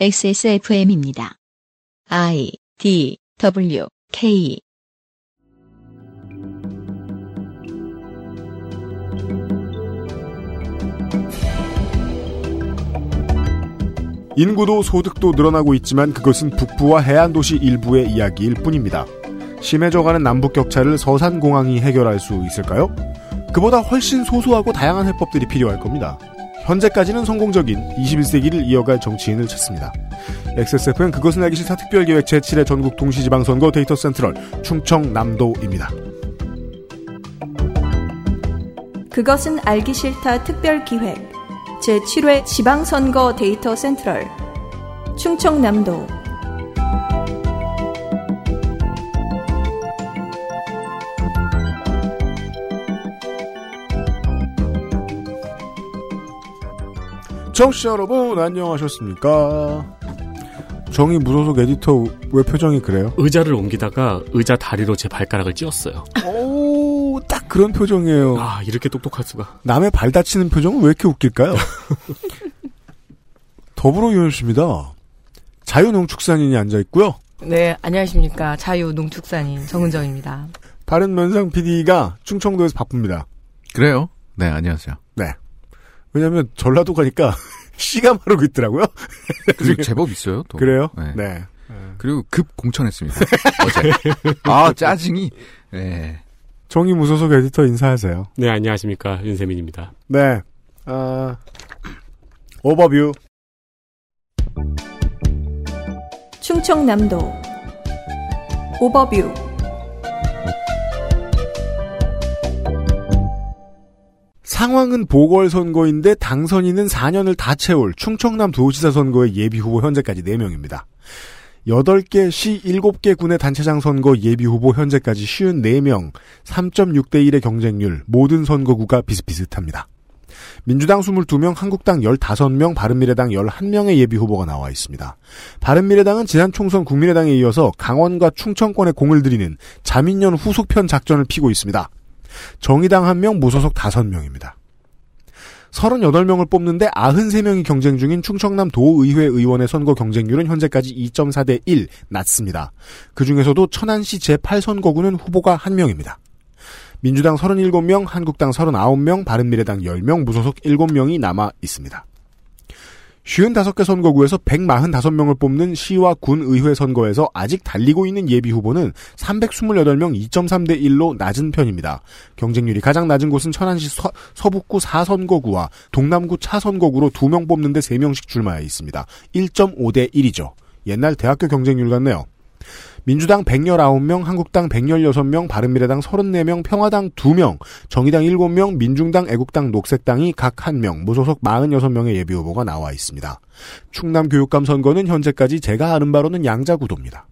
XSFM입니다. I D W K 인구도 소득도 늘어나고 있지만 그것은 북부와 해안 도시 일부의 이야기일 뿐입니다. 심해져가는 남북 격차를 서산공항이 해결할 수 있을까요? 그보다 훨씬 소소하고 다양한 해법들이 필요할 겁니다. 현재까지는 성공적인 21세기를 이어갈 정치인을 찾습니다. XSF는 그것은 알기 싫다 특별기획 제7회 전국 동시지방선거 데이터 센트럴 충청남도입니다. 그것은 알기 싫다 특별기획 제7회 지방선거 데이터 센트럴 충청남도 청취자 여러분 안녕하셨습니까? 정의 무소속 에디터 왜 표정이 그래요? 의자를 옮기다가 의자 다리로 제 발가락을 찧었어요. 오, 딱 그런 표정이에요. 아, 이렇게 똑똑할 수가. 남의 발 다치는 표정은 왜 이렇게 웃길까요? 더불어위원입니다. 자유농축산인이 앉아 있고요. 네, 안녕하십니까. 자유농축산인 정은정입니다. 바른면상 PD가 충청도에서 바쁩니다. 그래요? 네, 안녕하세요. 네. 왜냐면 전라도 가니까 씨가 마르고 있더라고요. 그리고 제법 있어요, 또. 그래요? 네. 네. 그리고 급 공천했습니다. 어제. 아, 짜증이. 네. 정의 무소속 에디터 인사하세요. 네, 안녕하십니까. 윤세민입니다. 네. 아, 오버뷰. 충청남도 오버뷰 상황은 보궐선거인데 당선인은 4년을 다 채울 충청남 도지사 선거의 예비후보 현재까지 4명입니다. 8개 시 7개 군의 단체장 선거 예비후보 현재까지 54명, 3.6대 1의 경쟁률, 모든 선거구가 비슷비슷합니다. 민주당 22명, 한국당 15명, 바른미래당 11명의 예비후보가 나와 있습니다. 바른미래당은 지난 총선 국민의당에 이어서 강원과 충청권에 공을 들이는 자민련 후속편 작전을 피고 있습니다. 정의당 1명, 무소속 5명입니다. 38명을 뽑는데 93명이 경쟁 중인 충청남 도의회 의원의 선거 경쟁률은 현재까지 2.4 대 1 낮습니다. 그 중에서도 천안시 제8선거구는 후보가 1명입니다. 민주당 37명, 한국당 39명, 바른미래당 10명, 무소속 7명이 남아 있습니다. 55개 선거구에서 145명을 뽑는 시와 군 의회 선거에서 아직 달리고 있는 예비 후보는 328명 2.3대 1로 낮은 편입니다. 경쟁률이 가장 낮은 곳은 천안시 서, 서북구 4선거구와 동남구 차선거구로 2명 뽑는데 3명씩 출마해 있습니다. 1.5대 1이죠. 옛날 대학교 경쟁률 같네요. 민주당 119명, 한국당 116명, 바른미래당 34명, 평화당 2명, 정의당 7명, 민중당, 애국당, 녹색당이 각 1명, 무소속 46명의 예비 후보가 나와 있습니다. 충남 교육감 선거는 현재까지 제가 아는 바로는 양자 구도입니다.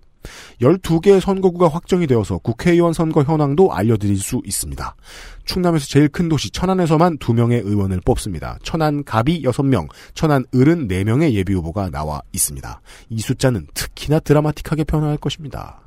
12개의 선거구가 확정이 되어서 국회의원 선거 현황도 알려드릴 수 있습니다. 충남에서 제일 큰 도시 천안에서만 2명의 의원을 뽑습니다. 천안 갑이 6명, 천안 을은 4명의 예비후보가 나와 있습니다. 이 숫자는 특히나 드라마틱하게 변화할 것입니다.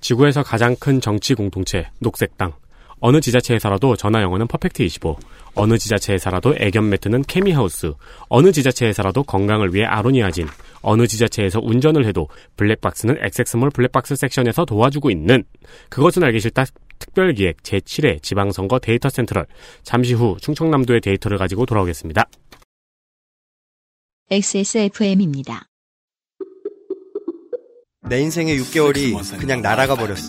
지구에서 가장 큰 정치 공동체, 녹색당. 어느 지자체에서라도 전화 영어는 퍼펙트 25. 어느 지자체에서라도 애견 매트는 케미하우스. 어느 지자체에서라도 건강을 위해 아로니아진. 어느 지자체에서 운전을 해도 블랙박스는 엑섹스몰 블랙박스 섹션에서 도와주고 있는 그것은 알기 싫다 특별기획 제7회 지방선거 데이터 센트럴. 잠시 후 충청남도의 데이터를 가지고 돌아오겠습니다. XSFM입니다. 내 인생의 6개월이 그냥 날아가 버렸어.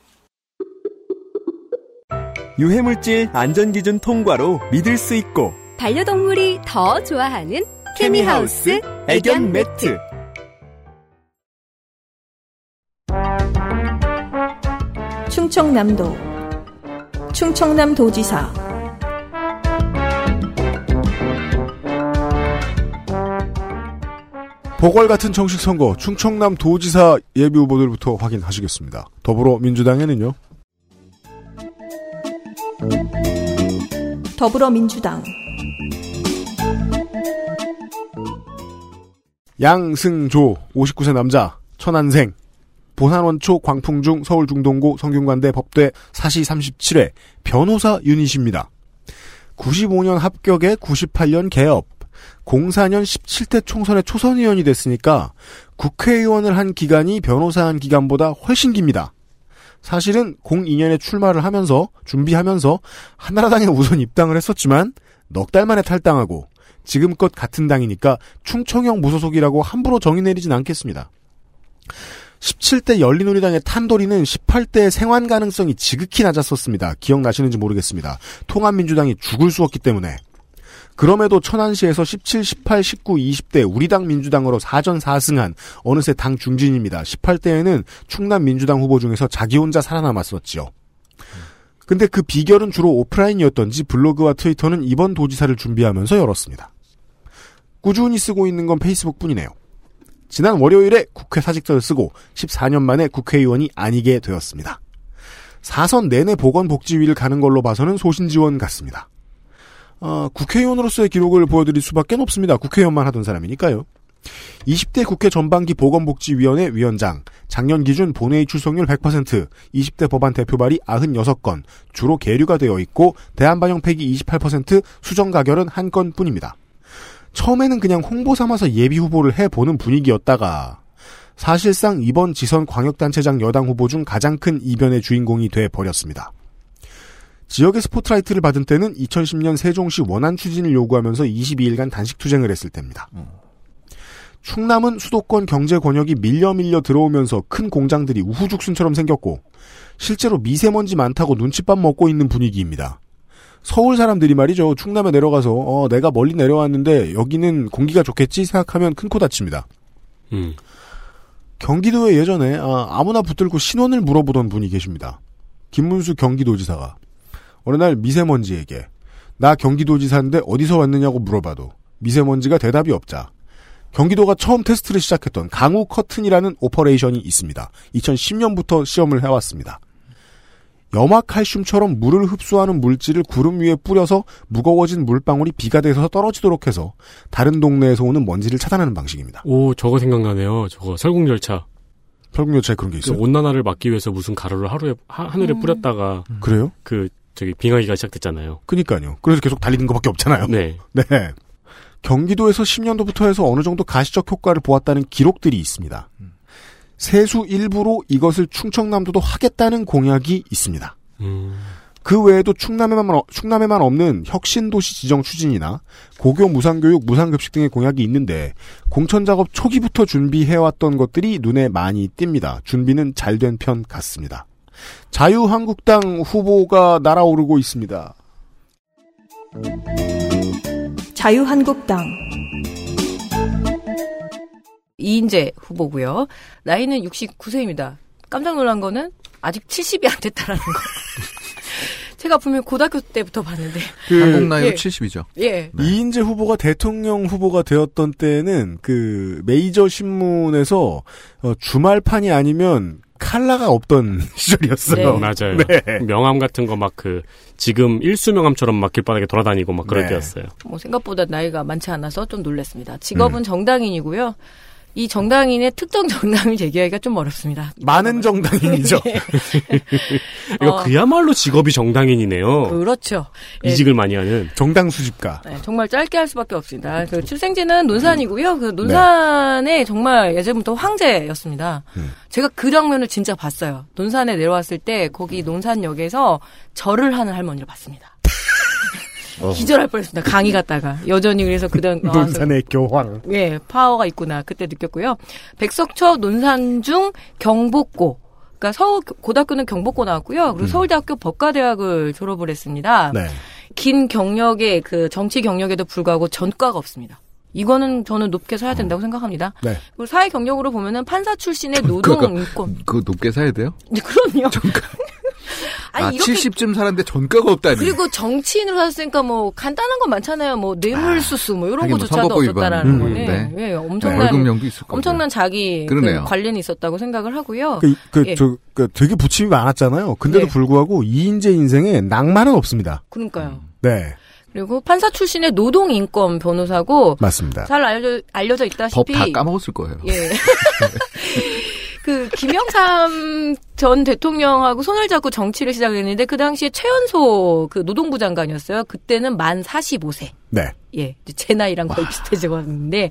유해물질 안전기준 통과로 믿을 수 있고 반려동물이 더 좋아하는 케미하우스 애견 매트. 충청남도 충청남도지사 보궐 같은 정식 선거 충청남 도지사 예비 후보들부터 확인하시겠습니다. 더불어민주당에는요. 더불어민주당 양승조 59세 남자 천안생 보산원초 광풍중 서울중동고 성균관대 법대 사시 37회 변호사 유닛입니다. 95년 합격에 98년 개업 04년 17대 총선에 초선의원이 됐으니까 국회의원을 한 기간이 변호사 한 기간보다 훨씬 깁니다. 사실은 02년에 출마를 하면서 준비하면서 한나라당에 우선 입당을 했었지만 넉 달 만에 탈당하고 지금껏 같은 당이니까 충청형 무소속이라고 함부로 정의 내리진 않겠습니다. 17대 열린우리당의 탄도리는 18대의 생환 가능성이 지극히 낮았었습니다. 기억나시는지 모르겠습니다. 통합민주당이 죽을 수 없기 때문에. 그럼에도 천안시에서 17, 18, 19, 20대 우리 당 민주당으로 4전 4승한 어느새 당 중진입니다. 18대에는 충남 민주당 후보 중에서 자기 혼자 살아남았었지요. 근데 그 비결은 주로 오프라인이었던지 블로그와 트위터는 이번 도지사를 준비하면서 열었습니다. 꾸준히 쓰고 있는 건 페이스북 뿐이네요. 지난 월요일에 국회 사직서를 쓰고 14년 만에 국회의원이 아니게 되었습니다. 사선 내내 보건복지위를 가는 걸로 봐서는 소신지원 같습니다. 어, 국회의원으로서의 기록을 보여드릴 수밖에 없습니다. 국회의원만 하던 사람이니까요. 20대 국회 전반기 보건복지위원회 위원장, 작년 기준 본회의 출석률 100%, 20대 법안 대표 발의 96건, 주로 계류가 되어 있고 대한반영 폐기 28%, 수정 가결은 한 건뿐입니다. 처음에는 그냥 홍보 삼아서 예비 후보를 해보는 분위기였다가 사실상 이번 지선 광역단체장 여당 후보 중 가장 큰 이변의 주인공이 돼 버렸습니다. 지역의 스포트라이트를 받은 때는 2010년 세종시 원안 추진을 요구하면서 22일간 단식 투쟁을 했을 때입니다. 충남은 수도권 경제 권역이 밀려 밀려 들어오면서 큰 공장들이 우후죽순처럼 생겼고 실제로 미세먼지 많다고 눈칫밥 먹고 있는 분위기입니다. 서울 사람들이 말이죠. 충남에 내려가서 어, 내가 멀리 내려왔는데 여기는 공기가 좋겠지 생각하면 큰 코 다칩니다. 음. 경기도에 예전에 아, 무나 붙들고 신원을 물어보던 분이 계십니다. 김문수 경기도지사가 어느 날 미세먼지에게 나 경기도지사인데 어디서 왔느냐고 물어봐도 미세먼지가 대답이 없자 경기도가 처음 테스트를 시작했던 강우 커튼이라는 오퍼레이션이 있습니다. 2010년부터 시험을 해왔습니다. 염화칼슘처럼 물을 흡수하는 물질을 구름 위에 뿌려서 무거워진 물방울이 비가 돼서 떨어지도록 해서 다른 동네에서 오는 먼지를 차단하는 방식입니다. 오, 저거 생각나네요. 저거 설국열차. 설국열차에 그런 게 있어요? 그 온난화를 막기 위해서 무슨 가루를 하루에 하, 하늘에 음. 뿌렸다가 그래요? 그 저기 빙하기가 시작됐잖아요. 그니까요. 그래서 계속 달리는 것밖에 없잖아요. 네. 네. 경기도에서 10년도부터 해서 어느 정도 가시적 효과를 보았다는 기록들이 있습니다. 세수 일부로 이것을 충청남도도 하겠다는 공약이 있습니다. 음. 그 외에도 충남에만, 충남에만 없는 혁신도시 지정 추진이나 고교 무상교육, 무상급식 등의 공약이 있는데 공천작업 초기부터 준비해왔던 것들이 눈에 많이 띕니다. 준비는 잘 된 편 같습니다. 자유한국당 후보가 날아오르고 있습니다. 자유한국당 이인재 후보고요. 나이는 69세입니다. 깜짝 놀란 거는 아직 70이 안 됐다라는 거. 제가 분명 고등학교 때부터 봤는데. 한국 나이로 예. 70이죠. 예. 이인재 후보가 대통령 후보가 되었던 때는 그 메이저 신문에서 어, 주말판이 아니면 칼라가 없던 시절이었어요. 네. 맞아요. 네. 명함 같은 거 막 그 지금 일수 명함처럼 막 길바닥에 돌아다니고 막 그럴 네. 때였어요. 뭐 생각보다 나이가 많지 않아서 좀 놀랐습니다. 직업은 정당인이고요. 이 정당인의 특정 정당을 제기하기가 좀 어렵습니다. 많은 정당인이죠. 이거 어. 그야말로 직업이 정당인이네요. 그렇죠. 예, 이직을 많이 하는. 정당 수집가. 네, 정말 짧게 할 수밖에 없습니다. 그 출생지는 논산이고요. 그 논산에 정말 예전부터 황제였습니다. 음. 제가 그 장면을 진짜 봤어요. 논산에 내려왔을 때 거기 논산역에서 절을 하는 할머니를 봤습니다. 기절할 뻔했습니다. 강의 갔다가 여전히 그래서 그다음 논산의 교황. 예, 파워가 있구나. 그때 느꼈고요. 백석초 논산중 경복고. 그러니까 서울 고등학교는 경복고 나왔고요. 그리고 서울대학교 법과대학을 졸업을 했습니다. 네. 긴 경력에 그 정치 경력에도 불구하고 전과가 없습니다. 이거는 저는 높게 사야 된다고 생각합니다. 네. 그리고 사회 경력으로 보면은 판사 출신의 노동 인권. 그거 높게 사야 돼요? 네, 그럼요. 아니, 아, 이렇게 70쯤 살았는데 전가가 없다니. 그리고 정치인으로 살았으니까 뭐 간단한 건 많잖아요. 뭐 뇌물수수 뭐 이런 뭐 거조차도 선거법 없었다라는 위반. 거네. 네. 예, 네, 엄청난 거고. 엄청난 자기 그. 관련이 있었다고 생각을 하고요. 그, 그, 예. 저, 그 되게 부침이 많았잖아요. 근데도 네. 불구하고 이인재 인생에 낭만은 없습니다. 그러니까요. 네, 그리고 판사 출신의 노동인권 변호사고 맞습니다. 잘 알려져, 알려져 법 있다시피 다 까먹었을 거예요. 예. 그 김영삼 전 대통령하고 손을 잡고 정치를 시작했는데 그 당시에 최연소 그 노동부 장관이었어요. 그때는 만 45세. 네. 예, 제 나이랑 거의 비슷해지거든데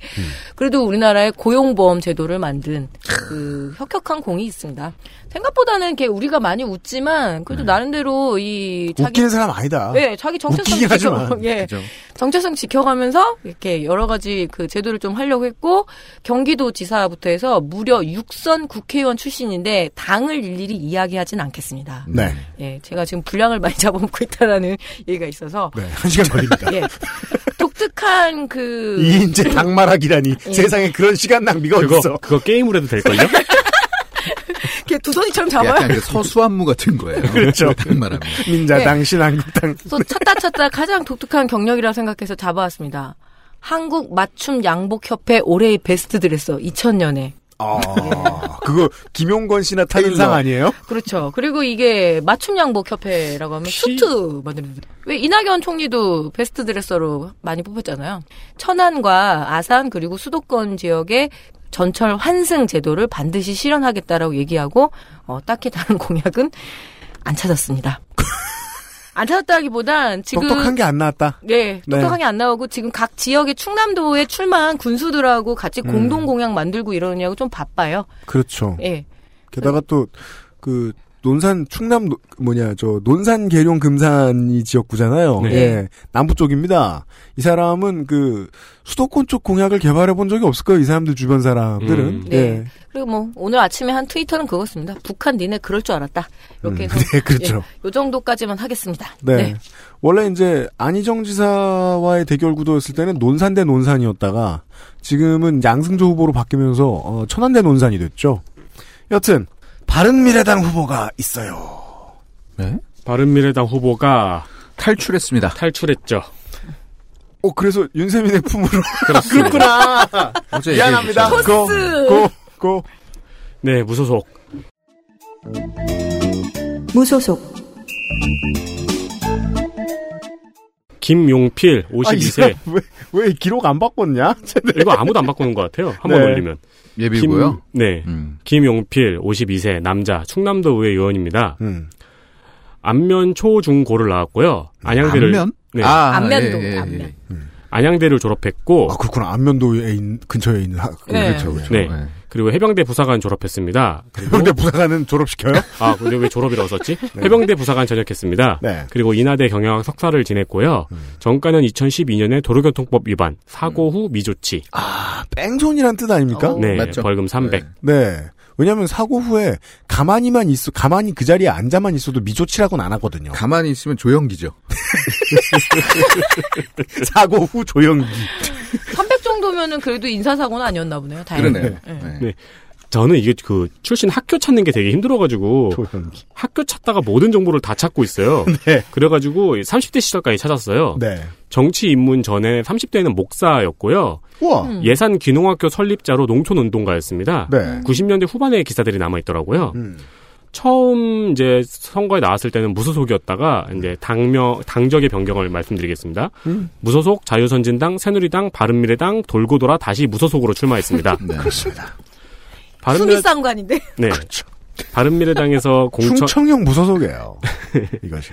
그래도 우리나라에 고용보험 제도를 만든 그 혁혁한 공이 있습니다. 생각보다는 이렇게 우리가 많이 웃지만 그래도 나름대로 이 자기 웃기는 사람 아니다. 예, 자기 정체성 지켜, 하지만. 예, 그죠? 정체성 지켜가면서 이렇게 여러 가지 그 제도를 좀 하려고 했고 경기도 지사부터 해서 무려 육선 국회의원 출신인데 당을 일일이 이야기하진 않겠습니다. 네. 예, 제가 지금 분량을 많이 잡아먹고 있다라는 얘기가 있어서 네, 한 시간 걸립니다. 예, 독특한 그 이인재 당말하기라니 예. 세상에 그런 시간 낭비가 그거 어딨어. 그거 게임으로 해도 될걸요? 이렇게 두 손이처럼 잡아요. 약간 그 서수한무 같은 거예요. 그렇죠. 말하면. 민자당, 신한국당. 그래서 찾다 찾다 가장 독특한 경력이라 생각해서 잡아왔습니다. 한국 맞춤 양복 협회 올해의 베스트 드레서 2000년에 아, 그거 김용건 씨나 타인상. 아니에요? 그렇죠. 그리고 이게 맞춤 양복 협회라고 하면 시- 수트 만드는 왜 이낙연 총리도 베스트 드레서로 많이 뽑혔잖아요. 천안과 아산 그리고 수도권 지역의 전철 환승 제도를 반드시 실현하겠다라고 얘기하고 어, 딱히 다른 공약은 안 찾았습니다. 안 찾았다기보단 지금 똑똑한 게 안 나왔다. 네, 똑똑하게 안 나오고 지금 각 지역의 충남도에 출마한 군수들하고 같이 음. 공동 공약 만들고 이러느냐고 좀 바빠요. 그렇죠. 예. 게다가 또, 그, 논산, 충남, 노- 뭐냐, 저, 논산, 계룡, 금산이 지역구잖아요. 네. 예. 남부 쪽입니다. 이 사람은 그, 수도권 쪽 공약을 개발해 본 적이 없을 거예요. 이 사람들 주변 사람들은. 음. 네. 예. 그리고 뭐 오늘 아침에 한 트위터는 그거였습니다. 북한 니네 그럴 줄 알았다. 이렇게 해서 음, 네, 그렇죠. 예, 요 정도까지만 하겠습니다. 네. 원래 이제 안희정 지사와의 대결 구도였을 때는 논산 대 논산이었다가 지금은 양승조 후보로 바뀌면서 어, 천안 대 논산이 됐죠. 여튼 바른미래당 후보가 있어요. 네? 바른미래당 후보가 탈출했습니다. 탈출했죠. 어 그래서 윤세민의 품으로. 그렇구나. 미안합니다. 고, 고, 고. 네, 무소속. 무소속 김용필 아, 이 52세. 사람 왜, 왜 기록 안 바꿨냐? 이거 아무도 안 바꾸는 것 같아요. 한번 네. 올리면. 예비고요. 김, 네. 음. 김용필 52세 남자 충남도 의회 의원입니다. 음. 안면 초중고를 나왔고요. 안양대를 안면? 네. 아, 안면도, 예, 예, 예. 안면. 안양대를 졸업했고 아 그렇구나. 안면도에 있는, 근처에 있는 학. 네. 그렇죠, 그렇죠. 네. 예. 그리고 해병대 부사관 졸업했습니다. 그리고 해병대 부사관은 졸업시켜요? 아 근데 왜 졸업이라고 썼지? 해병대 부사관 전역했습니다. 네. 그리고 인하대 경영학 석사를 지냈고요. 정가는 2012년에 도로교통법 위반, 사고 후 미조치, 아 뺑소니란 뜻 아닙니까? 어. 네 맞죠. 벌금 300. 네. 왜냐하면 사고 후에 가만히만 있어, 가만히 그 자리에 앉아만 있어도 미조치라고는 안 하거든요. 가만히 있으면 조영기죠. 사고 후 조영기. 300 정도면은 그래도 인사사고는 아니었나 보네요. 다행히. 그러네요. 네. 네. 네. 저는 이게 그 출신 학교 찾는 게 되게 힘들어가지고. 학교 찾다가 모든 정보를 다 찾고 있어요. 네. 그래가지고 30대 시절까지 찾았어요. 네. 정치 입문 전에 30대에는 목사였고요. 우와. 음. 예산 귀농학교 설립자로 농촌 운동가였습니다. 네. 90년대 후반에 기사들이 남아 있더라고요. 음. 처음 이제 선거에 나왔을 때는 무소속이었다가 이제 당명 당적의 변경을 말씀드리겠습니다. 음. 무소속 자유선진당, 새누리당, 바른미래당 돌고 돌아 다시 무소속으로 출마했습니다. 네. 그렇습니다. 바른미래 수미상관인데. 네. 바른미래당에서 공천 충청형 무소속이에요. 이것이.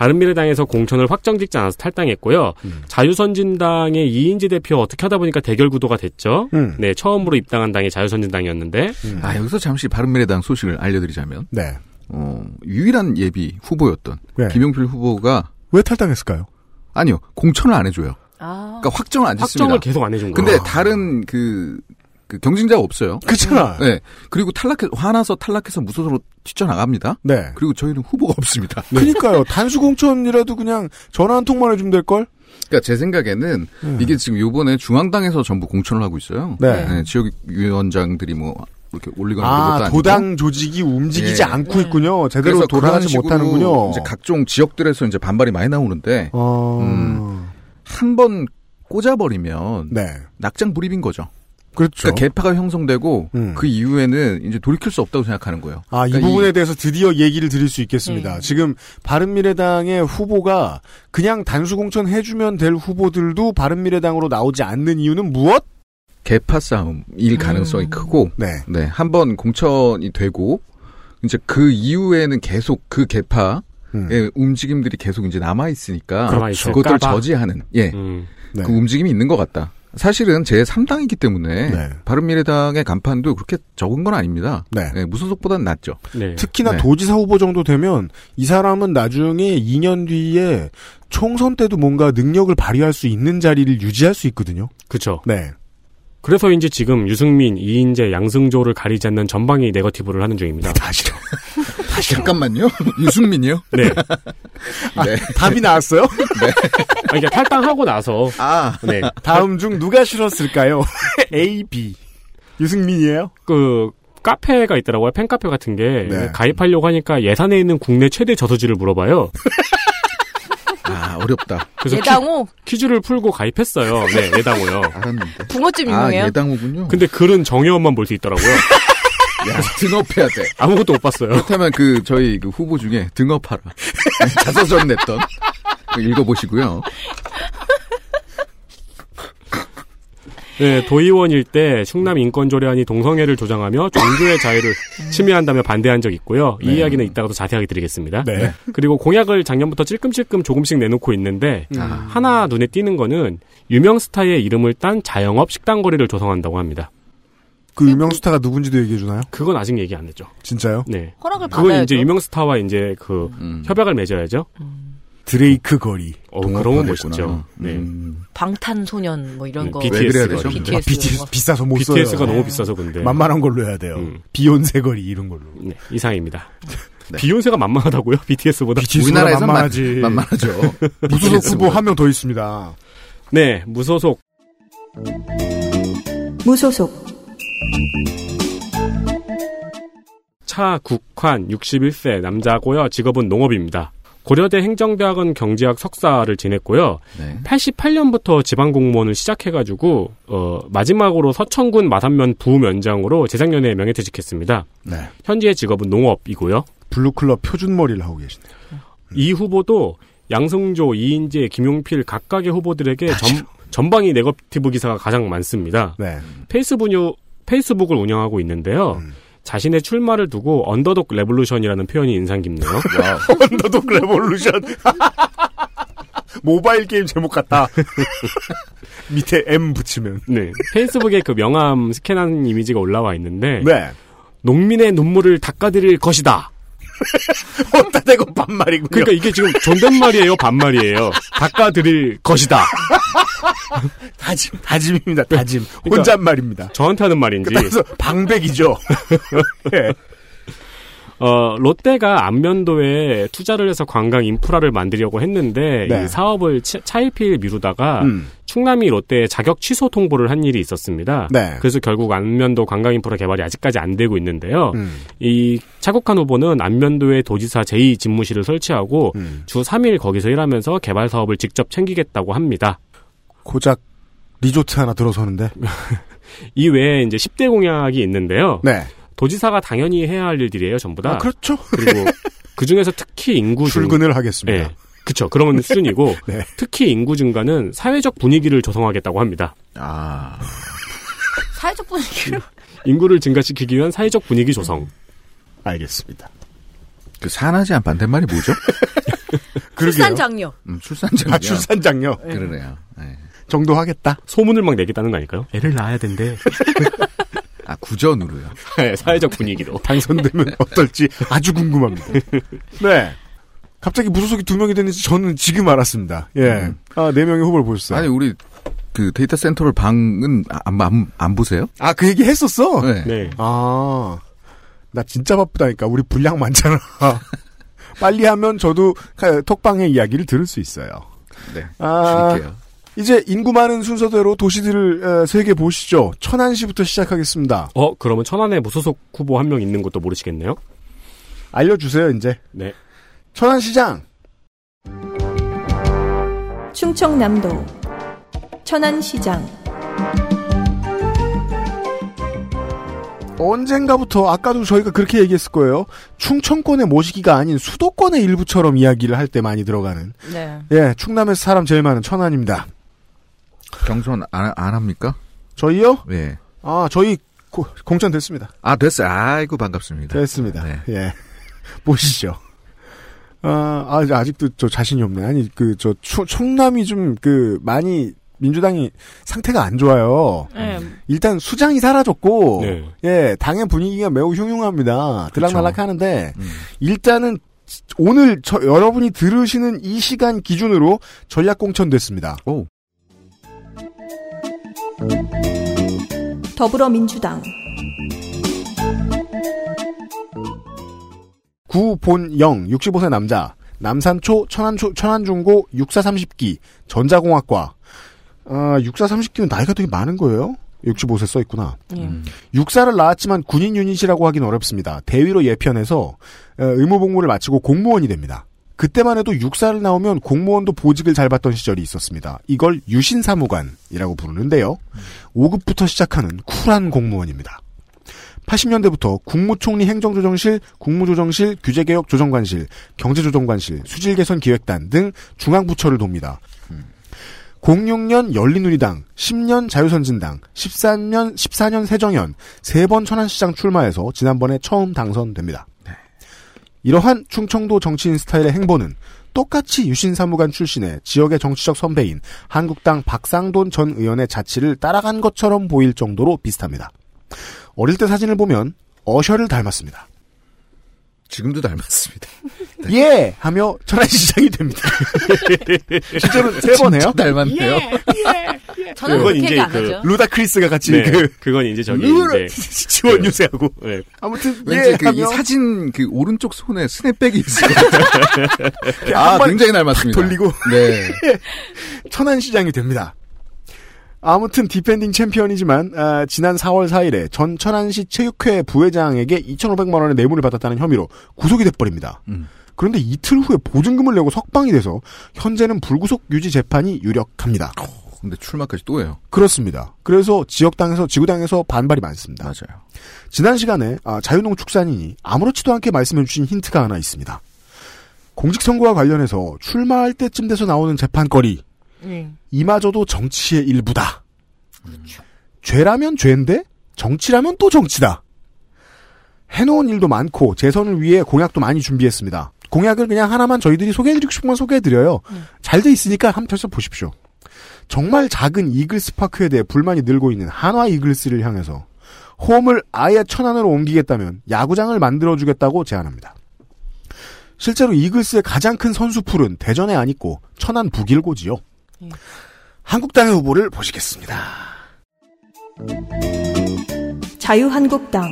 바른미래당에서 공천을 확정 짓지 않아서 탈당했고요. 음. 자유선진당의 이인지 대표 어떻게 하다 보니까 대결 구도가 됐죠. 음. 네, 처음으로 입당한 당이 자유선진당이었는데 음. 아, 여기서 잠시 바른미래당 소식을 알려드리자면, 네. 어, 유일한 예비 후보였던 네. 김용필 후보가, 왜 탈당했을까요? 아니요, 공천을 안 해줘요. 아. 그러니까 확정을 안 짓습니다. 확정을 계속 안 해준 거예요. 근데 다른 그, 그 경쟁자가 없어요. 그렇잖아. 네. 그리고 탈락해, 화나서 탈락해서 무소속으로 뛰쳐나갑니다. 네. 그리고 저희는 후보가 없습니다. 그러니까요. 단수 공천이라도 그냥 전화 한 통만 해주면 될 걸. 그러니까 제 생각에는 음. 이게 지금 요번에 중앙당에서 전부 공천을 하고 있어요. 네. 네, 지역위원장들이 뭐 이렇게 올리거나 아, 것도 아니고 도당 조직이 움직이지 예. 않고 있군요. 제대로 그래서 돌아가지 못하는군요. 이제 각종 지역들에서 이제 반발이 많이 나오는데 어... 음. 한번 꽂아버리면 네. 낙장 불입인 거죠. 그렇죠. 그러니까 개파가 형성되고 음. 그 이후에는 이제 돌이킬 수 없다고 생각하는 거예요. 아, 이 그러니까 부분에 대해서 드디어 얘기를 드릴 수 있겠습니다. 네. 지금 바른미래당의 후보가 그냥 단수 공천 해주면 될 후보들도 바른미래당으로 나오지 않는 이유는 무엇? 개파 싸움일 가능성이 음. 크고 네. 네, 한번 공천이 되고 이제 그 이후에는 계속 그 개파의 음. 움직임들이 계속 이제 남아 있으니까 봐. 저지하는 예. 음. 네. 그 움직임이 있는 것 같다. 사실은 제 3당이기 때문에 네. 바른미래당의 간판도 그렇게 적은 건 아닙니다. 네. 네, 무소속보다는 낫죠. 네. 특히나 네. 도지사 후보 정도 되면 이 사람은 나중에 2년 뒤에 총선 때도 뭔가 능력을 발휘할 수 있는 자리를 유지할 수 있거든요. 그쵸. 네. 그래서인지 지금 유승민, 이인재, 양승조를 가리지 않는 전방위 네거티브를 하는 중입니다. 다시요. 잠깐만요. 유승민이요? 네. 네. 답이 나왔어요? 아, 이게 탈당하고 나서 아, 네. 다음 중 누가 싫었을까요? A, B. 유승민이에요? 그 카페가 있더라고요. 팬카페 같은 게 네. 가입하려고 하니까 예산에 있는 국내 최대 저수지를 물어봐요. 아 어렵다. 그래서 예당호 퀴, 즈를 풀고 가입했어요. 네, 예당호요. 알았는데. 붕어집 아 유명해요. 예당호군요. 근데 글은 정의원만 볼 수 있더라고요. 야 등업해야 돼. 아무것도 못 봤어요. 그렇다면 그 저희 그 후보 중에 등업하라 자서전 냈던 읽어보시고요. 네, 도의원일 때 충남 인권조례안이 동성애를 조장하며 종교의 자유를 침해한다며 반대한 적 있고요. 이 이야기는 이따가 더 자세하게 드리겠습니다. 네. 그리고 공약을 작년부터 찔끔찔끔 조금씩 내놓고 있는데 아. 하나 눈에 띄는 거는 유명 스타의 이름을 딴 자영업 식당 거리를 조성한다고 합니다. 그 유명 스타가 누군지도 얘기해 주나요? 그건 아직 얘기 안 했죠. 진짜요? 네. 허락을 그건 받아야죠. 이제 유명 스타와 이제 그 음. 협약을 맺어야죠. 드레이크 거리. 어, 그런 건. 멋있죠. 네. 음. 방탄소년 뭐 이런 네, 거. BTS 왜 그래야 거리. 되죠? BTS. 아, BTS 뭐. 비싸서 못 써요. BTS가 너무 비싸서 근데 만만한 걸로 해야 돼요. 음. 비욘세 거리 이런 걸로. 네, 이상입니다. 네. 비욘세가 만만하다고요? BTS보다? BTS 보다 우리나라에서 만만하지. 만, 만만하죠. 무소속 후보 한 명 더 있습니다. 네, 무소속 무소속 차 국환 61세 남자고요. 직업은 농업입니다. 고려대 행정대학원 경제학 석사를 지냈고요. 네. 88년부터 지방공무원을 시작해가지고 어, 마지막으로 서천군 마산면 부면장으로 재작년에 명예퇴직했습니다. 네. 현재의 직업은 농업이고요. 블루클럽 표준머리를 하고 계시네요. 이 후보도 양승조, 이인재, 김용필 각각의 후보들에게 전, 전방위 네거티브 기사가 가장 많습니다. 네. 페이스북, 페이스북을 운영하고 있는데요. 음. 자신의 출마를 두고 underdog revolution이라는 표현이 인상 깊네요. underdog revolution. 모바일 게임 제목 같다. 밑에 M 붙이면. 네. 페이스북에 그 명함 스캔한 이미지가 올라와 있는데 네. 농민의 눈물을 닦아드릴 것이다. 어따 대고 반말이군요. 그러니까 이게 지금 존댓말이에요, 반말이에요. 닦아드릴 것이다. 다짐, 다짐입니다. 다짐. 그러니까- 혼잣말입니다. 저한테 하는 말인지. 그래서 방백이죠. 예. 어, 롯데가 안면도에 투자를 해서 관광 인프라를 만들려고 했는데 네. 이 사업을 차- 차일피일 미루다가 음. 충남이 롯데에 자격 취소 통보를 한 일이 있었습니다. 네. 그래서 결국 안면도 관광 인프라 개발이 아직까지 안 되고 있는데요. 음. 이 차국한 후보는 안면도에 도지사 제2 집무실을 설치하고 음. 주 3일 거기서 일하면서 개발 사업을 직접 챙기겠다고 합니다. 고작 리조트 하나 들어서는데. 이 외에 이제 10대 공약이 있는데요. 네. 도지사가 당연히 해야 할 일들이에요, 전부 다. 아, 그렇죠. 그리고 그 중에서 특히 인구 증 출근을 하겠습니다. 네. 그쵸. 그런 수준이고, 네. 특히 인구 증가는 사회적 분위기를 조성하겠다고 합니다. 아, 사회적 분위기를 인구를 증가시키기 위한 사회적 분위기 조성. 알겠습니다. 그 산하지 않 반대말이 뭐죠? 그러게요. 출산 장려. 음, 출산장. 아, 출산장요. 그러네요. 네. 정도 하겠다. 소문을 막 내겠다는 거 아닐까요? 애를 낳아야 된대. 아, 구전으로요. 네, 사회적 분위기로. 당선되면 어떨지 아주 궁금합니다. 네. 갑자기 무소속이 두 명이 됐는지 저는 지금 알았습니다. 예. 음. 아, 네 명의 후보를 보셨어요. 아니, 우리 그 데이터 센터를 방은 안, 안, 안 보세요? 아, 그 얘기 했었어? 네. 네. 아, 나 진짜 바쁘다니까. 우리 분량 많잖아. 빨리 하면 저도 카- 톡방의 이야기를 들을 수 있어요. 네. 아, 줄게요. 이제 인구 많은 순서대로 도시들을 세 개 보시죠. 천안시부터 시작하겠습니다. 어, 그러면 천안에 무소속 후보 한 명 있는 것도 모르시겠네요? 알려주세요, 이제. 네. 천안시장. 충청남도 천안시장 언젠가부터 아까도 저희가 그렇게 얘기했을 거예요. 충청권의 모시기가 아닌 수도권의 일부처럼 이야기를 할 때 많이 들어가는. 네. 예, 충남에서 사람 제일 많은 천안입니다. 경선 안, 안 합니까? 저희요? 예. 아, 저희 고, 공천 됐습니다. 아, 됐어요. 아이고, 반갑습니다. 됐습니다. 네. 예. 보시죠. 아, 아, 아직도 저 자신이 없네. 아니, 그, 저, 충, 충남이 좀, 그, 많이, 민주당이 상태가 안 좋아요. 네. 일단 수장이 사라졌고, 네. 예, 당의 분위기가 매우 흉흉합니다. 들락날락. 하는데, 음. 일단은 오늘 저, 여러분이 들으시는 이 시간 기준으로 전략 공천됐습니다. 오. 더불어민주당 구본영 65세 남자 남산초 천안초 천안중고 육사 30기 전자공학과 아 육사 30기면 나이가 되게 많은 거예요. 65세 써 있구나. 예. 음. 육사를 나왔지만 군인 유닛이라고 하긴 어렵습니다. 대위로 예편해서 어, 의무 복무를 마치고 공무원이 됩니다. 그때만 해도 육사를 나오면 공무원도 보직을 잘 받던 시절이 있었습니다. 이걸 유신사무관이라고 부르는데요. 5급부터 시작하는 쿨한 공무원입니다. 80년대부터 국무총리 행정조정실, 국무조정실, 규제개혁조정관실, 경제조정관실, 수질개선기획단 등 중앙부처를 돕니다. 06년 열린우리당, 10년 자유선진당, 13년, 14년 새정연, 3번 천안시장 출마해서 지난번에 처음 당선됩니다. 이러한 충청도 정치인 스타일의 행보는 똑같이 유신 사무관 출신의 지역의 정치적 선배인 한국당 박상돈 전 의원의 자치를 따라간 것처럼 보일 정도로 비슷합니다. 어릴 때 사진을 보면 어셔를 닮았습니다. 지금도 닮았습니다. 예! 하며 천안시장이 됩니다. 실제로 세 번 해요? 닮았네요. 저는 그건 그렇게 이제 얘기 안그 하죠. 루다 크리스가 같이 네. 그 그건 이제 저기 이제 지원 유세하고 네. 아무튼 왠지 예그이 하며 사진 그 오른쪽 손에 스냅백이 있을 것 같아요. 아, 굉장히 닮았습니다. 돌리고 네. 천안 시장이 됩니다. 아무튼 defending champion이지만 아, 지난 4월 4일에 전 천안시 체육회 부회장에게 2,500만 원의 뇌물을 받았다는 혐의로 구속이 돼버립니다. 음. 그런데 이틀 후에 보증금을 내고 석방이 돼서 현재는 불구속 유지 재판이 유력합니다. 근데 출마까지 또 해요. 그렇습니다. 그래서 지역당에서 지구당에서 반발이 많습니다. 맞아요. 지난 시간에 아, 자유농축산인이 아무렇지도 않게 말씀해주신 힌트가 하나 있습니다. 공직선거와 관련해서 출마할 때쯤 돼서 나오는 재판거리 음. 이마저도 정치의 일부다. 죄라면 죄인데 정치라면 또 정치다. 해놓은 일도 많고 재선을 위해 공약도 많이 준비했습니다. 공약을 그냥 하나만 저희들이 소개해드리고 싶은 건 소개해드려요. 잘돼 있으니까 한번 펼쳐 보십시오. 정말 작은 이글스 파크에 대해 불만이 늘고 있는 한화 이글스를 향해서 홈을 아예 천안으로 옮기겠다면 야구장을 만들어주겠다고 제안합니다. 실제로 이글스의 가장 큰 선수풀은 대전에 안 있고 천안 북일고지요. 한국당의 후보를 보시겠습니다. 자유한국당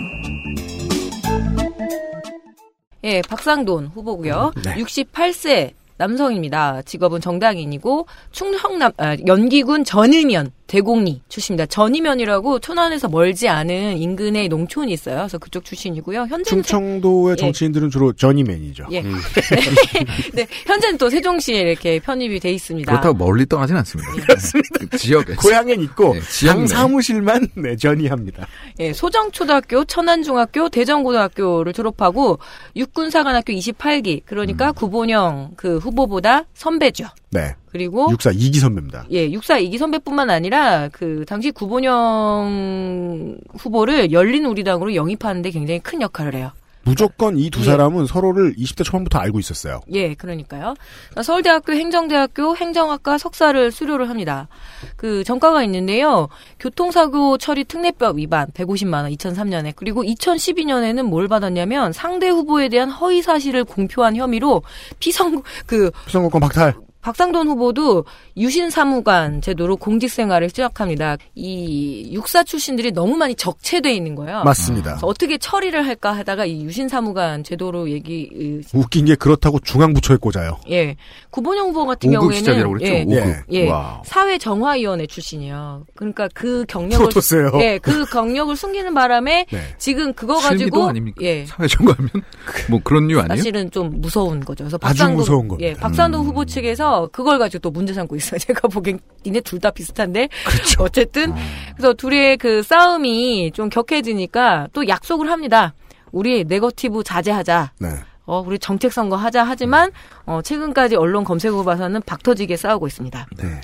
예, 박상돈 후보고요. 네. 68세 남성입니다. 직업은 정당인이고 충청남 아, 연기군 전이면 대곡리 출신입니다. 전이면이라고 천안에서 멀지 않은 인근의 농촌이 있어요. 그래서 그쪽 출신이고요. 현재는 충청도의 예. 정치인들은 주로 전이맨이죠. 예. 네, 현재는 또 세종시에 이렇게 편입이 돼 있습니다. 그렇다고 멀리 떠나진 않습니다. 그렇습니다. 지역에. 고향엔 있고 네, 지역 당 내. 사무실만 네, 전이합니다. 예, 소정초등학교, 천안중학교, 대전고등학교를 졸업하고 육군사관학교 28기. 그러니까 구본영 그 후보보다 선배죠. 네. 그리고 육사 이기 선배입니다. 예, 육사 이기 선배뿐만 아니라 그 당시 구본영 후보를 열린 우리당으로 영입하는데 굉장히 큰 역할을 해요. 무조건 이두 예. 사람은 서로를 20대 초반부터 알고 있었어요. 예, 그러니까요. 서울대학교 행정대학교 행정학과 석사를 수료를 합니다. 그 전과가 있는데요. 교통사고 처리 특례법 위반 150만 원 2003년에 그리고 2012년에는 뭘 받았냐면 상대 후보에 대한 허위 사실을 공표한 혐의로 피선 그 피선거권 박탈. 박상돈 후보도 유신 사무관 제도로 공직 생활을 시작합니다. 이 육사 출신들이 너무 많이 적체돼 있는 거예요. 맞습니다. 그래서 어떻게 처리를 할까 하다가 이 유신 사무관 제도로 얘기 웃긴 게 그렇다고 중앙부처에 꽂아요. 예. 구본영 후보 같은 5급 경우에는 시작이라고 그랬죠? 예. 5급. 예. wow. 사회 정화위원회 출신이에요. 그러니까 그 경력을 프로토스예요. 예, 그 경력을 숨기는 바람에 네. 지금 그거 실미도 가지고 아닙니까? 예. 사회정화하면 뭐 그런 류 아니에요? 사실은 좀 무서운 거죠. 그래서 아주 박상돈, 무서운 겁니다. 예, 박상돈 후보 측에서 그걸 가지고 또 문제 삼고 있어요. 제가 보기엔 니네 둘 다 비슷한데. 그렇죠. 어쨌든 그래서 둘의 그 싸움이 좀 격해지니까 또 약속을 합니다. 우리 네거티브 자제하자. 네. 어, 우리 정책 선거 하자 하지만 어, 최근까지 언론 검색어 봐서는 박터지게 싸우고 있습니다. 네.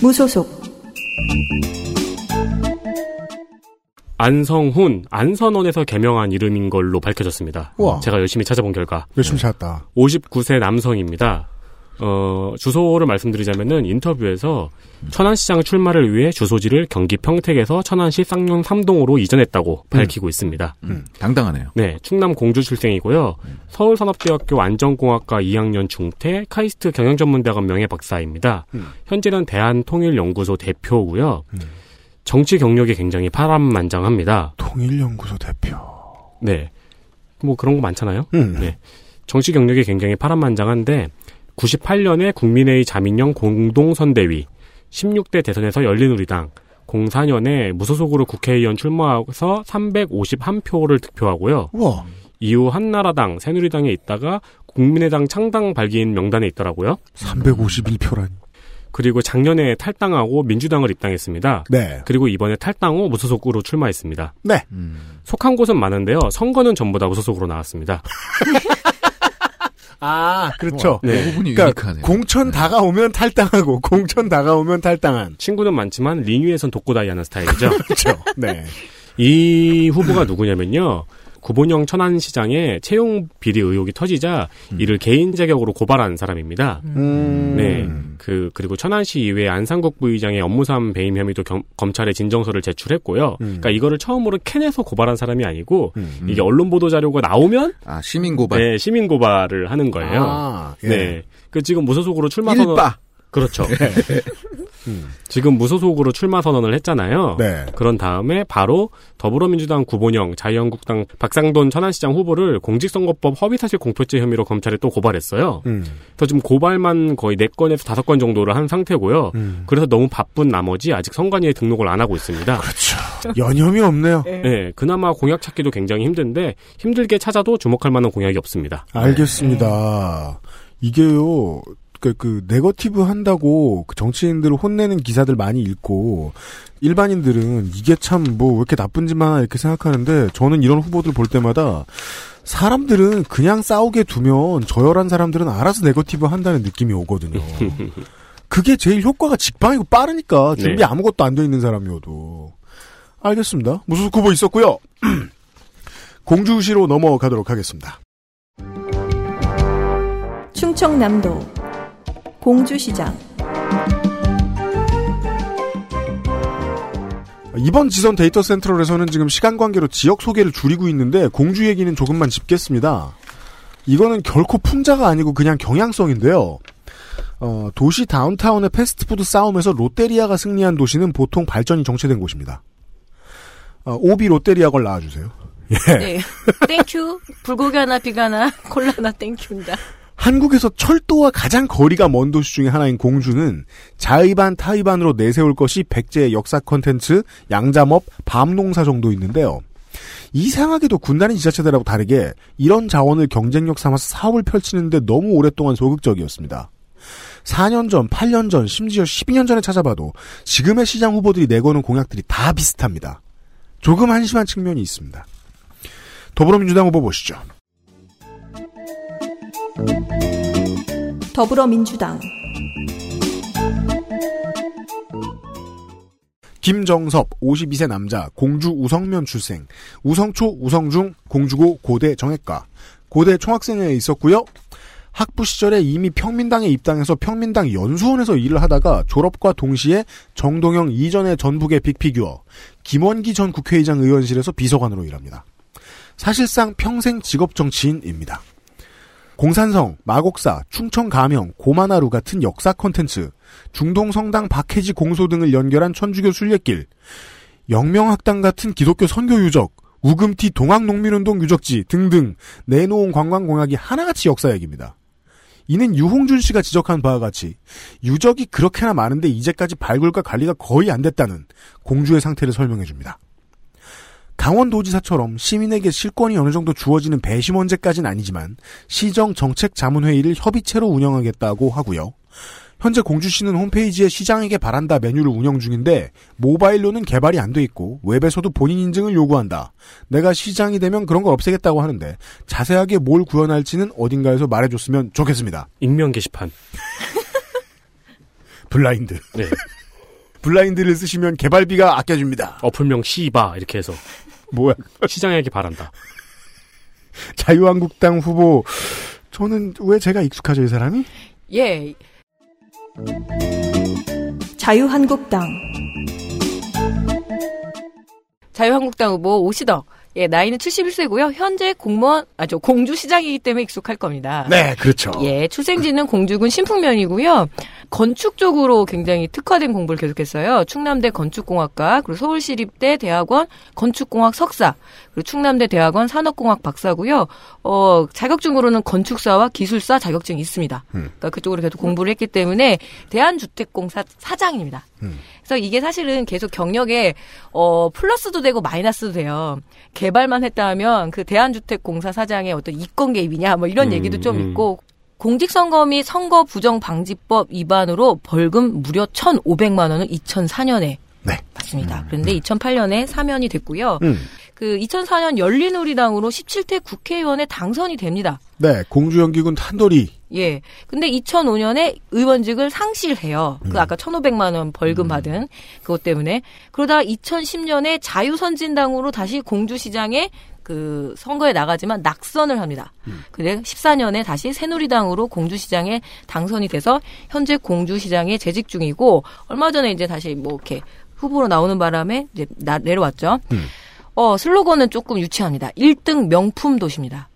무소속 안성훈, 안선원에서 개명한 이름인 걸로 밝혀졌습니다. 우와. 제가 열심히 찾아본 결과. 열심히 찾았다. 59세 남성입니다. 어, 주소를 말씀드리자면은 인터뷰에서 천안시장 출마를 위해 주소지를 경기 평택에서 천안시 쌍용 3동으로 이전했다고 밝히고 있습니다. 음, 당당하네요. 네, 충남 공주 출생이고요. 서울산업대학교 안전공학과 2학년 중퇴, 카이스트 경영전문대학원 명예박사입니다. 음. 현재는 대한통일연구소 대표고요. 정치 경력이 굉장히 파란만장합니다. 통일연구소 대표. 네, 뭐 그런 거 많잖아요. 음. 네. 정치 경력이 굉장히 파란만장한데 98년에 국민회의 자민령 공동선대위, 16대 대선에서 열린우리당, 04년에 무소속으로 국회의원 출마해서 351표를 득표하고요. 우와. 이후 한나라당, 새누리당에 있다가 국민의당 창당 발기인 명단에 있더라고요. 351표라니. 그리고 작년에 탈당하고 민주당을 입당했습니다. 네. 그리고 이번에 탈당 후 무소속으로 출마했습니다. 네. 속한 곳은 많은데요. 선거는 전부 다 무소속으로 나왔습니다. 아, 그렇죠. 네. 부분이 그러니까 유니크하네요. 공천 다가오면 탈당하고 공천 다가오면 탈당한. 친구는 많지만 링 위에선 독고다이 하는 스타일이죠. 그렇죠. 네. 이 후보가 누구냐면요. 구본영 천안시장의 채용 비리 의혹이 터지자 이를 개인 자격으로 고발한 사람입니다. 음. 네. 그 그리고 천안시 이외 안상국 부의장의 업무상 배임 혐의도 겸- 검찰에 진정서를 제출했고요. 음. 그러니까 이거를 처음으로 캔에서 고발한 사람이 아니고 음. 이게 언론 보도 자료가 나오면 아, 시민 고발. 네, 시민 고발을 하는 거예요. 아, 예. 네. 그 지금 무소속으로 출마 선언 일바. 그렇죠. 음. 지금 무소속으로 출마 선언을 했잖아요. 네. 그런 다음에 바로 더불어민주당 구본영, 자유한국당 박상돈 천안시장 후보를 공직선거법 허위사실 공표죄 혐의로 검찰에 또 고발했어요. 음. 그래서 지금 고발만 거의 4건에서 5건 정도를 한 상태고요. 음. 그래서 너무 바쁜 나머지 아직 선관위에 등록을 안 하고 있습니다. 그렇죠. 여념이 없네요. 네, 그나마 공약 찾기도 굉장히 힘든데 힘들게 찾아도 주목할 만한 공약이 없습니다. 알겠습니다. 이게요. 그, 그, 네거티브 한다고 그 정치인들을 혼내는 기사들 많이 읽고, 일반인들은 이게 참 뭐 왜 이렇게 나쁜 짓만 하나 이렇게 생각하는데, 저는 이런 후보들 볼 때마다, 사람들은 그냥 싸우게 두면 저열한 사람들은 알아서 네거티브 한다는 느낌이 오거든요. 그게 제일 효과가 직방이고 빠르니까, 준비 네. 아무것도 안 돼 있는 사람이어도. 알겠습니다. 무소속 후보 있었고요 공주시로 넘어가도록 하겠습니다. 충청남도 공주시장 이번 지선 데이터 센트럴에서는 지금 시간 관계로 지역 소개를 줄이고 있는데 공주 얘기는 조금만 짚겠습니다. 이거는 결코 풍자가 아니고 그냥 경향성인데요. 어, 도시 downtown의 패스트푸드 싸움에서 롯데리아가 승리한 도시는 보통 발전이 정체된 곳입니다. 어, OB 롯데리아 girl 나와주세요. 예. 네. Thank you. 불고기 하나, 비가 하나, 콜라 하나 thank you입니다. 한국에서 철도와 가장 거리가 먼 도시 중에 하나인 공주는 자의반 타의반으로 내세울 것이 백제의 역사 콘텐츠, 양잠업, 밤농사 정도 있는데요. 이상하게도 군단위 지자체들하고 다르게 이런 자원을 경쟁력 삼아서 사업을 펼치는데 너무 오랫동안 소극적이었습니다. 4년 전, 8년 전, 심지어 12년 전에 찾아봐도 지금의 시장 후보들이 내거는 공약들이 다 비슷합니다. 조금 한심한 측면이 있습니다. 더불어민주당 후보 보시죠. 더불어민주당 김정섭 52세 남자 공주 우성면 출생 우성초 우성중 공주고 고대 정액과 고대 총학생회에 있었고요. 학부 시절에 이미 평민당에 입당해서 평민당 연수원에서 일을 하다가 졸업과 동시에 정동영 이전의 전북의 빅피규어 김원기 전 국회의장 의원실에서 비서관으로 일합니다. 사실상 평생 직업 정치인입니다. 공산성, 마곡사, 충청 가명, 고만하루 같은 역사 콘텐츠, 중동 성당 박해지 공소 등을 연결한 천주교 순례길, 영명학당 같은 기독교 선교 유적, 우금티 동학농민운동 유적지 등등 내놓은 관광 공약이 하나같이 역사 얘기입니다. 이는 유홍준 씨가 지적한 바와 같이 유적이 그렇게나 많은데 이제까지 발굴과 관리가 거의 안 됐다는 공주의 상태를 설명해 줍니다. 강원도지사처럼 시민에게 실권이 어느 정도 주어지는 배심 원제까지는 아니지만 시정 정책 자문회의를 협의체로 운영하겠다고 하고요. 현재 공주시는 홈페이지에 시장에게 바란다 메뉴를 운영 중인데 모바일로는 개발이 안 돼 있고 웹에서도 본인 인증을 요구한다. 내가 시장이 되면 그런 걸 없애겠다고 하는데 자세하게 뭘 구현할지는 어딘가에서 말해줬으면 좋겠습니다. 익명 게시판. 블라인드. 네. 블라인드를 쓰시면 개발비가 아껴집니다. 어플명 시바 이렇게 해서 뭐야? 시장에게 바란다. 자유한국당 후보 저는 왜 제가 익숙하죠 이 사람이? 예. 자유한국당 자유한국당 후보 오시덕. 예, 나이는 71세고요. 현재 공무원, 아, 저 공주시장이기 때문에 익숙할 겁니다. 네, 그렇죠. 예, 출생지는 공주군 신풍면이고요. 건축 쪽으로 굉장히 특화된 공부를 계속했어요. 충남대 건축공학과, 그리고 서울시립대 대학원 건축공학 석사, 그리고 충남대 대학원 산업공학 박사고요. 어, 자격증으로는 건축사와 기술사 자격증이 있습니다. 음. 그러니까 그쪽으로 계속 공부를 했기 때문에 대한주택공사 사장입니다. 음. 그래서 이게 사실은 계속 경력에 어 플러스도 되고 마이너스도 돼요. 개발만 했다 하면 그 대한주택공사 사장의 어떤 이권 개입이냐 뭐 이런 음, 얘기도 좀 음. 있고 공직선거 및 선거 부정 방지법 위반으로 벌금 무려 1,500만 원을 2004년에 네. 받습니다. 그런데 2008년에 사면이 됐고요. 음. 그 2004년 열린우리당으로 17대 국회의원에 당선이 됩니다. 네, 공주연기군 탄돌이 예. 근데 2005년에 의원직을 상실해요. 그 아까 1,500만 원 벌금 받은 그것 때문에. 그러다 2010년에 자유선진당으로 다시 공주시장에 그 선거에 나가지만 낙선을 합니다. 근데 14년에 다시 새누리당으로 공주시장에 당선이 돼서 현재 공주시장에 재직 중이고 얼마 전에 이제 다시 뭐 이렇게 후보로 나오는 바람에 이제 나, 내려왔죠. 음. 어, 슬로건은 조금 유치합니다. 1등 명품 도시입니다.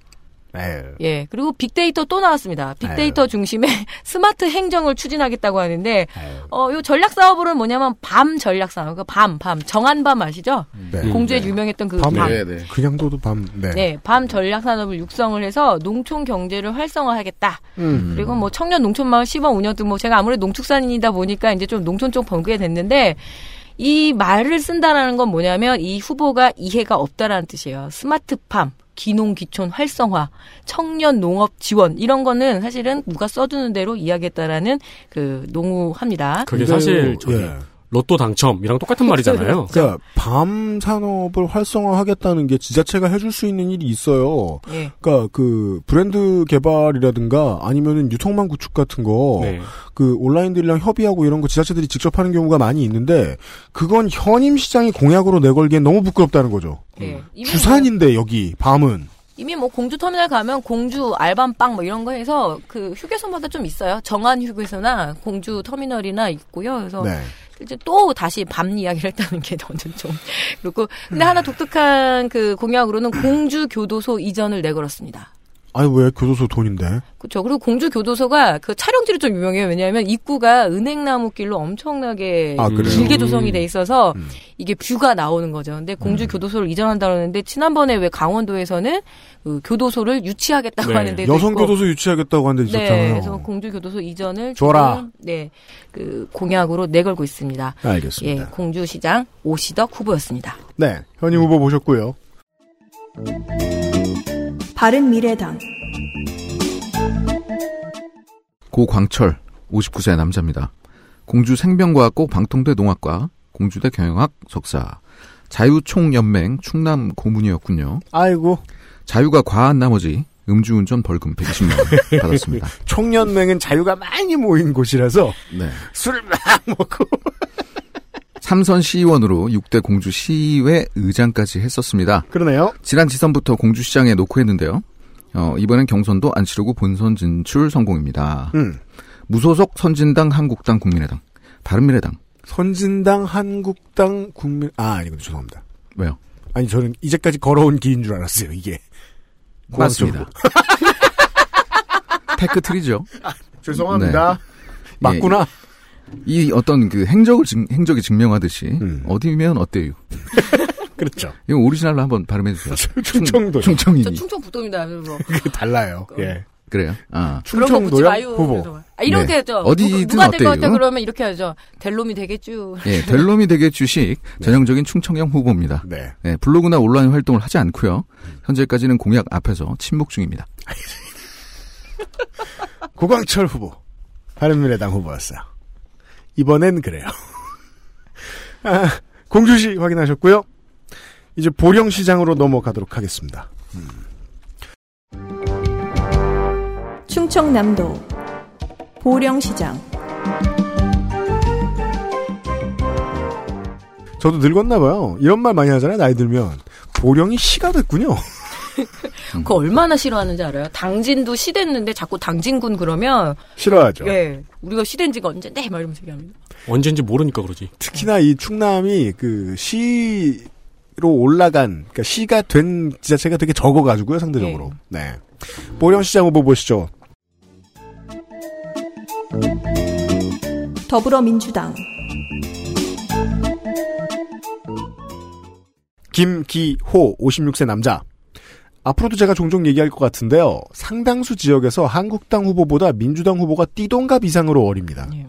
네. 예. 그리고 빅데이터 또 나왔습니다. 빅데이터 중심의 스마트 행정을 추진하겠다고 하는데, 어, 요 전략 사업으로는 뭐냐면 밤 전략 사업. 그 밤, 밤. 정한 밤 아시죠? 네. 공주에 유명했던 그 밤, 밤. 네, 네. 그냥 둬도 밤. 네. 네, 밤 전략 산업을 육성을 해서 농촌 경제를 활성화하겠다. 음. 그리고 뭐 청년 농촌 마을 시범 운영도 뭐 제가 아무래도 농축산인이다 보니까 이제 좀 농촌 쪽 번개가 됐는데 이 말을 쓴다라는 건 뭐냐면 이 후보가 이해가 없다라는 뜻이에요. 스마트팜, 기농 기촌 활성화, 청년 농업 지원 이런 거는 사실은 누가 써주는 대로 이야기했다라는 그 농후합니다. 그게 사실 저기 예. 로또 당첨이랑 똑같은 말이잖아요. 그러니까 밤 산업을 활성화하겠다는 게 지자체가 해줄 수 있는 일이 있어요. 예. 그러니까 그 브랜드 개발이라든가 아니면은 유통망 구축 같은 거, 네. 그 온라인들이랑 협의하고 이런 거 지자체들이 직접 하는 경우가 많이 있는데 그건 현임 시장이 공약으로 내걸기엔 너무 부끄럽다는 거죠. 예. 이미 뭐- 주산인데 여기 밤은 이미 뭐 공주 터미널 가면 공주 알밤빵 뭐 이런 거 해서 그 휴게소마다 좀 있어요. 정한 휴게소나 공주 터미널이나 있고요. 그래서 네. 이제 또 다시 밤 이야기를 했다는 게 저는 좀 그렇고 근데 하나 독특한 그 공약으로는 공주 교도소 이전을 내걸었습니다. 아니 왜 교도소 돈인데? 그렇죠. 그리고 공주 교도소가 그 촬영지로 좀 유명해요. 왜냐하면 입구가 은행나무 길로 엄청나게 아? 길게 음. 조성이 돼 있어서 음. 이게 뷰가 나오는 거죠. 근데 공주 교도소를 이전한다고 하는데 지난번에 왜 강원도에서는 그 교도소를 유치하겠다고 네. 하는 데도 여성 있고 교도소 유치하겠다고 하는 데 네, 있었잖아요. 그래서 공주 교도소 이전을 줘라. 지금, 네, 그 공약으로 내걸고 있습니다. 예, 알겠습니다. 공주시장 오시덕 후보였습니다. 네, 현임 후보 보셨고요. 바른미래당 고광철 59세 남자입니다. 공주 생명과학고 방통대 농학과 공주대 경영학 석사 자유총연맹 충남 고문이었군요. 아이고 자유가 과한 나머지 음주운전 벌금 120만 원 받았습니다. 총연맹은 자유가 많이 모인 곳이라서 네. 술을 막 먹고 삼선 시의원으로 6대 공주 시의회 의장까지 했었습니다. 그러네요. 지난 지선부터 공주시장에 놓고 했는데요. 어, 이번엔 경선도 안 치르고 본선 진출 성공입니다. 음. 무소속 선진당, 한국당, 국민의당, 바른미래당. 선진당, 한국당, 국민 아 아니군요 죄송합니다. 왜요? 아니 저는 이제까지 걸어온 길인 줄 알았어요 이게. 맞습니다. 테크트리죠. 죄송합니다. 네. 맞구나. 예, 이 어떤 그 행적을 증, 행적이 증명하듯이 음. 어디면 어때요? 그렇죠. 이거 오리지널로 한번 발음해 주세요. 충청도. 충청이 저 충청북도입니다. 뭐. 달라요. 예. 그래요. 아. 마요. 후보. 아, 이렇게 네. 하죠. 어디든 누가 될 것 같아 어때요? 그러면 이렇게 하죠. 델롬이 되겠죠. 예, 델롬이 되게 주식 전형적인 충청형 후보입니다. 네. 예, 블로그나 온라인 활동을 하지 않고요. 현재까지는 공약 앞에서 침묵 중입니다. 고광철 후보. 바른미래당 후보였어요. 이번엔 그래요. 아, 공주시 확인하셨고요. 이제 보령 시장으로 넘어가도록 하겠습니다. 충청남도 보령 시장 저도 늙었나 봐요. 이런 말 많이 하잖아요. 나이 들면 보령이 시가 됐군요. 그거 얼마나 싫어하는지 알아요? 당진도 시됐는데 자꾸 당진군 그러면 싫어하죠. 예. 우리가 시된 지가 언젠데 막 이러면서 얘기합니다. 언젠지 모르니까 그러지. 특히나 이 충남이 그 시 로 올라간 그러니까 시가 된 지자체가 되게 적어가지고요 상대적으로. 네. 보령시장 후보 보시죠. 더불어민주당 김기호 56세 남자. 앞으로도 제가 종종 얘기할 것 같은데요. 상당수 지역에서 한국당 후보보다 민주당 후보가 띠동갑 이상으로 어립니다. 예.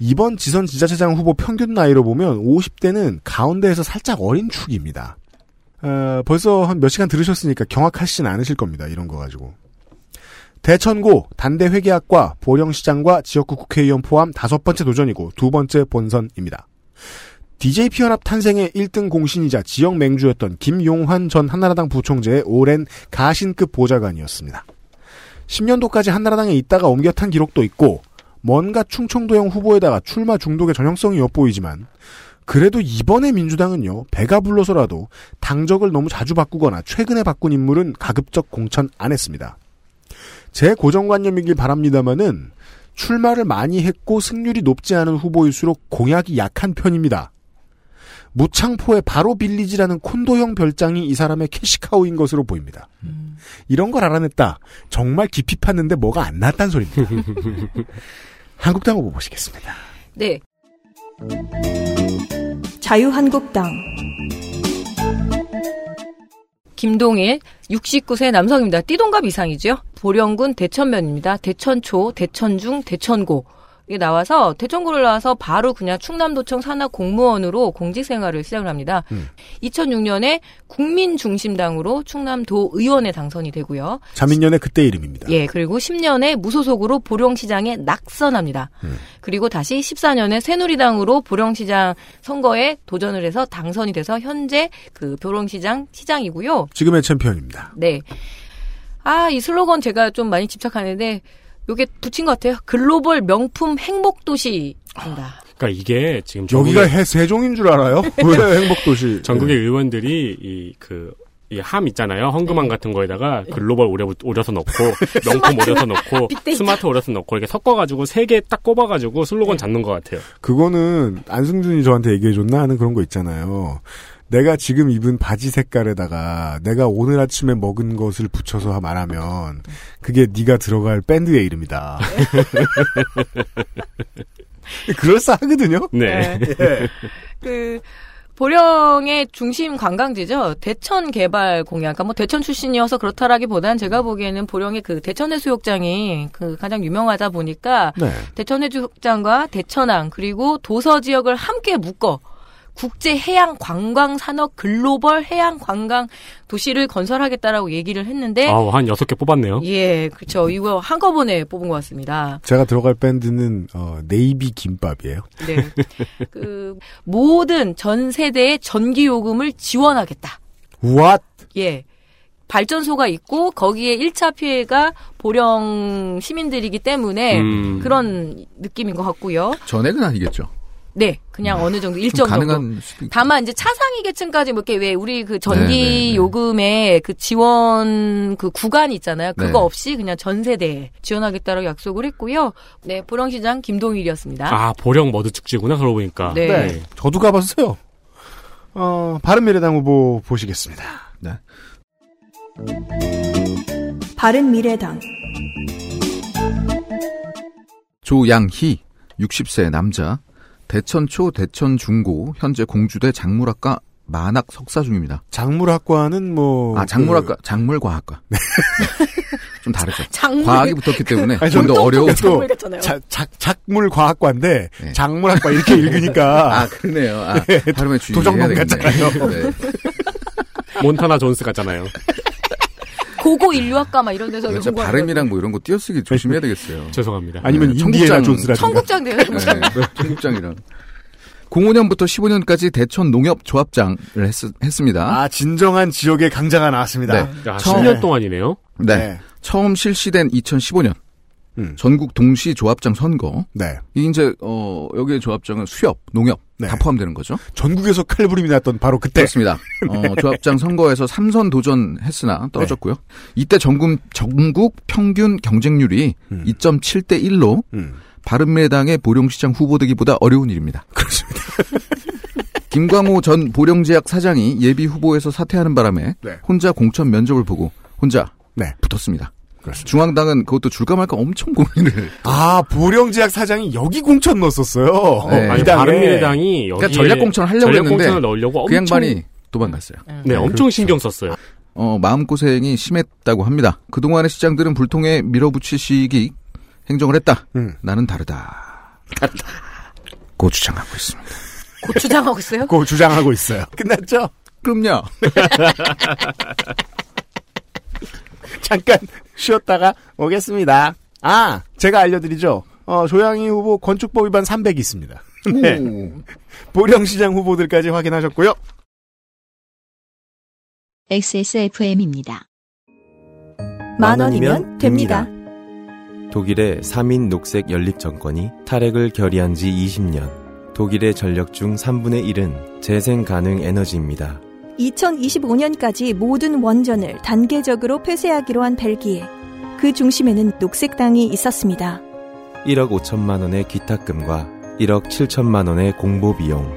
이번 지선 지자체장 후보 평균 나이로 보면 50대는 가운데에서 살짝 어린 축입니다. 어, 벌써 한 몇 시간 들으셨으니까 경악하시진 않으실 겁니다. 이런 거 가지고. 대천고 단대회계학과 보령시장과 지역구 국회의원 포함 다섯 번째 도전이고 두 번째 본선입니다. DJ 피연합 탄생의 1등 공신이자 지역 맹주였던 김용환 전 한나라당 부총재의 오랜 가신급 보좌관이었습니다. 10년도까지 한나라당에 있다가 옮겨 탄 기록도 있고 뭔가 충청도형 후보에다가 출마 중독의 전형성이 엿보이지만 그래도 이번에 민주당은요 배가 불러서라도 당적을 너무 자주 바꾸거나 최근에 바꾼 인물은 가급적 공천 안 했습니다. 제 고정관념이길 바랍니다마는 출마를 많이 했고 승률이 높지 않은 후보일수록 공약이 약한 편입니다. 무창포의 바로 빌리지라는 콘도형 별장이 이 사람의 캐시카우인 것으로 보입니다. 이런 걸 알아냈다. 정말 깊이 팠는데 뭐가 안 났단 소리입니다. 한국당 후보 보시겠습니다. 네. 자유한국당 김동일 69세 남성입니다. 띠동갑 이상이죠. 보령군 대천면입니다. 대천초, 대천중, 대천고. 이게 나와서 대천고를 나와서 바로 그냥 충남도청 산하 공무원으로 공직 생활을 시작을 합니다. 음. 2006년에 국민중심당으로 충남도 의원에 당선이 되고요. 자민련의 그때 이름입니다. 예, 그리고 10년에 무소속으로 보령시장에 낙선합니다. 음. 그리고 다시 14년에 새누리당으로 보령시장 선거에 도전을 해서 당선이 돼서 현재 그 보령시장 시장이고요. 지금의 챔피언입니다. 네. 아, 이 슬로건 제가 좀 많이 집착하는데 요게 붙인 것 같아요. 글로벌 명품 행복 도시입니다. 그러니까 이게 지금 여기가 전국의, 해 세종인 줄 알아요? 왜 행복 도시? 전국의 의원들이 이그 이함 있잖아요. 헝금함 네. 같은 거에다가 글로벌 오려, 오려서 넣고 명품 오려서 넣고. 스마트 오려서 넣고 이렇게 섞어가지고 세 개 딱 꼽아가지고 슬로건 잡는 것 같아요. 그거는 안승준이 저한테 얘기해줬나 하는 그런 거 있잖아요. 내가 지금 입은 바지 색깔에다가 내가 오늘 아침에 먹은 것을 붙여서 말하면 그게 네가 들어갈 밴드의 이름이다. 그럴싸하거든요. 네. 예. 그 보령의 중심 관광지죠. 대천 개발 공약. 그러니까 뭐 대천 출신이어서 그렇다라기보단 제가 보기에는 보령의 그 대천 해수욕장이 그 가장 유명하다 보니까 네. 대천 해수욕장과 대천항 그리고 도서 지역을 함께 묶어 국제 해양 관광 산업 글로벌 해양 관광 도시를 건설하겠다라고 얘기를 했는데 아우 한 여섯 개 뽑았네요. 예, 그렇죠. 이거 한꺼번에 뽑은 것 같습니다. 제가 들어갈 밴드는 어, 네이비 김밥이에요. 네. 그 모든 전 세대의 전기 요금을 지원하겠다. What? 예. 발전소가 있고 거기에 1차 피해가 보령 시민들이기 때문에 음. 그런 느낌인 것 같고요. 전액은 아니겠죠. 네, 그냥 어느 정도 좀 일정 정도. 가능한 수도 있- 다만 이제 차상위 계층까지 뭐 이렇게 왜 우리 그 네, 네, 전기 네. 요금에 그 지원 그 구간이 있잖아요. 그거 네. 없이 그냥 전 세대에 지원하겠다라고 약속을 했고요. 네, 보령시장 김동일이었습니다. 아 보령 머드 축제구나 그러고 보니까. 네. 저도 가봤어요. 어, 바른미래당 후보 보시겠습니다. 네. 바른미래당 조양희 60세 남자 대천초 대천중고 현재 공주대 작물학과 만학 석사 중입니다. 작물학과는 뭐. 아, 작물학과, 작물과학과. 좀 다르죠. 작물. 과학이 붙었기 때문에 아니, 좀 더. 자, 작, 작물과학과인데, 네. 작물학과 이렇게 읽으니까. 아, 그러네요. 아, 발음에 주의해야 도정동 되겠네요. 같잖아요. 네. 몬타나 존스 같잖아요. 고고 인류학과 막 이런 데서 연구하는 발음이랑 뭐 이런 거 띄어쓰기 조심해야 되겠어요. 죄송합니다. 아니면 네, 인디애나 청국장- 존스라든가. 청국장 돼요. 네, 청국장이랑. 05년부터 15년까지 대천 농협조합장을 했, 습니다 아, 진정한 지역의 강자가 나왔습니다. 네. 야, 처음- 10년 동안이네요. 네. 네. 처음 실시된 2015년 음. 전국 동시 조합장 선거. 네. 이제 어 여기에 조합장은 수협, 농협 네. 다 포함되는 거죠. 전국에서 칼부림이 났던 바로 그때. 그렇습니다. 어, 조합장 선거에서 3선 도전했으나 떨어졌고요. 네. 이때 전국 전국 평균 경쟁률이 음. 2.7대 1로 음. 바른미래당의 보령시장 후보 되기보다 어려운 일입니다. 그렇습니다. 김광호 전 보령제약 사장이 예비 후보에서 사퇴하는 바람에 네. 혼자 공천 면접을 보고 혼자 네. 붙었습니다. 그렇습니다. 중앙당은 그것도 줄까 말까 엄청 고민을. 아, 보령제약 사장이 여기 공천 넣었었어요. 네. 아니. 바른미래당이 여기 그러니까 전략 공천을 하려고 전략 했는데 공천을 넣으려고 그 엄청 양반이 도망갔어요. 네, 엄청 그렇죠. 신경 썼어요. 어, 마음고생이 심했다고 합니다. 그동안의 시장들은 불통에 밀어붙이시기 행정을 했다. 음. 나는 다르다. 고 주장하고 있습니다. 고추장하고 있어요? 고 주장하고 있어요. 끝났죠? 그럼요. 잠깐 쉬었다가 오겠습니다. 아, 제가 알려드리죠. 어, 조양희 후보 건축법 위반 300이 있습니다. 네. 보령시장 후보들까지 확인하셨고요. XSFM입니다. 만 원이면 됩니다. 독일의 3인 녹색 연립 정권이 탈핵을 결의한 지 20년. 독일의 전력 중 3분의 1은 재생 가능 에너지입니다. 2025년까지 모든 원전을 단계적으로 폐쇄하기로 한 벨기에. 그 중심에는 녹색당이 있었습니다. 1억 5천만 원의 기탁금과 1억 7천만 원의 공보 비용.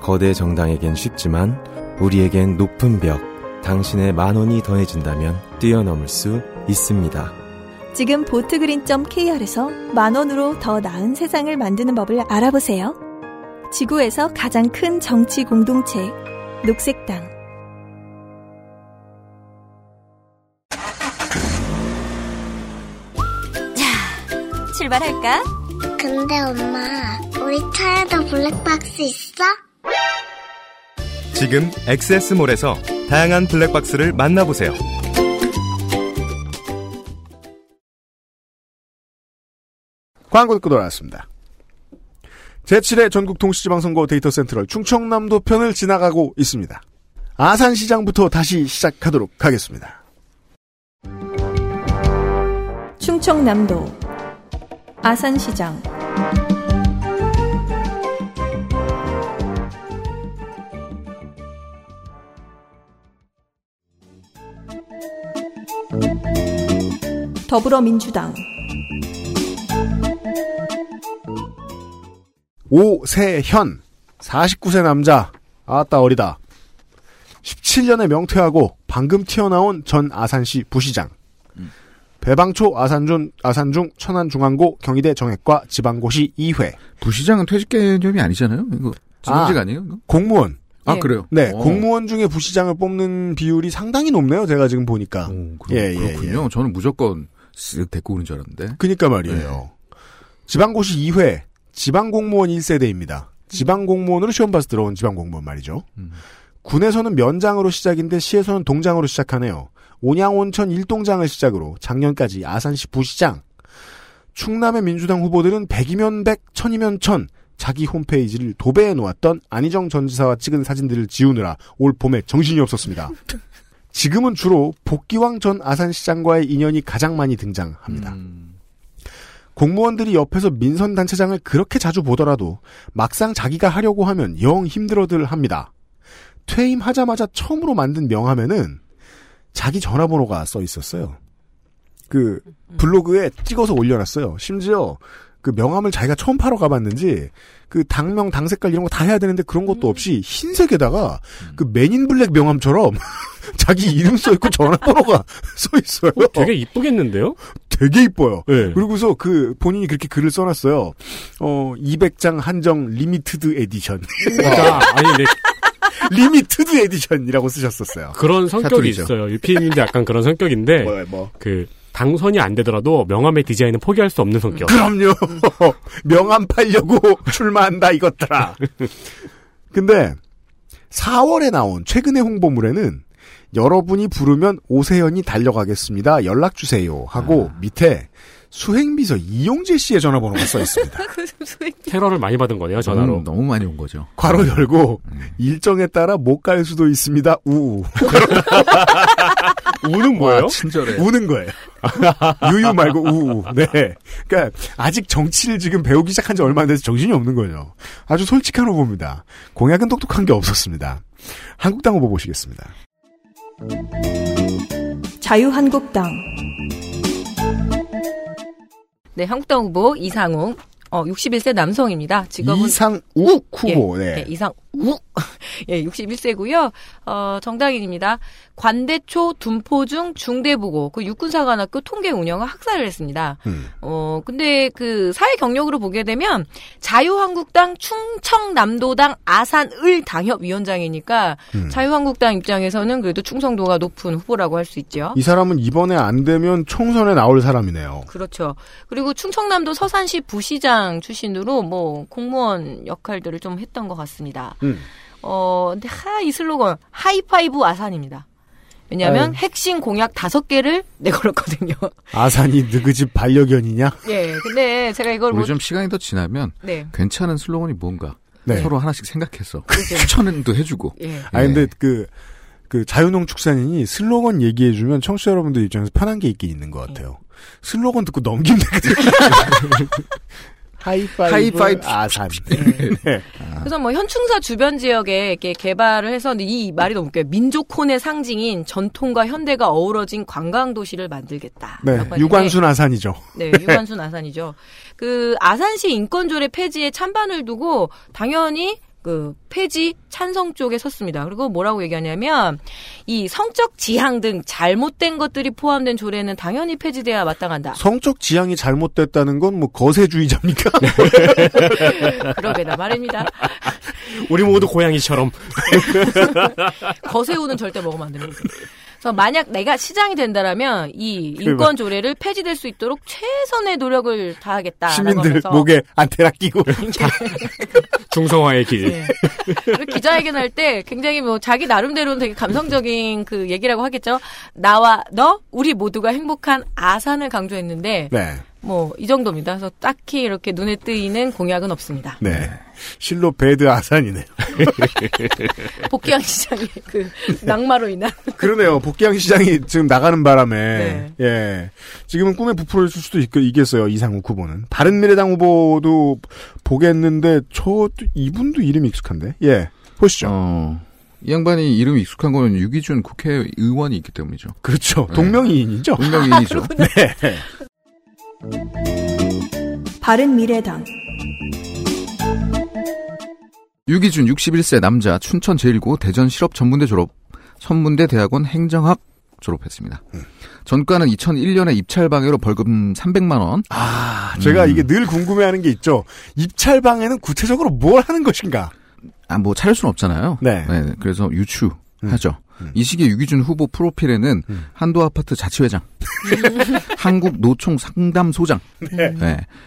거대 정당에겐 쉽지만 우리에겐 높은 벽. 당신의 만 원이 더해진다면 뛰어넘을 수 있습니다. 지금 보트그린.kr에서 만 원으로 더 나은 세상을 만드는 법을 알아보세요. 지구에서 가장 큰 정치 공동체, 녹색당. 출발할까? 근데 엄마, 우리 차에도 블랙박스 있어? 지금 엑세스몰에서 다양한 블랙박스를 만나보세요. 광고 듣고 돌아왔습니다. 제7회 전국 동시지방선거 데이터 센트럴 충청남도 편을 지나가고 있습니다. 아산시장부터 다시 시작하도록 하겠습니다. 충청남도 아산시장. 더불어민주당. 오세현 49세 남자. 아따 어리다. 17년에 명퇴하고 방금 튀어나온 전 아산시 부시장 배방초 아산중 아산중 천안중앙고 경희대 정액과 지방고시 2회 부시장은 퇴직 개념이 아니잖아요. 이거 지명직 아. 아, 니에요 이거? 공무원 아 예. 그래요? 네 어. 공무원 중에 부시장을 뽑는 비율이 상당히 높네요 제가 지금 보니까 오, 그렇, 예, 예, 그렇군요. 저는 무조건 쓱 데리고 오는 줄 알았는데. 그니까 말이에요 지방고시 2회 지방공무원 1세대입니다 지방공무원으로 시험 봐서 들어온 지방공무원 말이죠 음. 군에서는 면장으로 시작인데 시에서는 동장으로 시작하네요. 온양온천 일동장을 시작으로 작년까지 아산시 부시장. 충남의 민주당 후보들은 100이면 100, 1000이면 1000 자기 홈페이지를 도배해 놓았던 안희정 전 지사와 찍은 사진들을 지우느라 올 봄에 정신이 없었습니다. 지금은 주로 복기왕 전 아산시장과의 인연이 가장 많이 등장합니다. 음, 공무원들이 옆에서 민선 단체장을 그렇게 자주 보더라도 막상 자기가 하려고 하면 영 힘들어들 합니다. 퇴임하자마자 처음으로 만든 명함에는 자기 전화번호가 써 있었어요. 그 블로그에 찍어서 올려놨어요. 심지어 그 명함을 자기가 처음 팔러 가봤는지 그 당명 당 색깔 이런 거 다 해야 되는데 그런 것도 없이 흰색에다가 그 맨인 블랙 명함처럼 자기 이름 써 있고 전화번호가 써 있어요. 어, 되게 이쁘겠는데요? 되게 이뻐요. 네. 그리고서 그 본인이 그렇게 글을 써놨어요. 어 200장 한정 limited edition. 아, 아니, 네. limited edition이라고 쓰셨었어요. 그런 성격이 사투리죠. 있어요. 유피님도 약간 그런 성격인데, 뭐야, 뭐. 그, 당선이 안 되더라도 명함의 디자인은 포기할 수 없는 성격. 그럼요. 명함 팔려고 출마한다 이것들아. 근데 4월에 나온 최근의 홍보물에는 여러분이 부르면 오세연이 달려가겠습니다. 연락 주세요 하고 밑에 수행비서 이용재 씨의 전화번호가 써 있습니다. 테러를 많이 받은 거네요, 전화로. 음, 너무 많이 온 거죠. 괄호 열고 일정에 따라 못 갈 수도 있습니다. 우우. 우는 뭐예요? 와, 친절해. 우는 거예요. 유유 말고 우우. 네. 그러니까 아직 정치를 지금 배우기 시작한 지 얼마 안 돼서 정신이 없는 거죠. 아주 솔직한 후보입니다. 공약은 똑똑한 게 없었습니다. 한국당 후보 보시겠습니다. 자유한국당 네, 한국당 후보 이상웅. 어, 61세 남성입니다. 직업은 이상욱 후보. 예, 네. 예, 이상욱. 예, 61세고요. 어, 정당인입니다. 관대초 둔포중 중대부고 그 육군사관학교 통계 운영을 학사를 했습니다. 음. 어, 근데 그 사회 경력으로 보게 되면 자유한국당 충청남도당 아산을 당협위원장이니까 음. 자유한국당 입장에서는 그래도 충성도가 높은 후보라고 할 수 있죠. 이 사람은 이번에 안 되면 총선에 나올 사람이네요. 그렇죠. 그리고 충청남도 서산시 부시장 출신으로 뭐 공무원 역할들을 좀 했던 것 같습니다. 음. 어, 근데 하, 이 슬로건 하이파이브 아산입니다. 왜냐하면 아유. 핵심 공약 다섯 개를 내걸었거든요. 아산이 느그 집 반려견이냐? 예, 근데 제가 이걸 우리 뭐, 좀 시간이 더 지나면 네. 괜찮은 슬로건이 뭔가 네. 서로 하나씩 생각해서. 추천도 해주고. 예. 아 근데 그, 그 자유농축산인이 슬로건 얘기해주면 청취자 여러분들 입장에서 편한 게 있긴 있는 것 같아요. 슬로건 듣고 되거든요. 하이파이브, 하이파이브. 아산. 네. 그래서 뭐 현충사 주변 지역에 이렇게 개발을 해서 이 말이 너무 웃겨요. 민족혼의 상징인 전통과 현대가 어우러진 관광 도시를 만들겠다. 네, 유관순 아산이죠. 네, 유관순 아산이죠. 그 아산시 인권조례 폐지에 찬반을 두고 당연히 그 폐지 찬성 쪽에 섰습니다. 그리고 뭐라고 얘기하냐면 이 성적 지향 등 잘못된 것들이 포함된 조례는 당연히 폐지돼야 마땅한다. 성적 지향이 잘못됐다는 건 뭐 거세주의자입니까? 그러게나 말입니다. 우리 모두 고양이처럼. 거세우는 절대 먹으면 안 됩니다. 그래서 만약 내가 시장이 된다라면 이 인권 조례를 폐지될 수 있도록 최선의 노력을 다하겠다. 시민들 목에 안테나 끼고. 중성화의 길. 네. 그리고 기자회견 할 때 굉장히 뭐 자기 나름대로는 되게 감성적인 그 얘기라고 하겠죠. 나와 너 우리 모두가 행복한 아산을 강조했는데 네. 뭐 이 정도입니다. 그래서 딱히 이렇게 눈에 띄는 공약은 없습니다. 네. 실로 배드 아산이네요. 복귀항 시장의 그 낙마로 인한 그러네요. 복귀항 시장이 지금 나가는 바람에 네. 예 지금은 꿈에 부풀어 있을 수도 있, 있겠어요. 이상욱 후보는 바른 미래당 후보도 보겠는데 저 이분도 이름이 익숙한데 예 보시죠. 어, 이 양반이 이름이 익숙한 거는 유기준 국회의원이 있기 때문이죠. 그렇죠. 네. 동명이인이죠. 동명이인이죠. 네. 바른미래당 유기준 61세 남자 춘천 제1고 대전 실업 전문대 졸업 선문대 대학원 행정학 졸업했습니다. 전과는 2001년에 입찰 방해로 벌금 300만 원. 아 제가 음. 이게 늘 궁금해하는 게 있죠. 입찰 방에는 구체적으로 뭘 하는 것인가? 아, 뭐 차릴 수는 없잖아요. 네. 그래서 유추하죠. 이 시기에 유기준 후보 프로필에는 한도 아파트 자치회장, 한국 노총 상담소장. 네.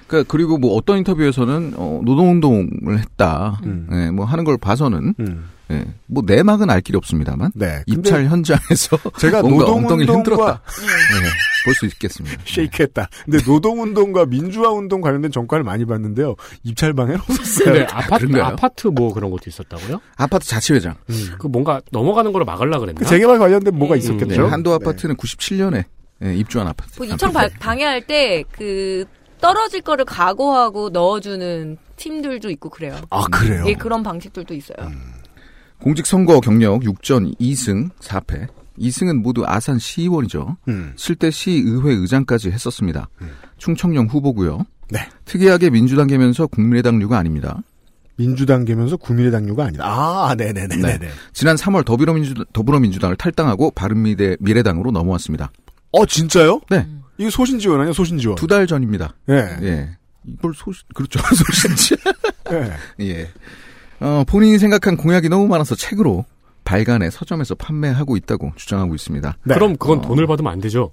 그러니까 그리고 뭐 어떤 인터뷰에서는 어, 노동운동을 했다. 네, 뭐 하는 걸 봐서는 네, 뭐 내막은 알 길이 없습니다만 네. 입찰 현장에서 제가 뭔가 엉덩이를 흔들었다. 노동운동과 네, 볼수 있겠습니다. 쉐이크했다. 근데 노동운동과 민주화운동 관련된 정과를 많이 봤는데요. 입찰 방해는 없었어요. 근데 아파트, 그런가요? 아파트 뭐 그런 것도 있었다고요? 아파트 자치회장. 그 뭔가 넘어가는 거를 막으려 그랬나? 그 재개발 관련된 뭐가 있었겠죠. 네, 한도 아파트는 97년에 입주한 아파트. 그 입청 바- 방해할 때 그 떨어질 거를 각오하고 넣어주는 팀들도 있고 그래요. 아 그래요. 예, 그런 방식들도 있어요. 공직선거 경력 6전 2승 4패. 2승은 모두 아산 시의원이죠. 음. 실대 시의회 의장까지 했었습니다. 충청령 후보고요. 네. 특이하게 민주당계면서 국민의당류가 아닙니다. 민주당계면서 국민의당류가 아니다. 아, 네네네. 네. 지난 3월 더불어민주, 더불어민주당을 탈당하고 바른미래당으로 넘어왔습니다. 어, 진짜요? 네. 이거 소신지원 아니야, 소신지원? 두 달 전입니다. 예. 예. 이걸 소신, 그렇죠. 소신지. 예. 예. 어, 본인이 생각한 공약이 너무 많아서 책으로 발간해 서점에서 판매하고 있다고 주장하고 있습니다. 네. 그럼 그건 어. 돈을 받으면 안 되죠.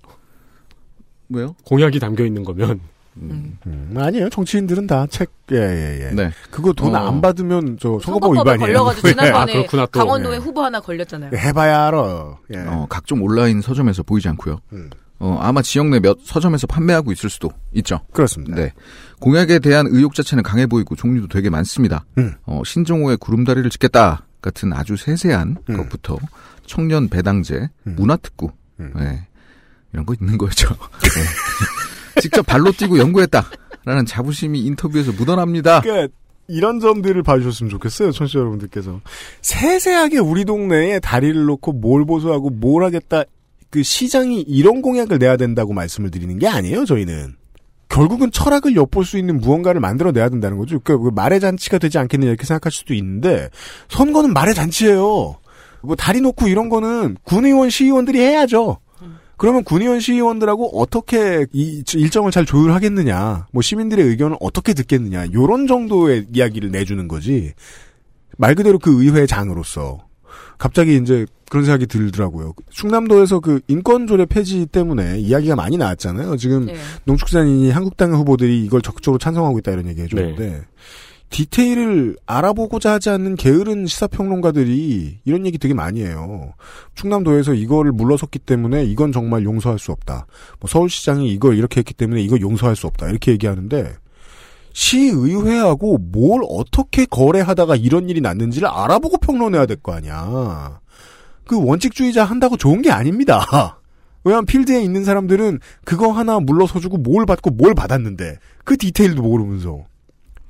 왜요? 공약이 담겨 있는 거면. 음, 아니에요. 정치인들은 다 책, 예, 예, 예. 네. 그거 돈 어. 안 받으면 저 선거법 위반이에요. 걸려가지고 예. 지난번에 아, 그렇구나, 또. 강원도에 후보 하나 걸렸잖아요. 해봐야 알아. 예. 어, 각종 온라인 서점에서 보이지 않고요. 음. 어, 아마 지역 내 몇 서점에서 판매하고 있을 수도 있죠. 그렇습니다. 네. 공약에 대한 의혹 자체는 강해 보이고 종류도 되게 많습니다. 음. 어, 신종호의 구름다리를 짓겠다 같은 아주 세세한 음. 것부터 청년 배당제, 음. 문화특구, 음. 네. 이런 거 있는 거죠. 네. 직접 발로 뛰고 연구했다라는 자부심이 인터뷰에서 묻어납니다. 그러니까 이런 점들을 봐주셨으면 좋겠어요, 청취자 여러분들께서. 세세하게 우리 동네에 다리를 놓고 뭘 보수하고 뭘 하겠다, 그 시장이 이런 공약을 내야 된다고 말씀을 드리는 게 아니에요, 저희는. 결국은 철학을 엿볼 수 있는 무언가를 만들어내야 된다는 거죠. 그러니까 말의 잔치가 되지 않겠느냐 이렇게 생각할 수도 있는데 선거는 말의 잔치예요. 뭐 다리 놓고 이런 거는 군의원 시의원들이 해야죠. 그러면 군의원 시의원들하고 어떻게 이 일정을 잘 조율하겠느냐, 뭐 시민들의 의견을 어떻게 듣겠느냐, 요런 정도의 이야기를 내주는 거지. 말 그대로 그 의회 장으로서 갑자기 이제 그런 생각이 들더라고요. 충남도에서 그 인권조례 폐지 때문에 이야기가 많이 나왔잖아요. 지금 네. 농축산인이 한국당 후보들이 이걸 적극적으로 찬성하고 있다 이런 얘기 해줬는데 디테일을 알아보고자 하지 않는 게으른 시사평론가들이 이런 얘기 되게 많이 해요. 충남도에서 이거를 물러섰기 때문에 이건 정말 용서할 수 없다. 뭐 서울시장이 이걸 이렇게 했기 때문에 이거 용서할 수 없다. 이렇게 얘기하는데 시의회하고 뭘 어떻게 거래하다가 이런 일이 났는지를 알아보고 평론해야 될 거 아니야. 그 원칙주의자 한다고 좋은 게 아닙니다. 왜냐하면 필드에 있는 사람들은 그거 하나 물러서주고 뭘 받고 뭘 받았는데 그 디테일도 모르면서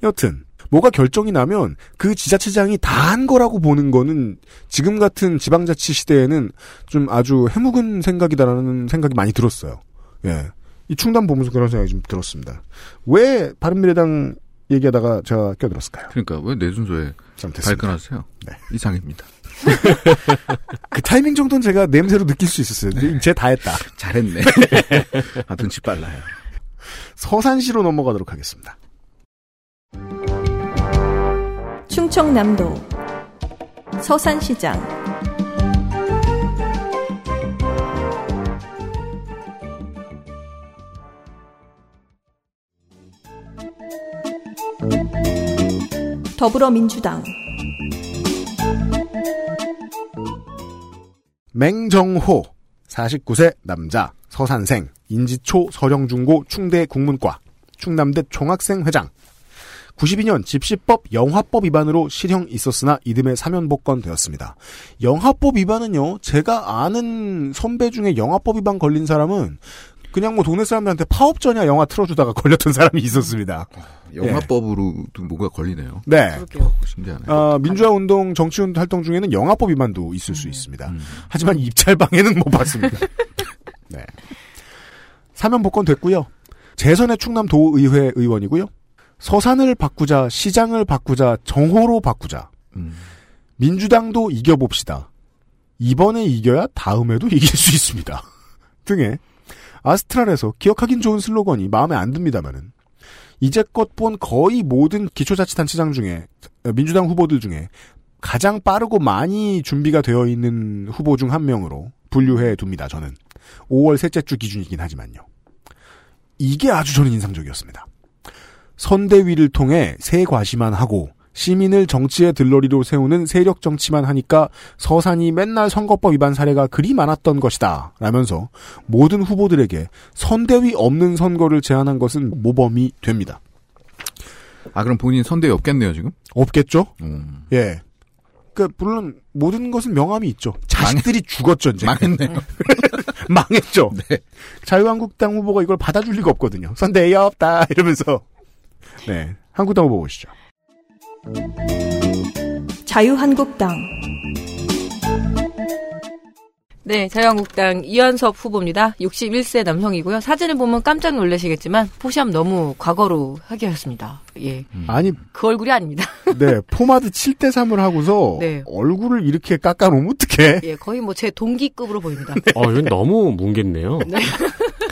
여튼 뭐가 결정이 나면 그 지자체장이 다 한 거라고 보는 거는 지금 같은 지방자치 시대에는 좀 아주 해묵은 생각이다라는 생각이 많이 들었어요. 예. 이 충남 보면서 그런 생각이 좀 들었습니다. 왜 바른미래당 얘기하다가 제가 껴들었을까요? 그러니까 왜 내 순서에. 발끈하세요? 네. 이상입니다. 그 타이밍 정도는 제가 냄새로 느낄 수 있었어요. 제 다 했다. 잘했네. 아, 눈치 빨라요. 서산시로 넘어가도록 하겠습니다. 충청남도 서산시장 더불어민주당 맹정호 49세 남자 서산생 인지초 서령중고 충대 국문과 충남대 총학생 회장 92년 집시법 영화법 위반으로 실형 있었으나 이듬해 사면 복권되었습니다. 영화법 위반은요 제가 아는 선배 중에 영화법 위반 걸린 사람은 그냥 뭐 동네 사람들한테 파업전야 영화 틀어주다가 걸렸던 사람이 있었습니다. 영화법으로도 뭐가 걸리네요. 네. 그렇게요. 신기하네. 어, 민주화 운동, 정치 운동 활동 중에는 영화법 위반도 있을 수 있습니다. 음. 하지만 입찰방에는 못 봤습니다. 네. 사면 복권 됐고요. 재선의 충남 도의회 의원이고요. 서산을 바꾸자, 시장을 바꾸자, 정호로 바꾸자. 음. 민주당도 이겨봅시다. 이번에 이겨야 다음에도 이길 수 있습니다. 등의 아스트랄에서 기억하긴 좋은 슬로건이 마음에 안 듭니다만은 이제껏 본 거의 모든 기초자치단체장 중에 민주당 후보들 중에 가장 빠르고 많이 준비가 되어 있는 후보 중 한 명으로 분류해 둡니다. 저는 5월 셋째 주 기준이긴 하지만요. 이게 아주 저는 인상적이었습니다. 선대위를 통해 새 과시만 하고 시민을 정치의 들러리로 세우는 세력 정치만 하니까 서산이 맨날 선거법 위반 사례가 그리 많았던 것이다. 라면서 모든 후보들에게 선대위 없는 선거를 제안한 것은 모범이 됩니다. 아, 그럼 본인 선대위 없겠네요, 지금? 없겠죠? 음. 예. 그 물론 모든 것은 명함이 있죠. 자식들이 죽었죠, 이제. 망했네요. 망했죠. 네. 자유한국당 후보가 이걸 받아줄 리가 없거든요. 선대위 없다 이러면서. 네. 한국당 후보 보시죠. 자유한국당 네, 자유한국당 이완섭 후보입니다. 61세 남성이고요. 사진을 보면 깜짝 놀라시겠지만 포샵 너무 과거로 하게 하였습니다. 예. 아니 그 얼굴이 아닙니다. 네 포마드 7대 3을 하고서 네. 얼굴을 이렇게 깎아 놓으면 어떡해? 예, 거의 뭐 제 동기급으로 보입니다. 어, 이건 너무 뭉갰네요.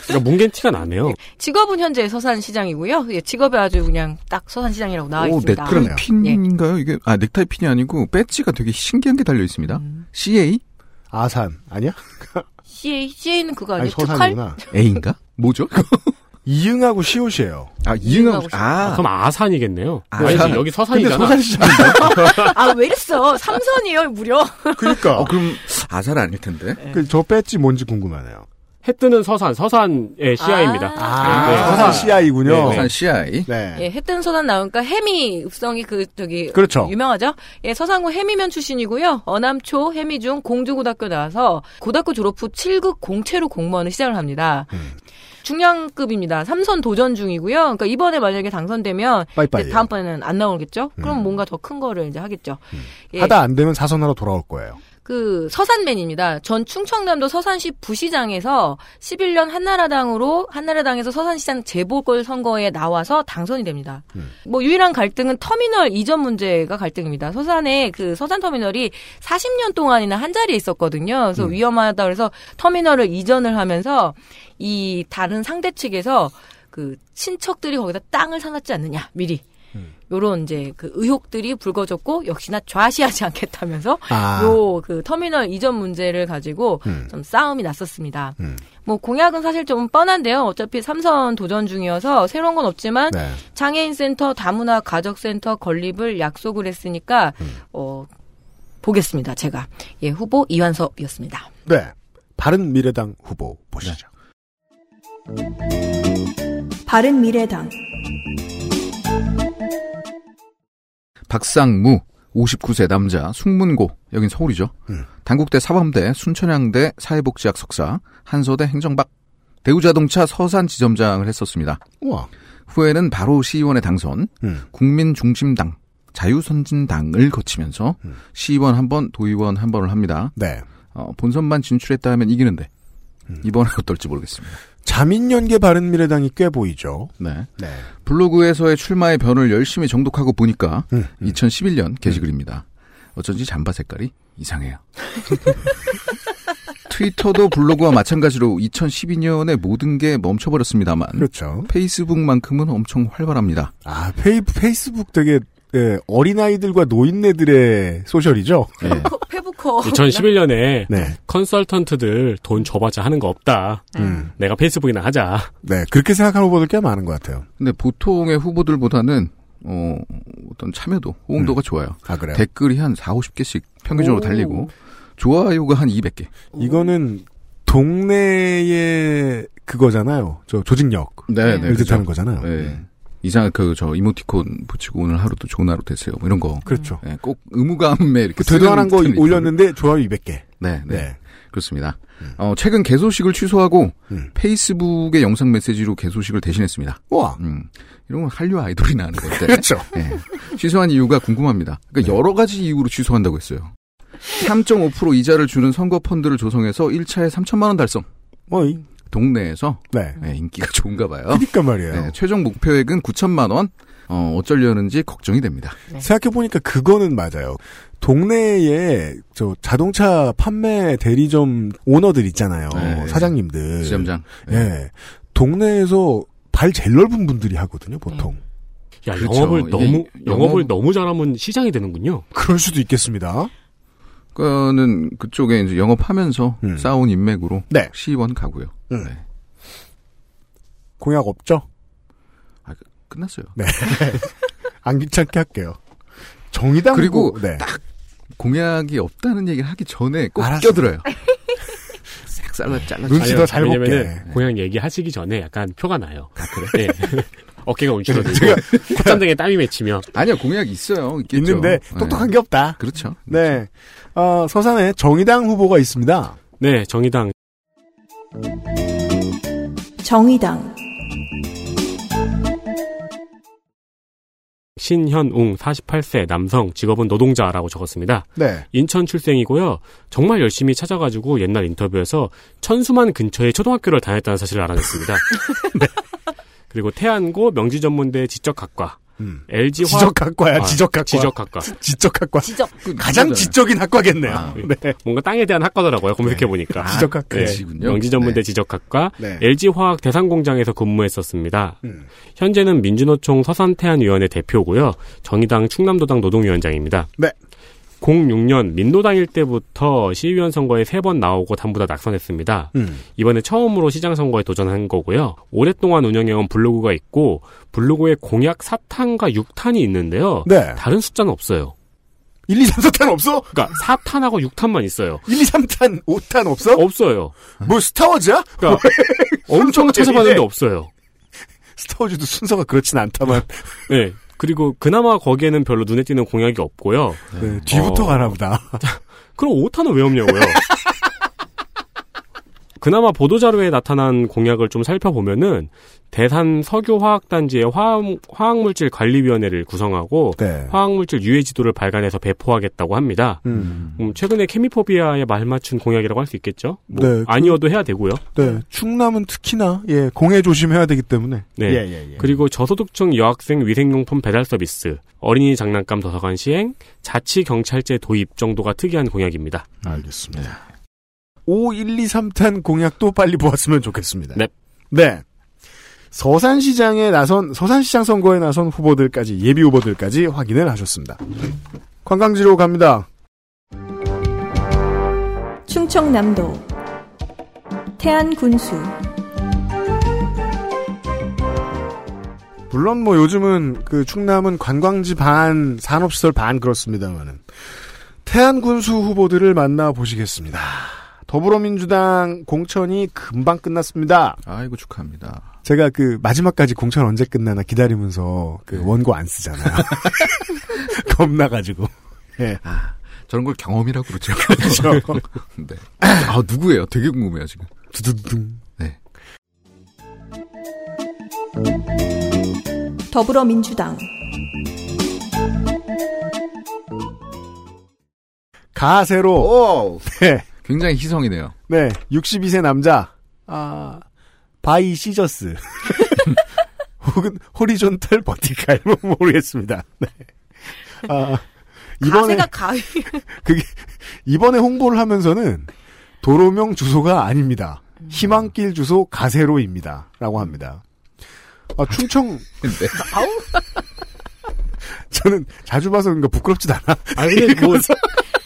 그러니까 뭉갠 티가 나네요. 직업은 현재 서산 시장이고요. 예, 직업이 아주 그냥 딱 서산 시장이라고 나와 오, 있습니다. 넥타이 핀인가요? 이게 아 넥타이 핀이 아니고 배지가 되게 신기한 게 달려 있습니다. 음. CA 아산 아니야? CA, CA는 그거 아니 아니에요? 특활? 서산이구나. A인가? 뭐죠? 이응하고 시옷이에요. 아 이응하고 아 그럼 아산이겠네요. 아산. 아니지, 여기 서산이잖아. 근데 서산시장인데. 아, 왜 이랬어? 삼선이에요, 무려. 그러니까. 어, 그럼 아살 아닐 텐데. 그, 저 배지 뭔지 궁금하네요. 해 뜨는 서산, 서산의 CI입니다. 아, 네, 서산 CI군요. 네, 네. 서산 CI. 네. 예, 해뜬 서산 나오니까 해미 읍성이 그 저기 그렇죠. 유명하죠. 예, 서산고 해미면 출신이고요. 어남초 해미중 공주고등학교 나와서 고등학교 졸업 후 7급 공채로 공무원을 시작을 합니다. 음. 중량급입니다. 삼선 도전 중이고요. 그러니까 이번에 만약에 당선되면 다음번에는 안 나오겠죠. 그럼 음. 뭔가 더 큰 거를 이제 하겠죠. 예, 하다 안 되면 사선하러 돌아올 거예요. 그 서산맨입니다. 전 충청남도 서산시 부시장에서 11년 한나라당으로 한나라당에서 서산시장 재보궐 선거에 나와서 당선이 됩니다. 음. 뭐 유일한 갈등은 터미널 이전 문제가 갈등입니다. 서산에 그 서산 터미널이 40년 동안이나 한 자리에 있었거든요. 그래서 음. 위험하다 그래서 터미널을 이전을 하면서 이 다른 상대 측에서 그 친척들이 거기다 땅을 사놨지 않느냐 미리. 음. 요런 이제 그 의혹들이 불거졌고 역시나 좌시하지 않겠다면서 아. 요그 터미널 이전 문제를 가지고 음. 좀 싸움이 났었습니다. 음. 뭐 공약은 사실 좀 뻔한데요. 어차피 삼선 도전 중이어서 새로운 건 없지만 네. 장애인 센터, 다문화 가족 센터 건립을 약속을 했으니까 음. 어 보겠습니다. 제가 예 후보 이완섭이었습니다. 네. 바른 미래당 후보 보시죠. 바른 미래당 박상무 59세 남자 숙문고 여긴 서울이죠. 음. 단국대 사범대 순천향대 사회복지학 석사 한서대 행정박 대우자동차 서산 지점장을 했었습니다. 우와. 후에는 바로 시의원에 당선 음. 국민중심당 자유선진당을 거치면서 음. 시의원 한 번, 도의원 한 번을 합니다. 네. 어, 본선만 진출했다 하면 이기는데 음. 이번은 어떨지 모르겠습니다. 자민연계 바른 미래당이 꽤 보이죠. 네. 네. 블로그에서의 출마의 변을 열심히 정독하고 보니까 음. 2011년 게시글입니다. 어쩐지 잠바 색깔이 이상해요. 트위터도 블로그와 마찬가지로 2012년에 모든 게 멈춰버렸습니다만 그렇죠. 페이스북만큼은 엄청 활발합니다. 아, 페이, 페이스북 되게 예, 어린아이들과 노인네들의 소셜이죠? 예. 페북커 2011년에 네. 컨설턴트들 돈 줘봤자 하는 거 없다. 음. 내가 페이스북이나 하자. 네, 그렇게 생각하는 후보들 꽤 많은 것 같아요. 근데 보통의 후보들보다는 어, 어떤 참여도, 호응도가 좋아요. 아, 그래요? 댓글이 한 4, 50개씩 평균적으로 오. 달리고 좋아요가 한 200개. 이거는 동네의 그거잖아요. 저 조직력. 네, 을 뜻하는 거잖아요. 네. 이상 그저 이모티콘 붙이고 오늘 하루도 좋은 하루 되세요. 뭐 이런 거. 그렇죠. 네, 꼭 의무감에 이렇게 그 되도안한 거 올렸는데 좋아요 200개. 네, 네. 네. 그렇습니다. 어, 최근 개소식을 취소하고 음. 페이스북의 영상 메시지로 개소식을 대신했습니다. 와. 음, 이런 건 한류 아이돌이나 하는 건데. 그렇죠. 예. 취소한 이유가 궁금합니다. 그러니까 네. 여러 가지 이유로 취소한다고 했어요. 3.5% 이자를 주는 선거 펀드를 조성해서 1차에 3천만 원 달성. 뭐, 이- 동네에서 네. 네, 인기가 좋은가 봐요. 그니까 말이에요. 네, 최종 목표액은 9천만 원. 어, 어쩌려는지 걱정이 됩니다. 생각해보니까 그거는 맞아요. 동네에 저 자동차 판매 대리점 오너들 있잖아요. 네. 사장님들. 지점장. 예. 동네에서 발 제일 넓은 분들이 하거든요, 보통. 야, 그렇죠. 영업을 이게 너무, 영업을 영업- 너무 잘하면 시장이 되는군요. 그럴 수도 있겠습니다. 그거는 그쪽에 이제 영업하면서 음. 쌓아온 인맥으로 네. 시의원 가고요. 음. 네. 공약 없죠? 끝났어요. 네. 안 귀찮게 할게요. 정의당 그리고 후보, 네. 딱 공약이 없다는 얘기를 하기 전에 꼭 알았어. 껴들어요. 싹 잘라 잘라. 눈치 더잘 볼게. 왜냐면은 공약 얘기하시기 전에 약간 표가 나요. 아, 그래? 어깨가 움츠러들고 콧잔등에 땀이 맺히며 아니야 공약 있어요. 있겠죠. 있는데 똑똑한 네. 게 없다. 그렇죠. 네. 어, 서산에 정의당 후보가 있습니다. 네, 정의당 정의당 신현웅 48세 남성 직업은 노동자라고 적었습니다. 네. 인천 출생이고요. 정말 열심히 찾아가지고 옛날 인터뷰에서 천수만 근처에 초등학교를 다녔다는 사실을 알아냈습니다. 네. 그리고 태안고 명지전문대 지적학과 음. LG 화학 지적학과야, 아, 지적학과. 지적학과. 지적학과. 지적. 가장 지적인 학과겠네요. 아, 네. 뭔가 땅에 대한 학과더라고요. 검색해 보니까. 아, 지적학과. 네. 명지전문대 네. 지적학과 네. LG 화학 대상공장에서 근무했었습니다. 음. 현재는 민주노총 서산태안위원회 대표고요. 정의당 충남도당 노동위원장입니다. 네. 06년 민노당일 때부터 시의원 선거에 세 번 나오고 전부 다 낙선했습니다. 음. 이번에 처음으로 시장 선거에 도전한 거고요. 오랫동안 운영해온 블로그가 있고 블로그에 공약 4탄과 6탄이 있는데요. 네. 다른 숫자는 없어요. 1, 2, 3, 4탄 없어? 그러니까 4탄하고 6탄만 있어요. 1, 2, 3탄, 5탄 없어? 없어요. 뭐 스타워즈야? 그러니까 엄청 찾아봤는데 없어요. 스타워즈도 순서가 그렇진 않다만. 네. 그리고 그나마 거기에는 별로 눈에 띄는 공약이 없고요. 네, 뒤부터 어. 가나 보다. 그럼 5탄은 왜 없냐고요? 그나마 보도자료에 나타난 공약을 좀 살펴보면은 대산 석유화학단지의 화학, 화학 물질 관리위원회를 구성하고 네. 화학물질 유해 지도를 발간해서 배포하겠다고 합니다. 음. 음, 최근에 케미포비아에 말맞춘 공약이라고 할 수 있겠죠? 뭐 네, 그- 아니어도 해야 되고요. 네. 충남은 특히나, 예, 공해 조심해야 되기 때문에. 네. 예, 예, 예. 그리고 저소득층 여학생 위생용품 배달 서비스, 어린이 장난감 도서관 시행, 자치 경찰제 도입 정도가 특이한 공약입니다. 알겠습니다. 5, 1, 2, 3탄 공약도 빨리 보았으면 좋겠습니다. 네. 네. 서산시장에 나선, 서산시장 선거에 나선 후보들까지, 예비 후보들까지 확인을 하셨습니다. 관광지로 갑니다. 충청남도 태안군수 물론 뭐 요즘은 그 충남은 관광지 반, 산업시설 반 그렇습니다만은. 태안군수 후보들을 만나 보시겠습니다. 더불어민주당 공천이 금방 끝났습니다. 아이고 축하합니다. 제가 그 마지막까지 공천 언제 끝나나 기다리면서 그 원고 안 쓰잖아요. 겁나가지고. 예. 저런 걸 경험이라고 그러죠. 그렇죠. 네. 아 누구예요? 되게 궁금해요 지금. 두두둥. 네. 더불어민주당 가세로. 네. 굉장히 희성이네요. 네. 62세 남자. 아, by scissors. 혹은 horizontal vertical. 뭐 모르겠습니다. 네. 아, 이번에, 가세가 가위. 그게, 이번에 홍보를 하면서는 도로명 주소가 아닙니다. 희망길 주소 가세로입니다. 라고 합니다. 아, 충청, 네. 저는 자주 봐서 그런가 부끄럽지도 않아. 아 근데 뭐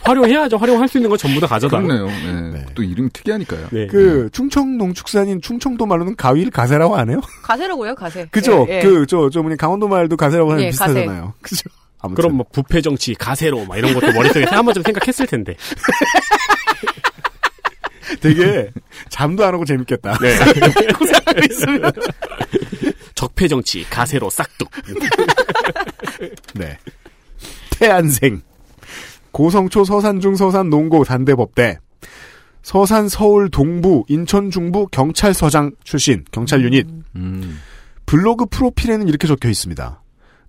활용해야죠. 활용할 수 있는 건 전부 다 가져다. 그렇네요. 네. 또 이름이 특이하니까요. 네. 그, 충청 농축산인 충청도 말로는 가위를 가세라고 안 해요? 가세라고요, 가세. 그죠? 예, 예. 그, 저, 저, 뭐냐, 강원도 말도 가세라고 하는 예, 비슷하잖아요. 그죠? 아무튼. 그럼 뭐 부패 정치, 가세로 막 이런 것도 머릿속에 한 번쯤 생각했을 텐데. 되게 잠도 안 오고 재밌겠다. 네. 그 생각이 있으면. 적폐 정치, 가세로 싹둑. 네. 태안생. 고성초 서산중 서산 농고 단대법대. 서산 서울 동부 인천 중부 경찰서장 출신 경찰 유닛. 음. 블로그 프로필에는 이렇게 적혀 있습니다.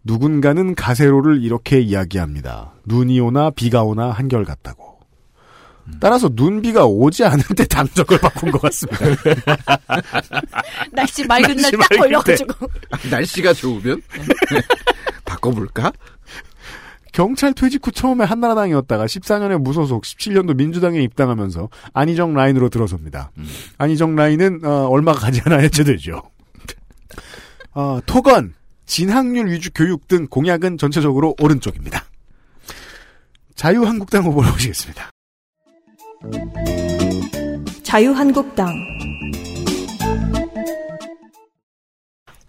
누군가는 가세로를 이렇게 이야기합니다. 눈이 오나 비가 오나 한결 같다고. 따라서 눈비가 오지 않을 때 당적을 바꾼 것 같습니다. 날씨 맑은 날 딱 걸려가지고. 날씨가 좋으면 바꿔볼까? 경찰 퇴직 후 처음에 한나라당이었다가 14년에 무소속, 17년도 민주당에 입당하면서 안희정 라인으로 들어섭니다. 안희정 라인은 어, 얼마 가지 않아 해체되죠. 어, 토건, 진학률 위주 교육 등 공약은 전체적으로 오른쪽입니다. 자유한국당 후보를 보시겠습니다. 자유한국당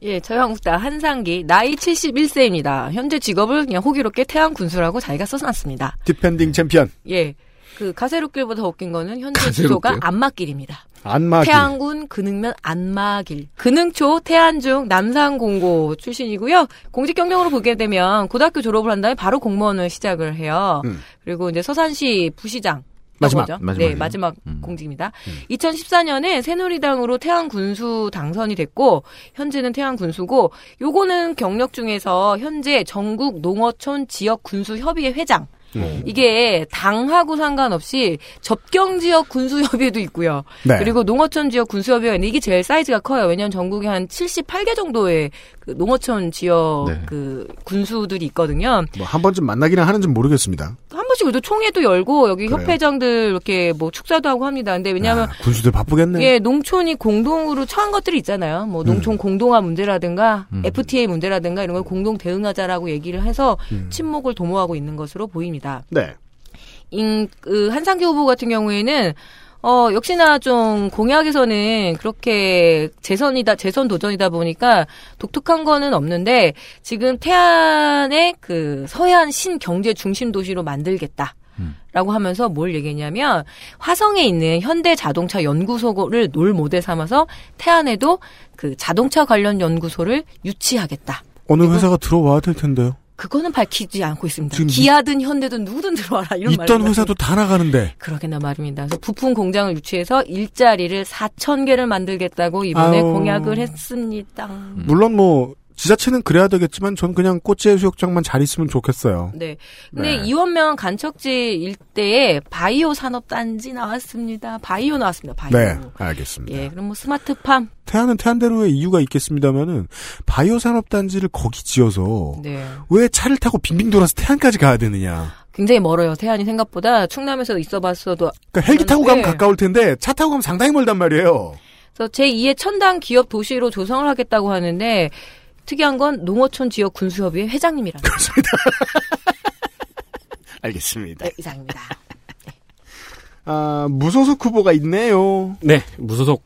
예, 자유한국당 한상기 나이 71세입니다. 현재 직업을 그냥 호기롭게 태안 군수라고 자기가 써놨습니다. defending champion. 예. 그 가세로길보다 더 웃긴 거는 현재? 주소가 안마길입니다. 안마길. 태안군 근흥면 안마길. 근흥초 태안중 남산공고 출신이고요. 공직 경력으로 보게 되면 고등학교 졸업을 한 다음에 바로 공무원을 시작을 해요. 음. 그리고 이제 서산시 부시장 마지막. 거죠. 마지막이에요. 네, 마지막 음. 공직입니다. 2014년에 새누리당으로 태안 군수 당선이 됐고 현재는 태안 군수고 요거는 경력 중에서 현재 전국 농어촌 지역 군수 협의회 회장. 음. 이게 당하고 상관없이 접경 지역 군수 협의회도 있고요. 네. 그리고 농어촌 지역 군수 협의회가 있는데 이게 제일 사이즈가 커요. 왜냐하면 전국에 한 78개 정도의 그 농어촌 지역 네. 그 군수들이 있거든요. 뭐 한 번쯤 만나기는 하는지 모르겠습니다. 한 번씩 그래도 총회도 열고 여기 그래요? 협회장들 이렇게 뭐 축사도 하고 합니다. 근데 왜냐하면 아, 군수들 바쁘겠네. 예, 농촌이 공동으로 처한 것들이 있잖아요. 뭐 농촌 공동화 문제라든가 음. FTA 문제라든가 이런 걸 공동 대응하자라고 얘기를 해서 음. 친목을 도모하고 있는 것으로 보입니다. 네. 인, 그 한상규 후보 같은 경우에는 어, 역시나 좀 공약에서는 그렇게 재선이다, 재선 도전이다 보니까 독특한 거는 없는데 지금 태안의 그 서해안 신경제 중심 도시로 만들겠다. 라고 하면서 뭘 얘기했냐면 화성에 있는 현대 자동차 연구소를 놀 모델 삼아서 태안에도 그 자동차 관련 연구소를 유치하겠다. 어느 회사가 들어와야 될 텐데요. 그거는 밝히지 않고 있습니다. 기아든 현대든 누구든 들어와라 이런 말을 있던 회사도 다 나가는데. 그러게나 말입니다. 그래서 부품 공장을 유치해서 일자리를 4천 개를 만들겠다고 이번에 아유. 공약을 했습니다. 물론 뭐 지자체는 그래야 되겠지만 전 그냥 꽃제 해수욕장만 잘 있으면 좋겠어요. 네. 근데 네. 이원명 간척지 일대에 바이오 산업 단지 나왔습니다. 바이오 나왔습니다. 바이오. 네, 알겠습니다. 예, 그럼 뭐 스마트팜. 태안은 태안대로의 이유가 있겠습니다만은 바이오 산업 단지를 거기 지어서 네. 왜 차를 타고 빙빙 돌아서 태안까지 가야 되느냐? 굉장히 멀어요. 태안이 생각보다 충남에서 있어봤어도. 그러니까 헬기 타고 가면 네. 가까울 텐데 차 타고 가면 상당히 멀단 말이에요. 그래서 제2의 천당 기업 도시로 조성을 하겠다고 하는데 특이한 건 농어촌 지역 군수협의회 회장님이라는 알겠습니다. 네, 이상입니다. 아, 무소속 후보가 있네요. 네, 무소속.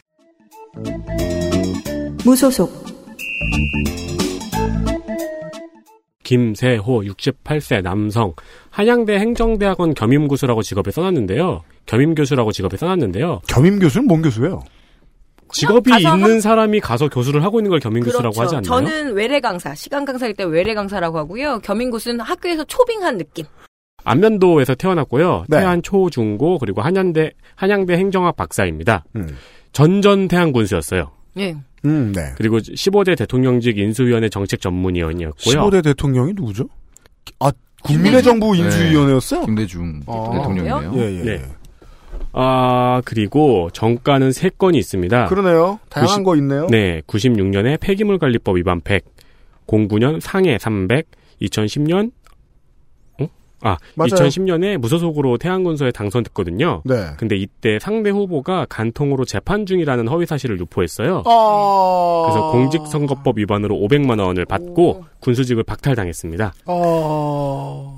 무소속 김세호 68세 남성 한양대 행정대학원 겸임교수라고 직업에 써놨는데요. 겸임교수라고 직업에 써놨는데요. 겸임 교수는 뭔 교수예요? 직업이 있는 한- 사람이 가서 교수를 하고 있는 걸 겸임교수라고 그렇죠. 하지 않나요? 저는 외래 강사, 시간 강사일 때 외래 강사라고 하고요. 겸임고수는 학교에서 초빙한 느낌. 안면도에서 태어났고요. 네. 태안 초중고 그리고 한양대 한양대 행정학 박사입니다. 음. 전전 태안 군수였어요. 예. 음, 네. 그리고 15대 대통령직 인수위원회 정책 전문위원이었고요. 15대 대통령이 누구죠? 아, 국민의 정부 인수위원회였어요? 김대중 아, 대통령이네요. 예, 예. 네. 아 그리고 정가는 세 건이 있습니다. 그러네요. 다양한 90 거 있네요. 네, 96년에 폐기물 관리법 위반 100, 09년 상해 300, 2010년 어? 아, 맞아요. 2010년에 무소속으로 태안군소에 당선됐거든요. 네. 근데 이때 상대 후보가 간통으로 재판 중이라는 허위 사실을 유포했어요. 아. 그래서 공직선거법 위반으로 500만 원을 받고 군수직을 박탈당했습니다. 아.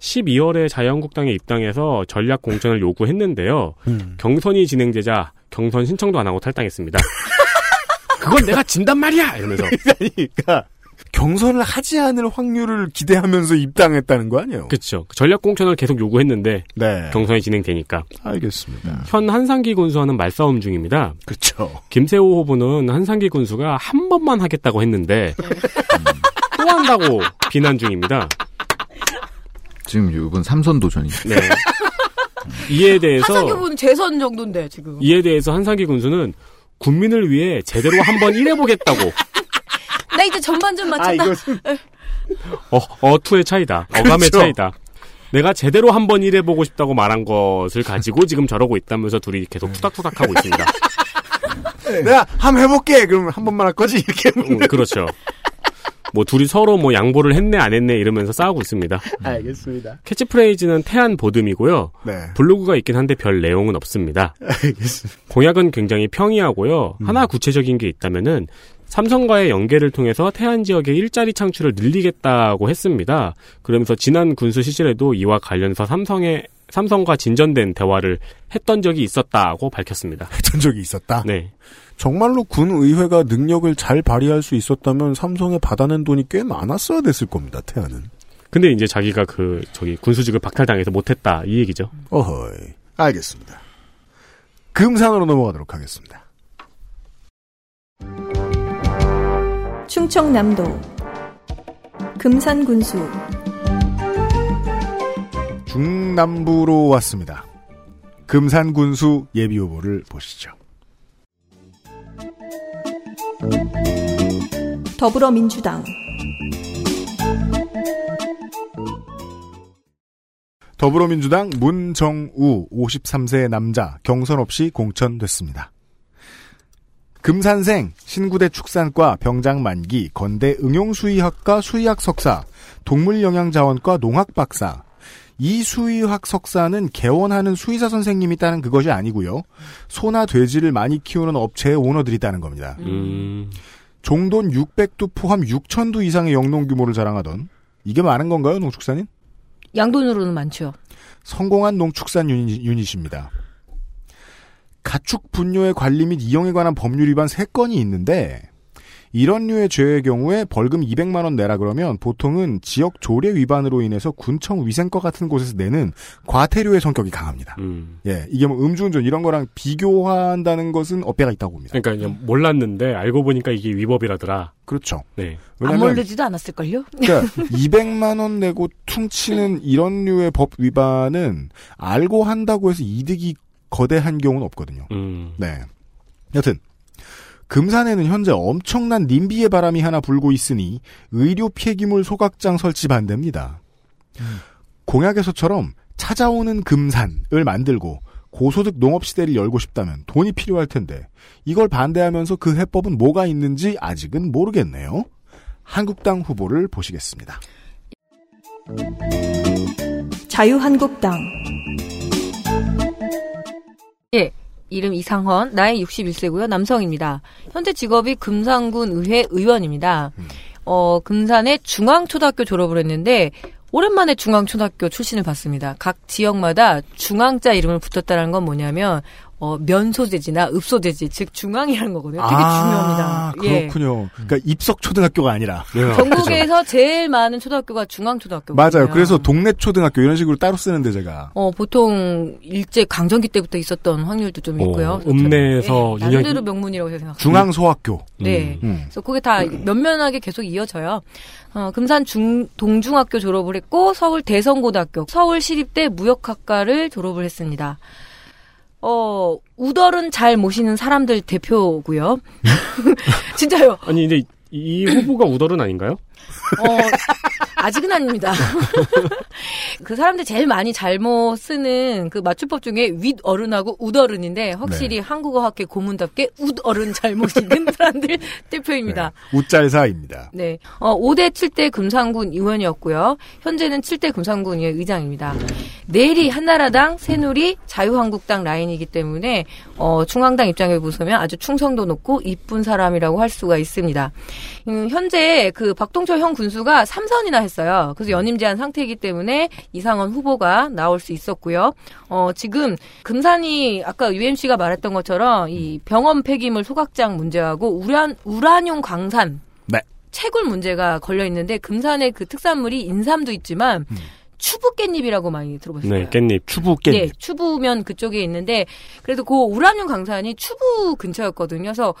12월에 자유한국당에 입당해서 전략 공천을 요구했는데요. 음. 경선이 진행되자 경선 신청도 안 하고 탈당했습니다. 그건 내가 진단 말이야! 이러면서. 그러니까 경선을 하지 않을 확률을 기대하면서 입당했다는 거 아니에요? 그쵸. 전략 공천을 계속 요구했는데 네. 경선이 진행되니까. 알겠습니다. 현 한상기 군수와는 말싸움 중입니다. 그렇죠. 김세호 후보는 한상기 군수가 한 번만 하겠다고 했는데 음, 또 한다고 비난 중입니다. 지금 이번 삼선 도전이. 네. 이에 대해서 한상규 분 재선 정도인데 지금. 이에 대해서 한상기 군수는 국민을 위해 제대로 한번 일해보겠다고 나 이제 전반전 아, 맞춘다. 어, 어투의 차이다. 어감의 그렇죠. 차이다. 내가 제대로 한번 일해보고 싶다고 말한 것을 가지고 지금 저러고 있다면서 둘이 계속 투닥투닥하고 있습니다. 내가 한번 해볼게. 그러면 한 번만 할 거지. 이렇게. 음, 그렇죠. 뭐 둘이 서로 뭐 양보를 했네 안 했네 이러면서 싸우고 있습니다. 알겠습니다. 캐치프레이즈는 태안 보듬이고요. 네. 블로그가 있긴 한데 별 내용은 없습니다. 알겠습니다. 공약은 굉장히 평이하고요. 음. 하나 구체적인 게 있다면은 삼성과의 연계를 통해서 태안 지역의 일자리 창출을 늘리겠다고 했습니다. 그러면서 지난 군수 시절에도 이와 관련해서 삼성의 삼성과 진전된 대화를 했던 적이 있었다고 밝혔습니다. 했던 적이 있었다. 네. 정말로 군 의회가 능력을 잘 발휘할 수 있었다면 삼성에 받아낸 돈이 꽤 많았어야 됐을 겁니다. 태안은. 근데 이제 자기가 그 저기 군수직을 박탈당해서 못했다 이 얘기죠. 어허이. 알겠습니다. 금산으로 넘어가도록 하겠습니다. 충청남도 금산군수 중남부로 왔습니다. 금산군수 예비후보를 보시죠. 더불어민주당 더불어민주당 문정우 53세 남자 경선 없이 공천됐습니다. 금산생 신구대 축산과 병장 만기 건대 응용수의학과 수의학 석사 동물영양자원과 농학 박사 이 수의학 석사는 개원하는 수의사 선생님이 있다는 그것이 아니고요. 소나 돼지를 많이 키우는 업체의 오너들이 있다는 겁니다. 음. 종돈 600두 포함 6천두 이상의 영농 규모를 자랑하던 이게 많은 건가요, 농축산인? 양돈으로는 많죠. 성공한 농축산 유닛, 유닛입니다. 가축 분뇨의 관리 및 이용에 관한 법률 위반 3건이 있는데 이런 류의 죄의 경우에 벌금 200만 원 내라 그러면 보통은 지역 조례 위반으로 인해서 군청 위생과 같은 곳에서 내는 과태료의 성격이 강합니다. 음. 예, 이게 뭐 음주운전 이런 거랑 비교한다는 것은 어폐가 있다고 봅니다. 그러니까 그냥 몰랐는데 알고 보니까 이게 위법이라더라. 그렇죠. 네. 안 모르지도 않았을걸요? 그러니까 200만 원 내고 퉁치는 이런 류의 법 위반은 알고 한다고 해서 이득이 거대한 경우는 없거든요. 음. 네. 여튼 금산에는 현재 엄청난 님비의 바람이 하나 불고 있으니 의료 폐기물 소각장 설치 반대입니다. 공약에서처럼 찾아오는 금산을 만들고 고소득 농업 시대를 열고 싶다면 돈이 필요할 텐데 이걸 반대하면서 그 해법은 뭐가 있는지 아직은 모르겠네요. 한국당 후보를 보시겠습니다. 자유한국당 예. 이름 이상헌, 나이 61세고요. 남성입니다. 현재 직업이 금산군 의회 의원입니다. 어, 금산의 중앙초등학교 졸업을 했는데 오랜만에 중앙초등학교 출신을 봤습니다. 각 지역마다 중앙자 이름을 붙였다는 건 뭐냐면 어, 면소재지나 읍소재지, 즉 중앙이라는 거거든요. 되게 아, 중요합니다. 예. 그렇군요. 그러니까 입석 초등학교가 아니라 전국에서 제일 많은 초등학교가 중앙 초등학교. 맞아요. 그래서 동네 초등학교 이런 식으로 따로 쓰는데 제가 어, 보통 일제 강점기 때부터 있었던 확률도 좀 있고요. 오, 읍내에서 예, 나름대로 명문이라고 생각합니다. 중앙 소학교. 네. 음. 그래서 그게 다 면면하게 계속 이어져요. 어, 금산 중, 동중학교 졸업을 했고, 서울 대성고등학교, 서울시립대 무역학과를 졸업을 했습니다. 어, 우덜은 잘 모시는 사람들 대표고요. 진짜요. 아니 근데 이 후보가 우덜은 아닌가요? 어, 아직은 아닙니다. 그 사람들 제일 많이 잘못 쓰는 그 맞춤법 중에 윗 어른하고 웃 어른인데 확실히 네. 한국어학회 고문답게 웃 어른 잘못이는 사람들 대표입니다. 웃잘사입니다. 네. 어, 5대 7대 금산군 의원이었고요. 현재는 7대 금산군 의회 의장입니다. 내일이 한나라당, 새누리, 자유한국당 라인이기 때문에 어, 중앙당 입장에 보시면 아주 충성도 높고 이쁜 사람이라고 할 수가 있습니다. 음, 현재 그 박동철 형 군수가 3선이나 했 어요. 그래서 연임 제한 상태이기 때문에 이상원 후보가 나올 수 있었고요. 어, 지금 금산이 아까 UMC가 말했던 것처럼 이 병원 폐기물 소각장 문제하고 우란 우라뇽 광산 네. 채굴 문제가 걸려 있는데 금산의 그 특산물이 인삼도 있지만 추부 깻잎이라고 많이 들어보셨어요? 네, 깻잎. 추부 네, 추부면 그쪽에 있는데 그래도 그 우라뇽 강산이 추부 근처였거든요. 그래서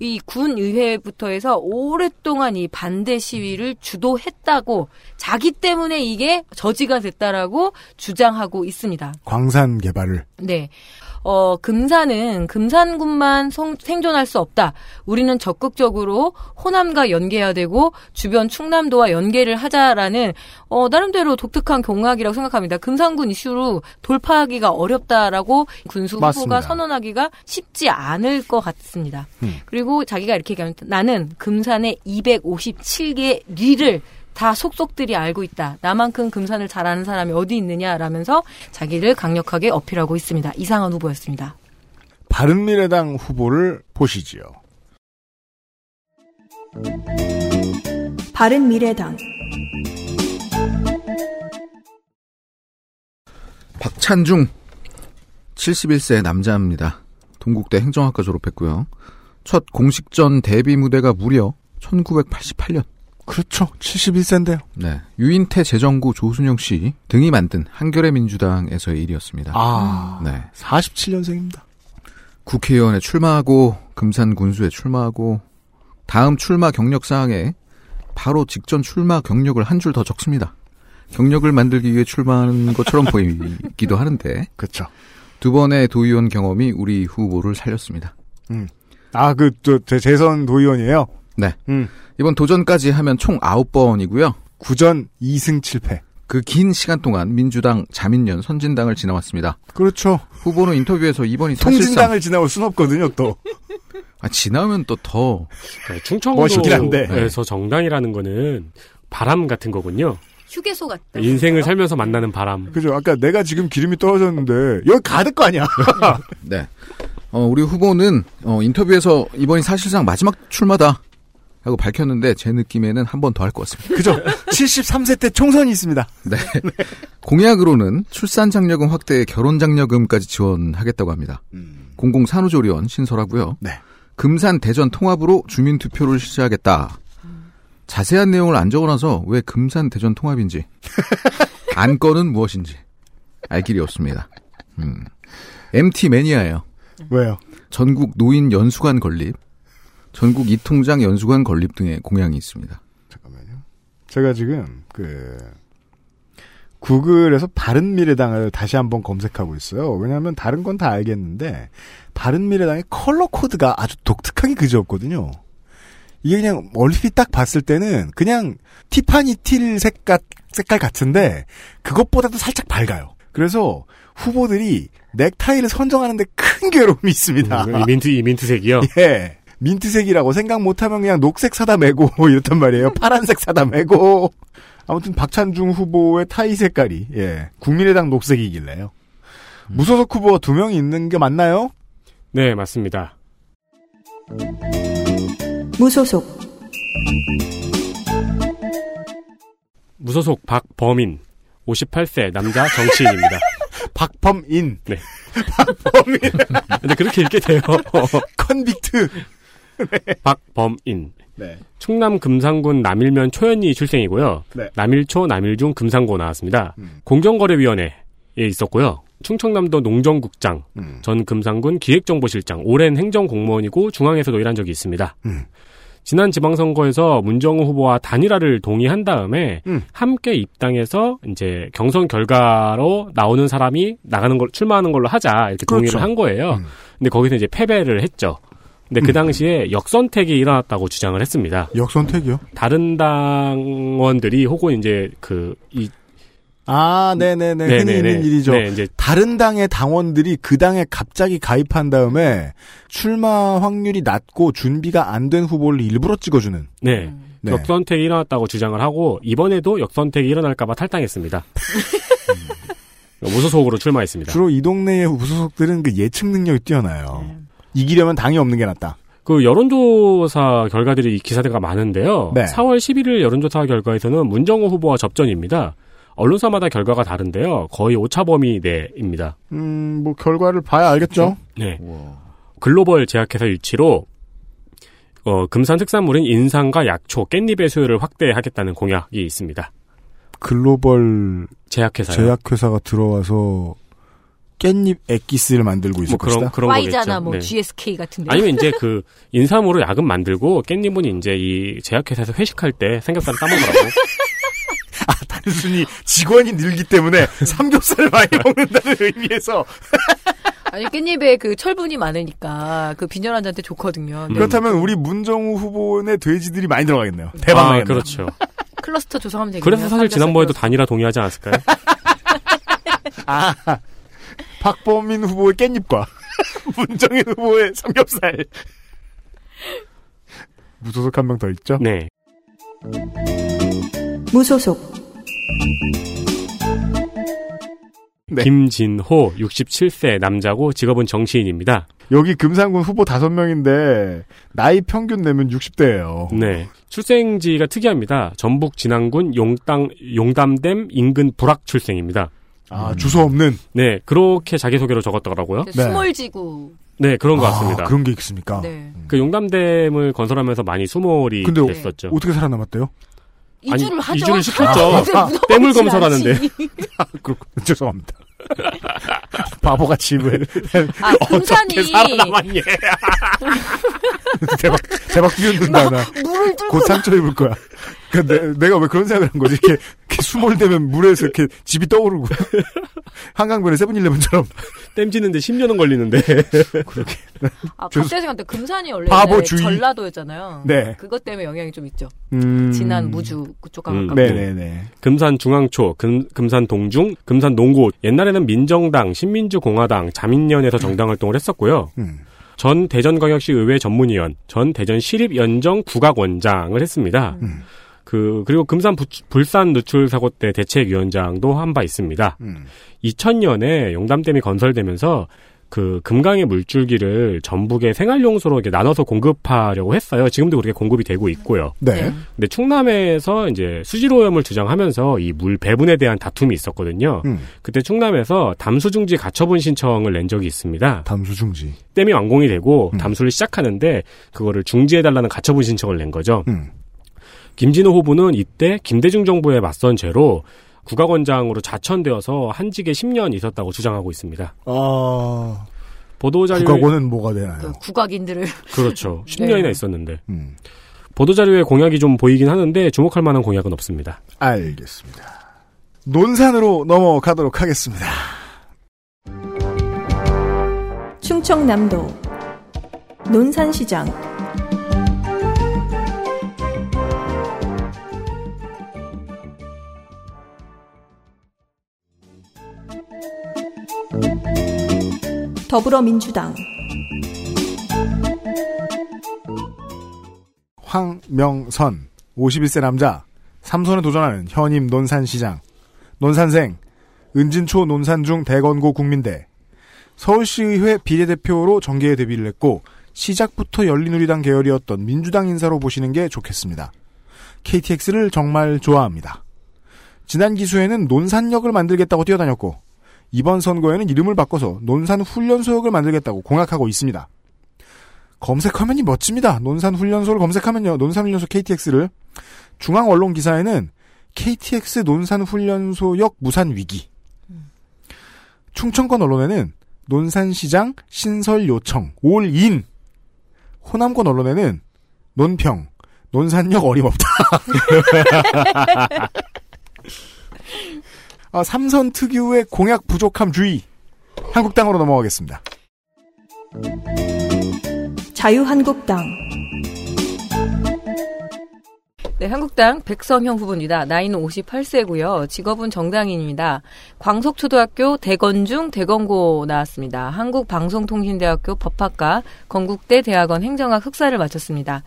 이 군 의회부터 해서 오랫동안 이 반대 시위를 주도했다고 자기 때문에 이게 저지가 됐다라고 주장하고 있습니다. 광산 개발을 네. 어, 금산은 금산군만 성- 생존할 수 없다. 우리는 적극적으로 호남과 연계해야 되고 주변 충남도와 연계를 하자라는 어, 나름대로 독특한 공약이라고 생각합니다. 금산군 이슈로 돌파하기가 어렵다라고 군수 맞습니다. 후보가 선언하기가 쉽지 않을 것 같습니다. 음. 그리고 자기가 이렇게 얘기합니다. 나는 금산의 257개 리를 다 속속들이 알고 있다. 나만큼 금산을 잘 아는 사람이 어디 있느냐라면서 자기를 강력하게 어필하고 있습니다. 이상한 후보였습니다. 바른미래당 후보를 보시지요. 바른미래당 박찬중 71세 남자입니다. 동국대 행정학과 졸업했고요. 첫 공식전 데뷔 무대가 무려 1988년. 그렇죠. 71세인데요. 네. 유인태 재정구 조순영 씨 등이 만든 한겨레 민주당에서의 일이었습니다. 아, 네. 47년생입니다. 국회의원에 출마하고 금산 군수에 출마하고 다음 출마 경력 사항에 바로 직전 출마 경력을 한 줄 더 적습니다. 경력을 만들기 위해 출마하는 것처럼 보이기도 하는데 그렇죠. 두 번의 도의원 경험이 우리 후보를 살렸습니다. 음. 아, 그, 저, 제 재선 도의원이에요? 네. 음. 이번 도전까지 하면 총 9번이고요. 9전 2승 7패. 그 긴 시간 동안 민주당, 자민련, 선진당을 지나왔습니다. 그렇죠. 후보는 인터뷰에서 이번이 사실상 통진당을 지나올 순 없거든요, 또. 아, 지나면 또더 멋있긴 한데. 충청도에서 정당이라는 거는 바람 같은 거군요. 휴게소 같다. 인생을 살면서 만나는 바람. 그죠. 아까 내가 지금 기름이 떨어졌는데, 여기 가득 거 아니야? 네. 어, 우리 후보는 어, 인터뷰에서 이번이 사실상 마지막 출마다 하고 밝혔는데 제 느낌에는 한 번 더 할 것 같습니다. 그죠. 73세 때 총선이 있습니다. 네. 공약으로는 출산 장려금 확대에 결혼 장려금까지 지원하겠다고 합니다. 공공 산후조리원 신설하고요. 네. 금산 대전 통합으로 주민 투표를 실시하겠다. 자세한 내용을 안 적어놔서 왜 금산 대전 통합인지 안건은 무엇인지 알 길이 없습니다. 음. MT 매니아예요. 왜요? 전국 노인 연수관 건립, 전국 이통장 연수관 건립 등의 공약이 있습니다. 제가 지금, 그, 구글에서 바른미래당을 다시 한번 검색하고 있어요. 왜냐하면 다른 건 다 알겠는데, 바른미래당의 컬러 코드가 아주 독특하게 그지없거든요. 이게 그냥 얼핏 딱 봤을 때는 그냥 티파니 틸 색깔, 색깔 같은데, 그것보다도 살짝 밝아요. 그래서 후보들이 넥타이를 선정하는데 큰 괴로움이 있습니다. 음, 이 민트, 이 민트색이요? 예. 민트색이라고 생각 못하면 그냥 녹색 사다 매고 이렇단 말이에요. 파란색 사다 매고. 아무튼 박찬중 후보의 타이 색깔이 예 국민의당 녹색이길래요. 무소속 후보가 두 명이 있는 게 맞나요? 네, 맞습니다. 무소속 무소속 박범인 58세 남자 정치인입니다. 박범인. 네. 박범인. 근데 그렇게 읽게 돼요. 컨빅트. 박범인. 네. 충남 금산군 남일면 초연리 출생이고요. 네. 남일초, 남일중, 금산고 나왔습니다. 공정거래위원회에 있었고요. 충청남도 농정국장, 전 금산군 기획정보실장, 오랜 행정공무원이고 중앙에서도 일한 적이 있습니다. 지난 지방선거에서 문정우 후보와 단일화를 동의한 다음에 함께 입당해서 이제 경선 결과로 나오는 사람이 나가는 걸 출마하는 걸로 하자 이렇게 동의를 그렇죠. 한 거예요. 근데 거기서 이제 패배를 했죠. 근데 그 당시에 역선택이 일어났다고 주장을 했습니다. 역선택이요? 다른 당원들이 혹은 이제 그 이 아, 네네네. 네, 흔히 네, 있는 네. 일이죠. 네, 이제 다른 당의 당원들이 그 당에 갑자기 가입한 다음에 출마 확률이 낮고 준비가 안 된 후보를 일부러 찍어주는. 네. 네. 역선택이 일어났다고 주장을 하고 이번에도 역선택이 일어날까봐 탈당했습니다. 음. 무소속으로 출마했습니다. 주로 이 동네의 무소속들은 그 예측 능력이 뛰어나요. 이기려면 당이 없는 게 낫다. 그 여론조사 결과들이 이 기사대가 많은데요. 네. 4월 11일 여론조사 결과에서는 문정호 후보와 접전입니다. 언론사마다 결과가 다른데요. 거의 오차 범위 내입니다. 음, 뭐 결과를 봐야 알겠죠. 네. 글로벌 제약회사 유치로 어, 금산 특산물인 인삼과 약초, 깻잎의 수요를 확대하겠다는 공약이 있습니다. 글로벌 제약회사요. 제약회사가 들어와서 깻잎 액기스를 만들고 있을 뭐 그런 것이다. 그런 거겠죠. 뭐 네. GSK 같은 데. 아니면 이제 그 인삼으로 약은 만들고 깻잎은 이제 이 제약회사에서 회식할 때 삼겹살 따먹으라고. 단순히 직원이 늘기 때문에 삼겹살을 많이 먹는다는 의미에서 아니 깻잎에 그 철분이 많으니까 그 빈혈 환자한테 좋거든요. 네. 그렇다면 우리 문정우 후보의 돼지들이 많이 들어가겠네요. 대박 아. 그렇죠. 클러스터 조성하면 되겠네요. 그래서 사실 지난번에도. 단일화 동의하지 않았을까요? 아, 박범민 후보의 깻잎과 문정인 후보의 삼겹살. 무소속 한 명 더 있죠? 네. 무소속 네. 김진호 67세 남자고 직업은 정치인입니다. 여기 금산군 후보 다섯 명인데 나이 평균 내면 60대예요. 네. 출생지가 특이합니다. 전북 진안군 용당 용담댐 인근 불악 출생입니다. 아, 주소 없는. 네, 그렇게 자기소개로 적었더라고요. 그 수몰지구. 네, 그런 것 아, 같습니다. 그런 게 있습니까? 네. 그 용담댐을 건설하면서 많이 수몰이 근데 됐었죠. 어떻게 살아남았대요? 이주를 하죠. 이주를 시켰죠. 아, 댐을 건설하는데. 아, 그렇군. 죄송합니다. 바보같이 왜 아, 어떻게 살아남았니? 대박 대박 뛰어든다 나. 물을 뚫고 곧 상처 입을 거야. 그러니까 내, 가왜 그런 생각을 한 거지? 이렇게, 이렇게 수몰되면 물에서 이렇게 집이 떠오르고 한강변에 세븐일레븐처럼 땜지는데 10년은 걸리는데. 그렇게. 아, 갑자기 생각났는데 금산이 원래 바보주의. 전라도였잖아요. 네. 그것 때문에 영향이 좀 있죠. 음... 진안 무주 그쪽 음, 가깝고. 네네네. 금산 중앙초, 금, 금산 동중, 금산 농고. 옛날에는 민정당, 신민주공화당, 자민련에서 정당 활동을 했었고요. 음. 전 대전광역시 의회 전문위원, 전 대전 시립연정 국악원장을 했습니다. 음. 그 그리고 금산 부, 불산 누출 사고 때 대책위원장도 한 바 있습니다. 음. 2000년에 용담댐이 건설되면서 그 금강의 물줄기를 전북의 생활용수로 이렇게 나눠서 공급하려고 했어요. 지금도 그렇게 공급이 되고 있고요. 네. 근데 충남에서 이제 수질오염을 주장하면서 이 물 배분에 대한 다툼이 있었거든요. 음. 그때 충남에서 담수중지 가처분 신청을 낸 적이 있습니다. 담수중지. 댐이 완공이 되고 음. 담수를 시작하는데 그거를 중지해달라는 가처분 신청을 낸 거죠. 음. 김진호 후보는 이때 김대중 정부에 맞선 죄로 국악원장으로 자천되어서 한직에 10년 있었다고 주장하고 있습니다. 아. 보도자료에 국악원은 뭐가 되나요? 그 국악인들을 그렇죠. 10년이나 네. 있었는데 음. 보도자료에 공약이 좀 보이긴 하는데 주목할 만한 공약은 없습니다. 알겠습니다. 논산으로 넘어가도록 하겠습니다. 충청남도 논산시장 더불어민주당 황명선 51세 남자 삼선에 도전하는 현임 논산시장 논산생 은진초 논산중 대건고 국민대 서울시의회 비례대표로 정계에 데뷔를 했고 시작부터 열린우리당 계열이었던 민주당 인사로 보시는 게 좋겠습니다. KTX를 정말 좋아합니다. 지난 기수에는 논산역을 만들겠다고 뛰어다녔고 이번 선거에는 이름을 바꿔서 논산훈련소역을 만들겠다고 공약하고 있습니다. 검색화면이 멋집니다. 논산훈련소를 검색하면요. 논산훈련소 KTX를 중앙 언론 기사에는 KTX 논산훈련소역 무산 위기. 충청권 언론에는 논산시장 신설 요청 올 인. 호남권 언론에는 논평 논산역 어림없다. 아, 삼선 특유의 공약 부족함 주의. 한국당으로 넘어가겠습니다. 자유한국당 네, 한국당 백성형 후보입니다. 나이는 58세고요. 직업은 정당인입니다. 광석초등학교 대건중 대건고 나왔습니다. 한국방송통신대학교 법학과 건국대 대학원 행정학 흑사를 마쳤습니다.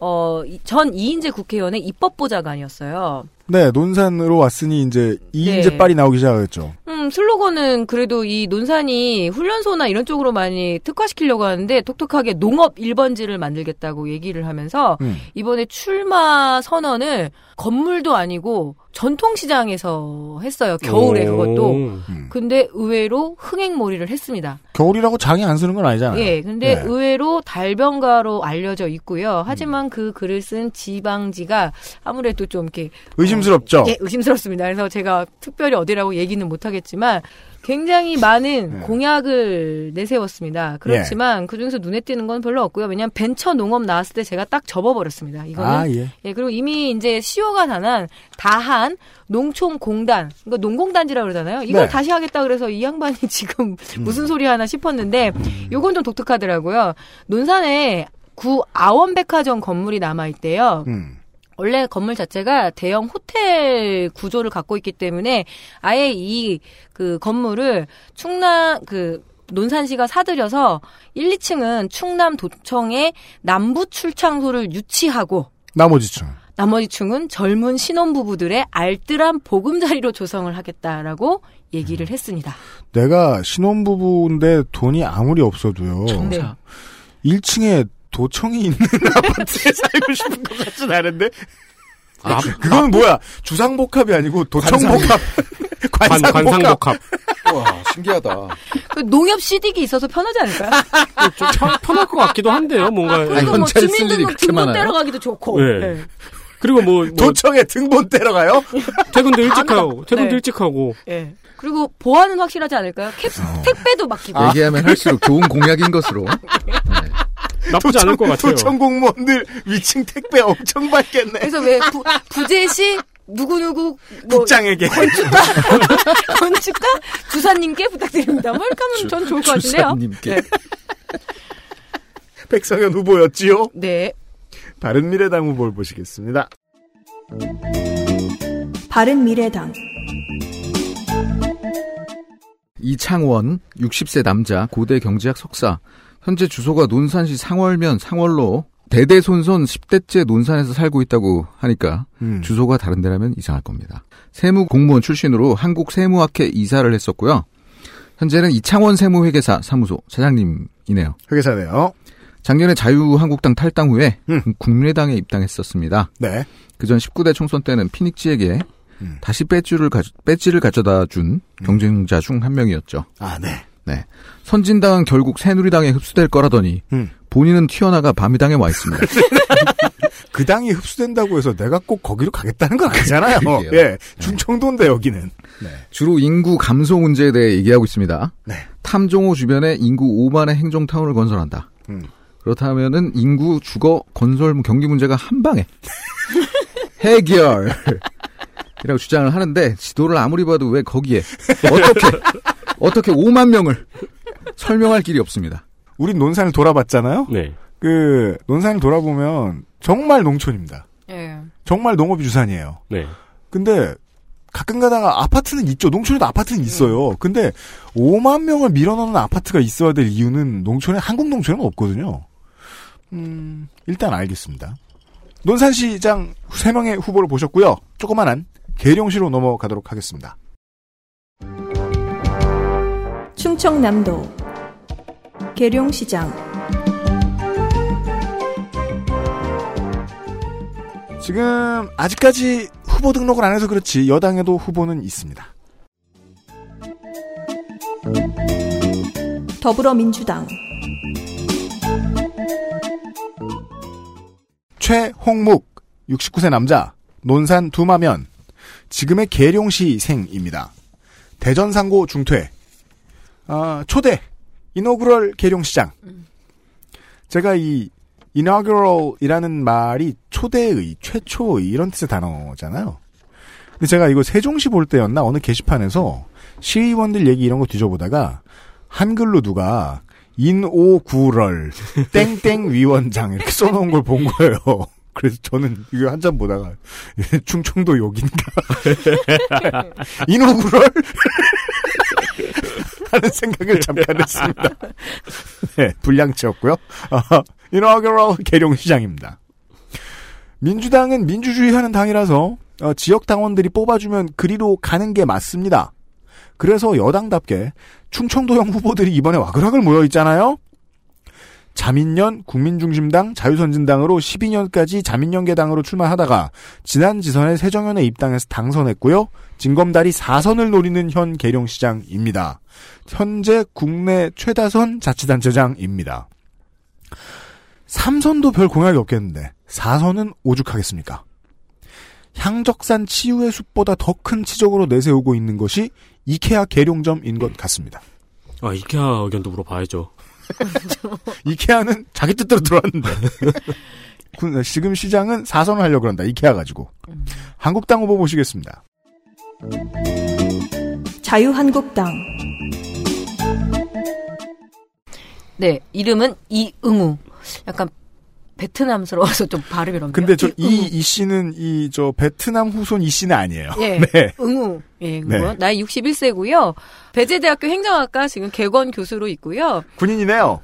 어, 이- 전 이인재 국회의원의 입법보좌관이었어요. 네, 논산으로 왔으니 이제 이인재 네. 빨이 나오기 시작했죠. 음, 슬로건은 그래도 이 논산이 훈련소나 이런 쪽으로 많이 특화시키려고 하는데 독특하게 농업 1번지를 만들겠다고 얘기를 하면서 음. 이번에 출마 선언을 건물도 아니고 전통시장에서 했어요. 겨울에 그것도. 음. 근데 의외로 흥행몰이를 했습니다. 겨울이라고 장이 안 쓰는 건 아니잖아요. 예, 근데 네. 의외로 달변가로 알려져 있고요. 하지만 그 글을 쓴 지방지가 아무래도 좀 이렇게 의심스럽죠. 예, 의심스럽습니다. 그래서 제가 특별히 어디라고 얘기는 못 하겠지만 굉장히 많은 네. 공약을 내세웠습니다. 그렇지만 그 중에서 눈에 띄는 건 별로 없고요. 왜냐하면 벤처 농업 나왔을 때 제가 딱 접어버렸습니다. 이거는 아, 예. 예, 그리고 이미 이제 시효가 다난 다한 농촌공단, 그러니까 농공단지라고 그러잖아요. 이걸 네. 다시 하겠다 그래서 이 양반이 지금 무슨 소리 하나 싶었는데 요건 좀 독특하더라고요. 논산에 구 아원백화점 건물이 남아 있대요. 음. 원래 건물 자체가 대형 호텔 구조를 갖고 있기 때문에 아예 이 그 건물을 충남 그 논산시가 사들여서 1, 2층은 충남 도청의 남부 출창소를 유치하고 나머지 층. 나머지 층은 젊은 신혼부부들의 알뜰한 보금자리로 조성을 하겠다라고 얘기를 했습니다. 내가 신혼부부인데 돈이 아무리 없어도요. 네. 1층에 도청이 있는 아파트에 살고 싶은 것 같진 않은데. 아, 그건 뭐야? 주상복합이 아니고 도청복합. 관, 관상복합. 관상복합. 와, 신기하다. 그 농협 CD기 있어서 편하지 않을까요? 좀 편, 편할 것 같기도 한데요. 뭔가. 아니, 그리고 뭐 주민등록 등본? 떼러가기도 좋고. 네. 네. 그리고 뭐, 뭐 도청에 등본 떼러가요? 퇴근도 일찍 하고, 퇴근도 네. 일찍 하고. 예. 그리고 보안은 확실하지 않을까요? 캡, 택배도 맡기고. 얘기하면 할수록 좋은 공약인 것으로. 네. 나쁘지 않을 것 같아요. 도청 공무원들 위층 택배 엄청 받겠네. 그래서 왜 부, 부재시 누구누구 뭐 국장에게 건축가 건축가 주사님께 부탁드립니다. 뭐 이렇게 하면 전 좋을 것 같은데요. 주사님께. 네. 백성현 후보였지요. 네. 바른미래당 후보를 보시겠습니다. 바른미래당 이창원 60세 남자 고대 경제학 석사 현재 주소가 논산시 상월면 상월로 대대손손 10대째 논산에서 살고 있다고 하니까 음. 주소가 다른 데라면 이상할 겁니다. 세무 공무원 출신으로 한국 세무학회 이사를 했었고요. 현재는 이창원 세무회계사 사무소 차장님이네요. 회계사네요. 작년에 자유한국당 탈당 후에 음. 국민의당에 입당했었습니다. 네. 그전 19대 총선 때는 피닉지에게 음. 다시 배지를, 가, 배지를 가져다 준 경쟁자 중 한 명이었죠. 아, 네. 네. 선진당은 결국 새누리당에 흡수될 거라더니 음. 본인은 튀어나가 바미당에 와 있습니다. 그 당이 흡수된다고 해서 내가 꼭 거기로 가겠다는 건 아니잖아요. 예. 충청도인데 여기는. 네. 주로 인구 감소 문제에 대해 얘기하고 있습니다. 네. 탐종호 주변에 인구 5만의 행정타운을 건설한다. 음. 그렇다면은 인구 주거 건설 경기 문제가 한 방에 해결. 이라고 주장을 하는데 지도를 아무리 봐도 왜 거기에 어떻게 어떻게 5만 명을 설명할 길이 없습니다. 우린 논산을 돌아봤잖아요. 네. 그 논산을 돌아보면 정말 농촌입니다. 예. 정말 농업이 주산이에요. 네. 근데 가끔 가다가 아파트는 있죠. 농촌에도 아파트는 있어요. 근데 5만 명을 밀어넣는 아파트가 있어야 될 이유는 농촌에 한국 농촌에는 없거든요. 음, 일단 알겠습니다. 논산시장 3명의 후보를 보셨고요. 조그만한 계룡시로 넘어가도록 하겠습니다. 충청남도 계룡시장 지금 아직까지 후보 등록을 안 해서 그렇지 여당에도 후보는 있습니다. 더불어민주당 최홍묵 69세 남자 논산 두마면 지금의 계룡시생입니다. 대전 상고 중퇴 아, 초대 이노그럴 계룡시장. 제가 이 inaugural이라는 말이 초대의 최초의 이런 뜻의 단어잖아요. 근데 제가 이거 세종시 볼 때였나? 어느 게시판에서 시의원들 얘기 이런 거 뒤져보다가 한글로 누가 인오구럴 땡땡 위원장 이렇게 써놓은 걸 본 거예요. 그래서 저는 이거 한참 보다가 충청도 욕인가? 인오구럴 하는 생각을 잠깐 했습니다. 네, 불량치였고요. 어, 인오구럴 계룡시장입니다. 민주당은 민주주의하는 당이라서 어, 지역 당원들이 뽑아주면 그리로 가는 게 맞습니다. 그래서 여당답게 충청도형 후보들이 이번에 와그락을 모여 있잖아요. 자민련, 국민중심당, 자유선진당으로 12년까지 자민연계당으로 출마하다가 지난 지선에 새정연에 입당해서 당선했고요. 진검다리 4선을 노리는 현 계룡시장입니다. 현재 국내 최다선 자치단체장입니다. 3선도 별 공약이 없겠는데 4선은 오죽하겠습니까? 향적산 치유의 숲보다 더 큰 치적으로 내세우고 있는 것이 이케아 계룡점인 것 같습니다. 아, 이케아 의견도 물어봐야죠. 이케아는 자기 뜻대로 들어왔는데. 군- 지금 시장은 사선을 하려고 그런다. 이케아 가지고. 한국당 후보 보시겠습니다. 자유한국당 네, 이름은 이응우. 약간 베트남스러워서 좀 발음이 어렵네요. 근데 저 이. 이 씨는 이 저 베트남 후손 이 씨는 아니에요. 예, 네. 응우. 예, 그거. 네. 나이 61세고요. 배재대학교 행정학과 지금 개건 교수로 있고요. 군인이네요.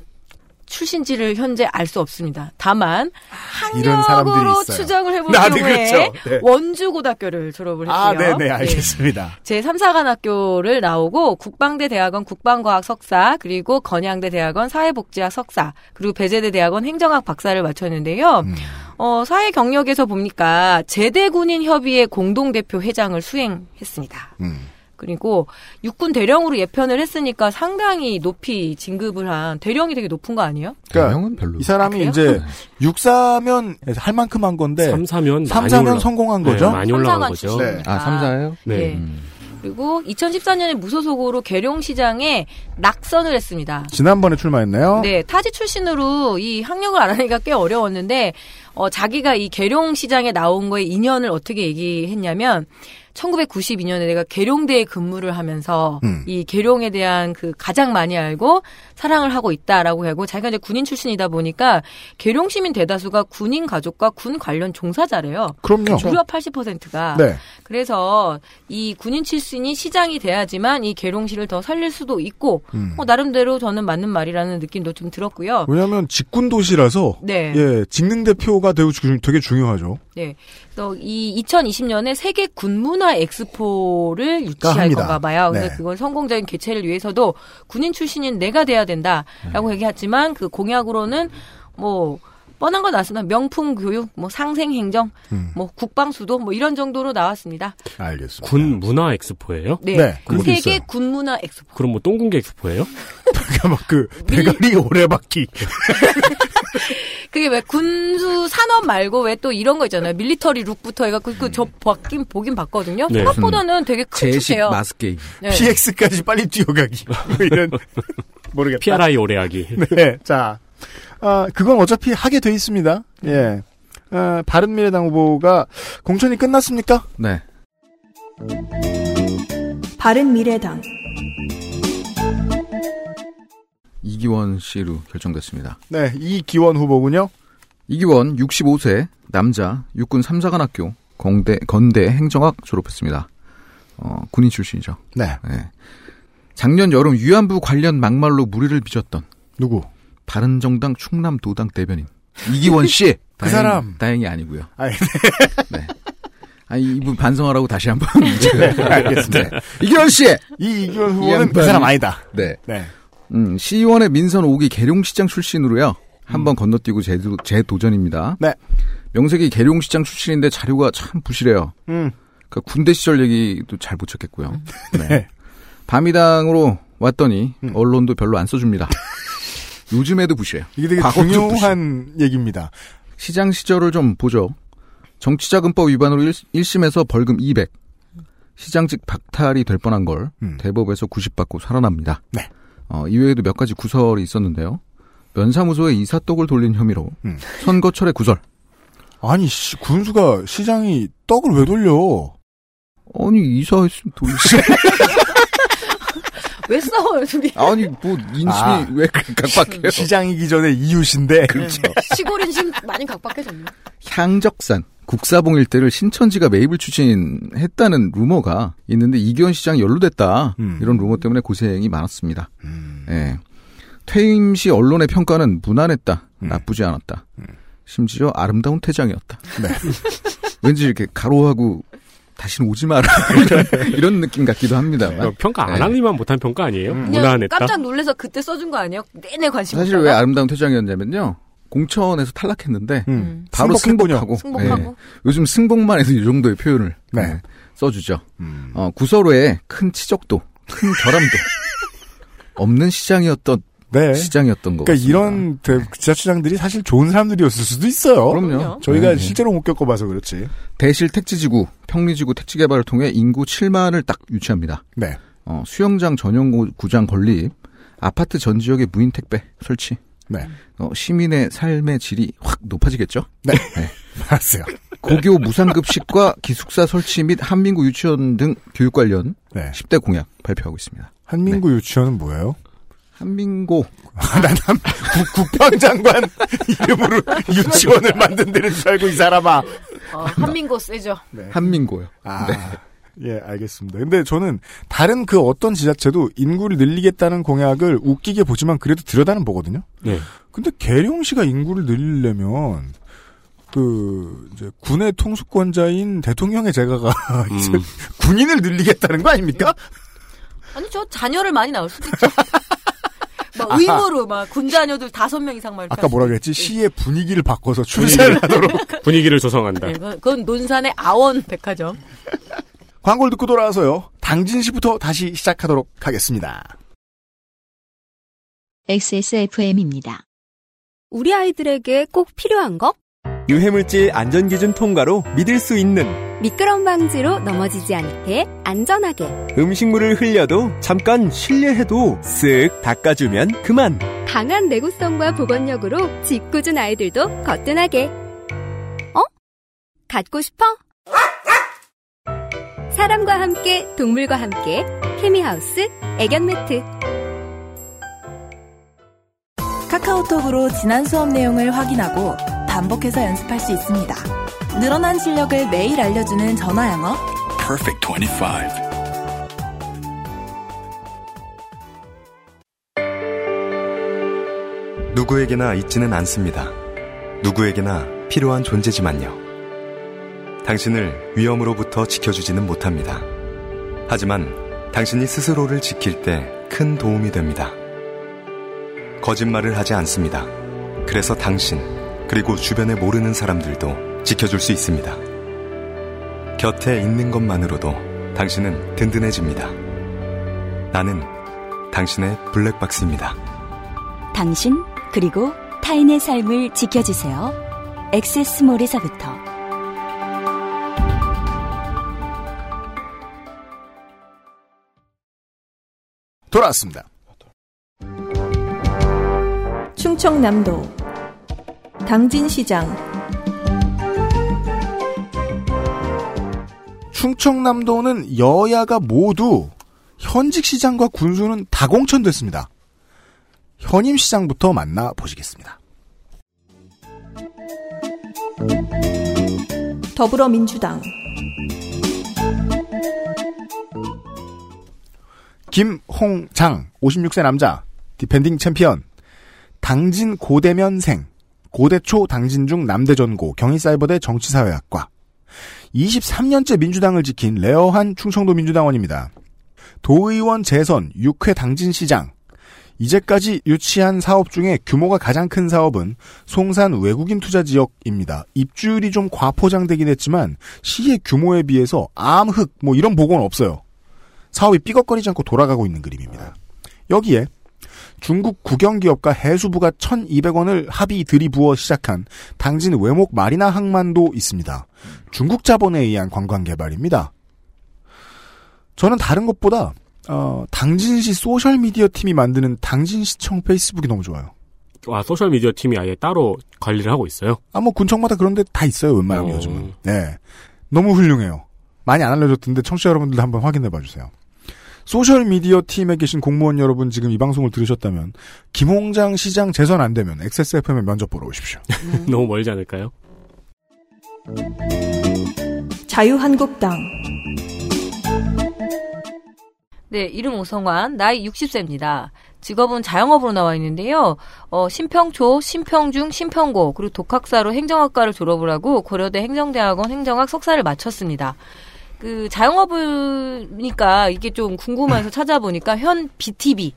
출신지를 현재 알 수 없습니다. 다만 학력으로. 추정을 해볼 네, 네, 경우에 그렇죠. 네. 원주고등학교를 졸업을 했고요. 아, 네, 네, 알겠습니다. 제 3, 4관 학교를 나오고 국방대 대학원 국방과학 석사 그리고 건양대 대학원 사회복지학 석사 그리고 배재대 대학원 행정학 박사를 마쳤는데요. 음. 어, 사회 경력에서 보니까 제대군인 협의회 공동대표 회장을 수행했습니다. 음. 그리고 육군 대령으로 예편을 했으니까 상당히 높이 진급을 한 대령이 되게 높은 거 아니에요? 그러니까 대형은 별로. 이 사람이 아, 이제 육사면 할 만큼 한 건데 3, 4면 3, 많이 4면 올라- 성공한 네, 거죠. 많이 삼, 올라간 거죠. 네. 아, 3, 4예요? 네. 예. 음. 그리고 2014년에 무소속으로 계룡시장에 낙선을 했습니다. 지난번에 출마했네요. 네, 타지 출신으로 이 학력을 알아내기가 꽤 어려웠는데 어, 자기가 이 계룡시장에 나온 거에 인연을 어떻게 얘기했냐면 1992년에 내가 계룡대에 근무를 하면서 음. 이 계룡에 대한 그 가장 많이 알고 사랑을 하고 있다라고 하고 자기가 이제 군인 출신이다 보니까 계룡 시민 대다수가 군인 가족과 군 관련 종사자래요. 그럼요. 무려 80%가. 네. 그래서 이 군인 출신이 시장이 돼야지만 이 계룡시를 더 살릴 수도 있고 음. 뭐 나름대로 저는 맞는 말이라는 느낌도 좀 들었고요. 왜냐하면 직군 도시라서 네. 예 직능 대표가 되게 중요하죠. 네. 또이 2020년에 세계 군문화 엑스포를 유치할 합니다. 건가 봐요. 그래서 네. 그건 성공적인 개최를 위해서도 군인 출신인 내가 돼야 된다라고 네. 얘기했지만 그 공약으로는 뭐 뻔한 건 나왔으나 명품 교육, 뭐 상생 행정, 음. 뭐 국방 수도 뭐 이런 정도로 나왔습니다. 알겠습니다. 군 문화 엑스포예요? 네. 네, 그 세계 있어요. 군문화 엑스포. 그럼 뭐 똥궁계 엑스포예요? 그러니까 막그 대가리 오래 바퀴. 그게 왜 군수 산업 말고 왜 또 이런 거 있잖아요. 밀리터리 룩부터 해갖고 음. 그저 바뀐 보긴 봤거든요. 네. 생각보다는 되게 큰 제식 축제예요. 마스 게임. 네. PX까지 빨리 뛰어가기. 뭐 이런 모르겠다. PRI 오래하기. 네, 자, 아, 그건 어차피 하게 돼 있습니다. 예. 아, 바른미래당 후보가 공천이 끝났습니까? 네. 바른 미래당 이기원 씨로 결정됐습니다. 네, 이기원 후보군요. 이기원 65세 남자 육군 3사관학교 건대 건대 행정학 졸업했습니다. 어, 군인 출신이죠. 네. 네. 작년 여름 위안부 관련 막말로 무리를 빚었던 누구? 바른정당 충남 도당 대변인 이기원 씨. 그 다행- 사람. 다행히 아니고요. 아니, 네. 아니 이분 반성하라고 다시 한번 네, 알겠습니다. 네. 이기원 씨. 이 이기원 이 후보는 그 사람 아니다. 네. 네. 음, 시의원의 민선 5기 계룡시장 출신으로요. 한번 건너뛰고 재도, 재도전입니다. 네. 명색이 계룡시장 출신인데 자료가 참 부실해요. 음. 그 군대 시절 얘기도 잘 못 찾겠고요. 네. 네. 밤이당으로 왔더니 음. 언론도 별로 안 써줍니다. 요즘에도 부실해요. 이게 되게 중요한 얘기입니다. 시장 시절을 좀 보죠. 정치자금법 위반으로 1, 심에서 벌금 200. 시장직 박탈이 될 뻔한 걸 음. 대법에서 90 받고 살아납니다. 네. 어, 이외에도 몇 가지 구설이 있었는데요. 면사무소에 이사떡을 돌린 혐의로 음. 선거철에 구설. 아니, 씨, 군수가 시장이 떡을 왜 돌려? 아니 이사했으면 돌리지. 왜 싸워요, 둘이? 아니 뭐 인심이 아. 왜 각박해요? 시장이기 전에 이웃인데. 그렇죠. 시골 인심 많이 각박해졌네. 향적산 국사봉 일대를 신천지가 매입을 추진했다는 루머가 있는데 이기원 시장이 연루됐다. 음. 이런 루머 때문에 고생이 많았습니다. 음. 예. 퇴임 시 언론의 평가는 무난했다. 음. 나쁘지 않았다. 심지어 아름다운 퇴장이었다. 네. 왠지 이렇게 가로하고 다시는 오지 마라. 이런, 이런 느낌 같기도 합니다만. 어, 평가 안 네. 하기만 못한 평가 아니에요? 음. 무난했다. 깜짝 놀래서 그때 써준 거 아니에요? 내내 관심 사실? 왜 아름다운 퇴장이었냐면요. 공천에서 탈락했는데 음. 바로 승복했군요. 승복하고 승복하고. 예. 요즘 승복만 해도 이 정도의 표현을 네. 예, 써주죠. 음. 어, 구설외에 큰 치적도, 큰 결함도 없는 시장이었던 네. 시장이었던 거. 그러니까 이런 대- 지자체장들이 사실 좋은 사람들이었을 수도 있어요. 그럼요. 저희가 네, 네. 실제로 못 겪어봐서 그렇지. 대실 택지지구, 평리지구 택지 개발을 통해 인구 7만을 딱 유치합니다. 네. 어, 수영장 전용 구- 구장 건립, 아파트 전 지역에 무인 택배 설치. 네. 어, 시민의 삶의 질이 확 높아지겠죠. 네. 알았어요. 고교 무상급식과 기숙사 설치 및 한민구 유치원 등 교육 관련 네. 10대 공약 발표하고 있습니다. 한민구 유치원은 뭐예요? 한민고 난 한, 국, 국방장관 이름으로 유치원을 만든 데는 줄 알고 이 사람아. 어, 한민고 세죠. 네. 한민고요. 아, 예, 알겠습니다. 근데 저는 다른 그 어떤 지자체도 인구를 늘리겠다는 공약을 웃기게 보지만 그래도 들여다는 보거든요. 네. 근데 계룡시가 인구를 늘리려면 그 이제 군의 통수권자인 대통령의 제가가 이제 음. 군인을 늘리겠다는 거 아닙니까? 아니 저 자녀를 많이 낳을 수도 있죠. 막 의무로 막 군자녀들 다섯 명 이상 막 이렇게 아까 뭐라 할 그랬지? 시의 분위기를 바꿔서 출세를 하도록. 분위기를 조성한다. 네, 그건 논산의 아원 백화점. 광고를 듣고 돌아와서요. 당진시부터 다시 시작하도록 하겠습니다. XSFM입니다. 우리 아이들에게 꼭 필요한 거? 유해물질 안전기준 통과로 믿을 수 있는 미끄럼 방지로 넘어지지 않게 안전하게 음식물을 흘려도 잠깐 실례해도 쓱 닦아주면 그만 강한 내구성과 보건력으로 짓궂은 아이들도 거뜬하게 어? 갖고 싶어? 사람과 함께 동물과 함께 케미하우스 애견 매트 카카오톡으로 지난 수업 내용을 확인하고 반복해서 연습할 수 있습니다. 늘어난 실력을 매일 알려주는 전화 영어. Perfect 25. 누구에게나 있지는 않습니다. 누구에게나 필요한 존재지만요. 당신을 위험으로부터 지켜주지는 못합니다. 하지만 당신이 스스로를 지킬 때 큰 도움이 됩니다. 거짓말을 하지 않습니다. 그래서 당신, 그리고 주변에 모르는 사람들도 지켜줄 수 있습니다. 곁에 있는 것만으로도 당신은 든든해집니다. 나는 당신의 블랙박스입니다. 당신 그리고 타인의 삶을 지켜주세요. 엑세스몰에서부터 돌아왔습니다. 충청남도 당진시장 충청남도는 여야가 모두 현직 시장과 군수는 다 공천됐습니다. 현임 시장부터 만나 보시겠습니다. 더불어민주당 김홍장 56세 남자 defending champion 당진 고대면생 고대초 당진 중 남대전고 경희사이버대 정치사회학과 23년째 민주당을 지킨 rare한 충청도 민주당원입니다. 도의원 재선 6회 당진시장 이제까지 유치한 사업 중에 규모가 가장 큰 사업은 송산 외국인 투자 지역입니다. 입주율이 좀 과포장되긴 했지만 시의 규모에 비해서 암흑 뭐 이런 보고는 없어요. 사업이 삐걱거리지 않고 돌아가고 있는 그림입니다. 여기에 중국 국영기업과 해수부가 1,200억을 합해 들이부어 시작한 당진 왜목 마리나 항만도 있습니다. 중국 자본에 의한 관광 개발입니다. 저는 다른 것보다 어, 당진시 social media 팀이 만드는 당진시청 Facebook이 너무 좋아요. 와 social media 팀이 아예 따로 관리를 하고 있어요. 아, 뭐 군청마다 그런데 다 있어요. 웬만하면 어. 요즘은. 네, 너무 훌륭해요. 많이 안 알려줬던데 청취자 여러분들 한번 확인해 봐주세요. 소셜 미디어 팀에 계신 공무원 여러분 지금 이 방송을 들으셨다면 김홍장 시장 재선 안 되면 XSFM에 면접 보러 오십시오. 음. 너무 멀지 않을까요? 자유한국당 네, 이름 오성환, 나이 60세입니다. 직업은 자영업으로 나와 있는데요. 어, 신평초, 신평중, 신평고, 그리고 독학사로 행정학과를 졸업을 하고 고려대 행정대학원 행정학 석사를 마쳤습니다. 그 자영업이니까 이게 좀 궁금해서 찾아보니까 현 BTV.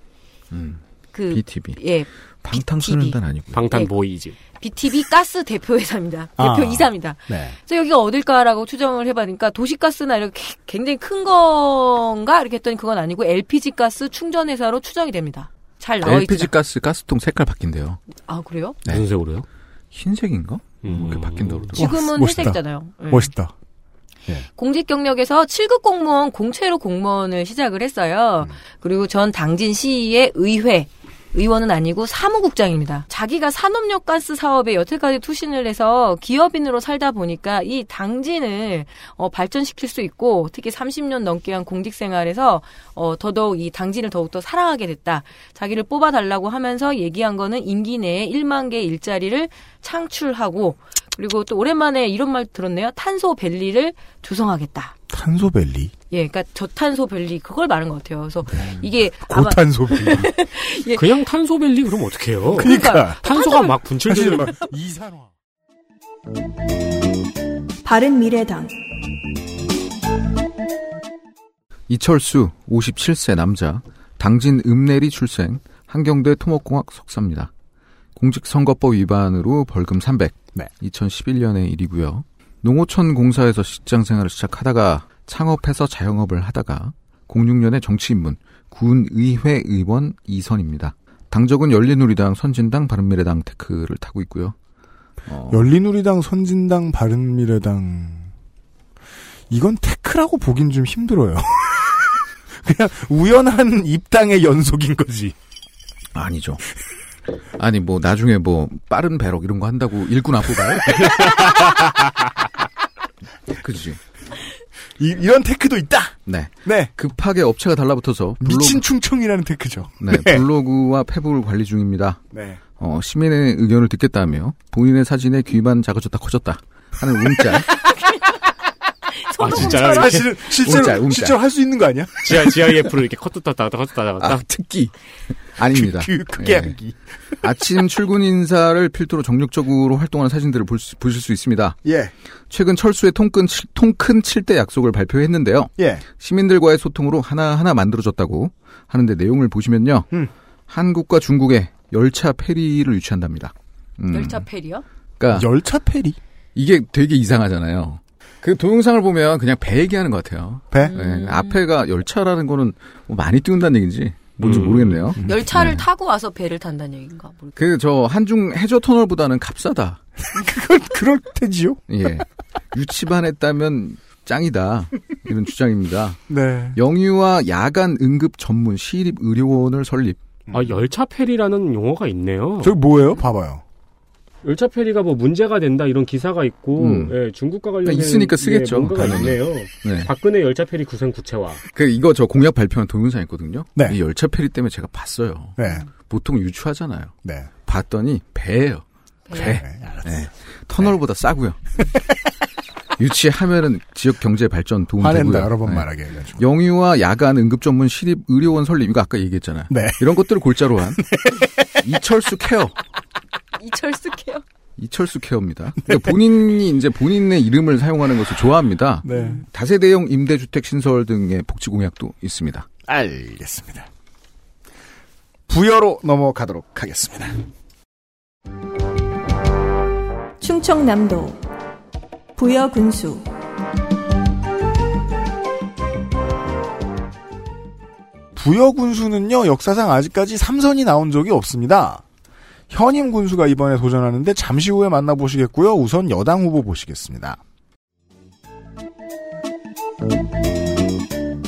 음, 그 BTV. 예. 방탄소년단 아니고 방탄보이즈. BTV 가스 대표회사입니다. 아, 대표 이사입니다. 네. 그래서 여기가 어딜까라고 추정을 해봤으니까 도시가스나 이렇게 굉장히 큰 건가 이렇게 했더니 그건 아니고 LPG 가스 충전 회사로 추정이 됩니다. 잘 나와 있죠. LPG 가스 가스통 색깔 바뀐대요. 아 그래요? 네. 무슨 색으로요? 흰색인가? 음. 바뀐다고. 지금은 멋있다. 회색이잖아요. 네. 멋있다. 공직 경력에서 7급 공무원 공채로 공무원을 시작을 했어요. 그리고 전 당진 시의 의회 의원은 아니고 사무국장입니다. 자기가 산업용 가스 사업에 여태까지 투신을 해서 기업인으로 살다 보니까 이 당진을 어, 발전시킬 수 있고 특히 30년 넘게 한 공직 생활에서 어, 더더욱 이 당진을 더욱더 사랑하게 됐다. 자기를 뽑아달라고 하면서 얘기한 거는 임기 내에 1만 개 일자리를 창출하고 그리고 또 오랜만에 이런 말 들었네요. 탄소 밸리를 조성하겠다. 탄소 밸리, 예, 그러니까 저탄소 밸리 그걸 말한 것 같아요. 그래서 이게 아마 고탄소 밸리. 예. 그냥 탄소 밸리 그러면 어떡해요? 그러니까 탄소가 막 분출되는 이산화. 바른 미래당 이철수 57세 남자 당진 읍내리 출생 한경대 토목공학 석사입니다. 공직선거법 위반으로 벌금 300. 네. 2011년의 일이고요. 농어촌 공사에서 직장 생활을 시작하다가 창업해서 자영업을 하다가 06년에 정치인문 군의회 의원 2선입니다. 당적은 열린우리당, 선진당, 바른미래당 테크를 타고 있고요. 어, 열린우리당, 선진당, 바른미래당 이건 tech라고 보긴 좀 힘들어요. 그냥 우연한 입당의 연속인 거지. 아니죠. 아니 뭐 나중에 뭐 빠른 barrack 이런 거 한다고 일꾼 안 뽑아요? 그지. 이, 런 tech도 있다. 네. 네. 급하게 업체가 달라붙어서 블로그, 미친 충청이라는 tech죠. 네, 블로그와 페북을 관리 중입니다. 네. 어, 시민의 의견을 듣겠다며 본인의 사진에 귀만 작아졌다 커졌다 하는 움짤. 아, 진짜요? 사실은 실제로 움짤, 움짤. 실제로 할 수 있는 거 아니야? GI, GIF를 이렇게 컷tus다 나갔다 컷tus다 나갔다. 아, 특기. 아닙니다. 그, 크게 예. 하기. 아침 출근 인사를 필두로 정력적으로 활동하는 사진들을 볼 수, 보실 수 있습니다. 예. 최근 철수의 통큰, 칠- 통큰 7대 약속을 발표했는데요. 예. 시민들과의 소통으로 하나하나 만들어졌다고 하는데 내용을 보시면요. 음. 한국과 중국에 열차 페리를 유치한답니다. 음. 열차 페리요? 그러니까 열차 페리? 이게 되게 이상하잖아요. 그 동영상을 보면 그냥 배 얘기하는 것 같아요. 배? 네, 앞에가 열차라는 거는 뭐 많이 띄운다는 얘기인지 뭔지 음. 모르겠네요. 열차를 타고 와서 배를 탄다는 얘기인가? 그 저 한중 해저 터널보다는 값싸다. 그건 그럴 테지요. 예. 유치반 했다면 짱이다. 이런 주장입니다. 네. 영유아 야간 응급 전문 시립 의료원을 설립. 아, 열차 페리라는 용어가 있네요. 저기 뭐예요? 봐봐요. 열차 페리가 뭐 문제가 된다 이런 기사가 있고 음. 예, 중국과 관련된 있으니까 쓰겠죠, 예, 뭔가가 당연히. 있네요. 네. 박근혜 열차 페리 구상 구체화. 그 이거 저 공약 발표한 동영상 있거든요. 네. 이 열차 페리 때문에 제가 봤어요. 네. 보통 유추하잖아요. 네. 봤더니 배예요. 배. 네. 터널보다 싸고요. 유치하면은 지역 경제 발전 도움 화낸다, 되고요. 여러 번 네. 말하게 해가지고. 영유아 야간 응급 전문 시립 의료원 설립 이거 아까 얘기했잖아요. 네. 이런 것들을 골자로 한 이철수 케어. 이철수 케어. 이철수 케어입니다. 그러니까 본인이 이제 본인의 이름을 사용하는 것을 좋아합니다. 네. 다세대형 임대주택 신설 등의 복지 공약도 있습니다. 알겠습니다. 부여로 넘어가도록 하겠습니다. 충청남도 부여 군수 부여 군수는요 역사상 아직까지 삼선이 나온 적이 없습니다. 현임 군수가 이번에 도전하는데 잠시 후에 만나보시겠고요. 우선 여당 후보 보시겠습니다.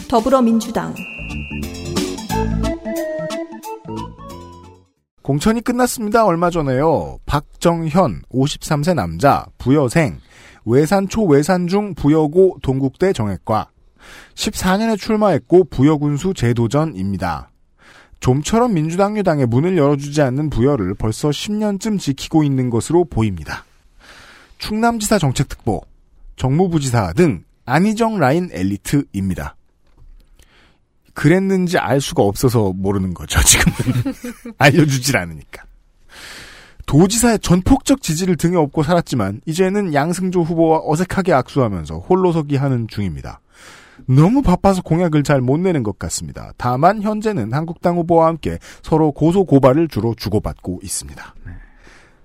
더불어민주당 공천이 끝났습니다. 얼마 전에요. 박정현 53세 남자 부여생 외산 초 외산 중 부여고 동국대 정액과 14년에 출마했고 부여군수 재도전입니다. 좀처럼 민주당 유당에 문을 열어주지 않는 부여를 벌써 10년쯤 지키고 있는 것으로 보입니다. 충남지사 정책특보, 정무부지사 등 안희정 라인 엘리트입니다. 그랬는지 알 수가 없어서 모르는 거죠, 지금은. 알려주질 않으니까. 도지사의 전폭적 지지를 등에 업고 살았지만, 이제는 양승조 후보와 어색하게 악수하면서 홀로서기 하는 중입니다. 너무 바빠서 공약을 잘 못 내는 것 같습니다. 다만 현재는 한국당 후보와 함께 서로 고소 고발을 주로 주고받고 있습니다.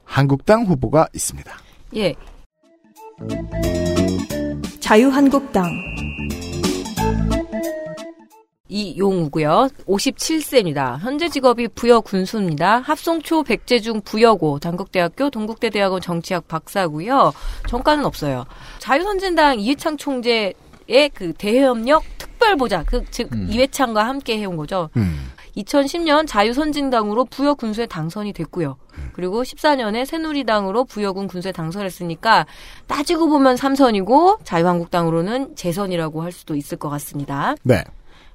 한국당 후보가 있습니다. 예. 자유한국당 이용우고요. 57세입니다. 현재 직업이 부여 군수입니다. 합송초 백제중 부여고 단국대학교 동국대 대학원 정치학 박사고요. 전과는 없어요. 자유선진당 이해창 총재 의 그 대협력 특별보좌, 그, 즉 음. 이회창과 함께 해온 거죠. 2010년 자유선진당으로 부여 군수에 당선이 됐고요. 그리고 14년에 새누리당으로 부여군 군수에 당선했으니까 따지고 보면 3선이고 자유한국당으로는 재선이라고 할 수도 있을 것 같습니다. 네.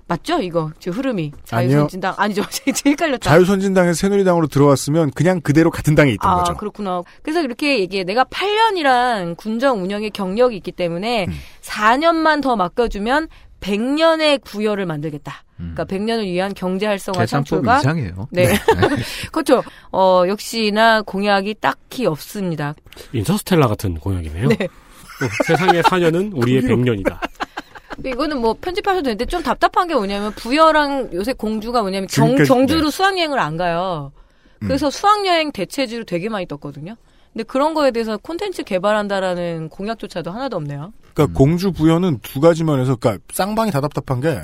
맞죠? 이거 제 흐름이 아니요. 자유선진당 아니죠? 제일 헷갈렸다. 자유선진당에서 새누리당으로 들어왔으면 그냥 그대로 같은 당에 있던 아, 거죠. 그렇구나. 그래서 이렇게 얘기해. 내가 8년이란 군정 운영의 경력이 있기 때문에 음. 4년만 더 맡겨주면 100년의 부여를 만들겠다. 그러니까 100년을 위한 경제 활성화 음. 창출과 이상해요. 네. 네. 그렇죠. 어, 역시나 공약이 딱히 없습니다. 인터스텔라 같은 공약이네요. 네. 어, 세상의 4년은 우리의 100년이다. 근데 이거는 뭐 편집하셔도 되는데 좀 답답한 게 뭐냐면 부여랑 요새 공주가 뭐냐면 경, 경주로 네. 수학여행을 안 가요. 그래서 수학여행 대체지로 되게 많이 떴거든요. 근데 그런 거에 대해서 콘텐츠 개발한다라는 공약조차도 하나도 없네요. 그러니까 공주 부여는 두 가지 면에서 그러니까 쌍방이 다 답답한 게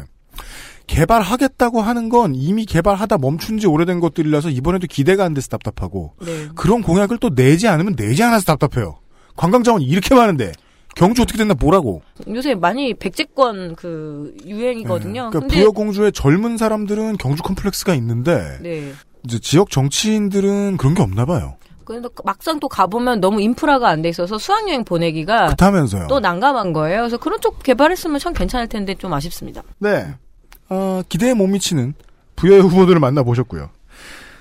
개발하겠다고 하는 건 이미 개발하다 멈춘 지 오래된 것들이라서 이번에도 기대가 안 돼서 답답하고 네. 그런 공약을 또 내지 않으면 내지 않아서 답답해요. 관광자원이 이렇게 많은데 경주 어떻게 됐나 보라고. 요새 많이 백제권 그 유행이거든요. 그러니까 근데 부여공주의 젊은 사람들은 경주 컴플렉스가 있는데 네. 이제 지역 정치인들은 그런 게 없나 봐요. 그런데 막상 또 가보면 너무 인프라가 안 돼 있어서 수학여행 보내기가 그렇다면서요. 또 난감한 거예요. 그래서 그런 쪽 개발했으면 참 괜찮을 텐데 좀 아쉽습니다. 네. 어, 기대에 못 미치는 부여의 후보들을 만나보셨고요.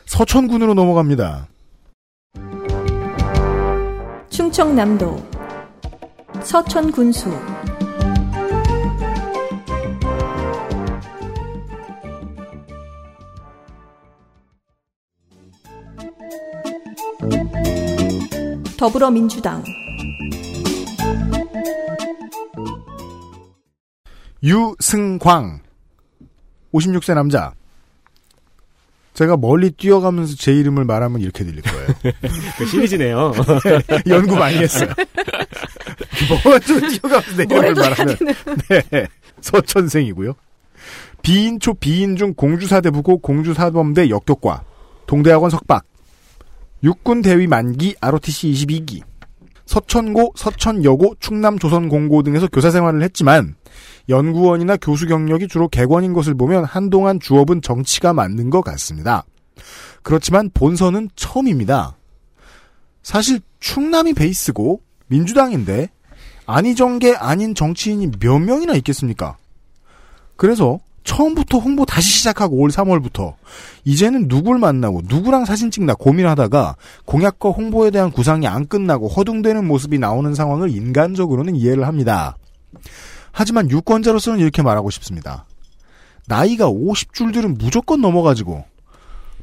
서천군으로 넘어갑니다. 충청남도 서천군수. 더불어민주당. 유승광. 56세 남자 제가 멀리 뛰어가면서 제 이름을 말하면 이렇게 들릴 거예요. 그 시리즈네요. 연구 많이 했어요. 먼저 뛰어가면서 내 이름을 말하면 네. 서천생이고요. 비인초 비인중 공주사대부고 공주사범대 역격과 동대학원 석박 육군대위 만기 ROTC 22기 서천고, 서천여고, 충남조선공고 등에서 교사 생활을 했지만 연구원이나 교수 경력이 주로 객원인 것을 보면 한동안 주업은 정치가 맞는 것 같습니다. 그렇지만 본선은 처음입니다. 사실 충남이 베이스고 민주당인데 안희정계 아닌 정치인이 몇 명이나 있겠습니까? 그래서 처음부터 홍보 다시 시작하고 올 3월부터 이제는 누굴 만나고 누구랑 사진 찍나 고민하다가 공약과 홍보에 대한 구상이 안 끝나고 허둥대는 모습이 나오는 상황을 인간적으로는 이해를 합니다. 하지만 유권자로서는 이렇게 말하고 싶습니다. 나이가 50줄들은 무조건 넘어가지고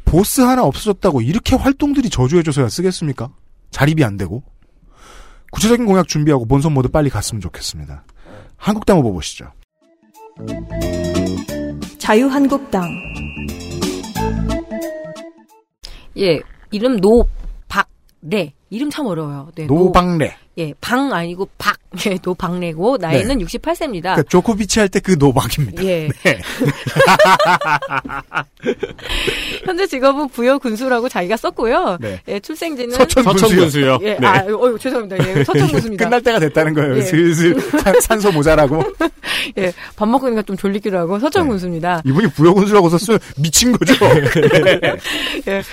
보스 하나 없어졌다고 이렇게 활동들이 저조해져서야 쓰겠습니까? 자립이 안 되고 구체적인 공약 준비하고 본선 모두 빨리 갔으면 좋겠습니다. 한국당 후보 보시죠. 자유한국당 예, 이름 노박래. 이름 참 어려워요. 네, 노박래. 예, 방 아니고 박. 예, 노박래고 나이는 네. 68세입니다. 그러니까 조코비치 할 때 그 노박입니다. 예. 네. 현재 직업은 부여 군수라고 자기가 썼고요. 네. 예, 출생지는 서천 군수요. 서천 군수요. 예, 네. 아, 어, 죄송합니다. 예, 서천 군수입니다. 끝날 때가 됐다는 거예요. 예. 슬슬 산- 산소 모자라고. 예, 밥 먹으니까 좀 졸리기도 하고 서천 네. 군수입니다. 이분이 부여 군수라고 썼으면 미친 거죠. 예,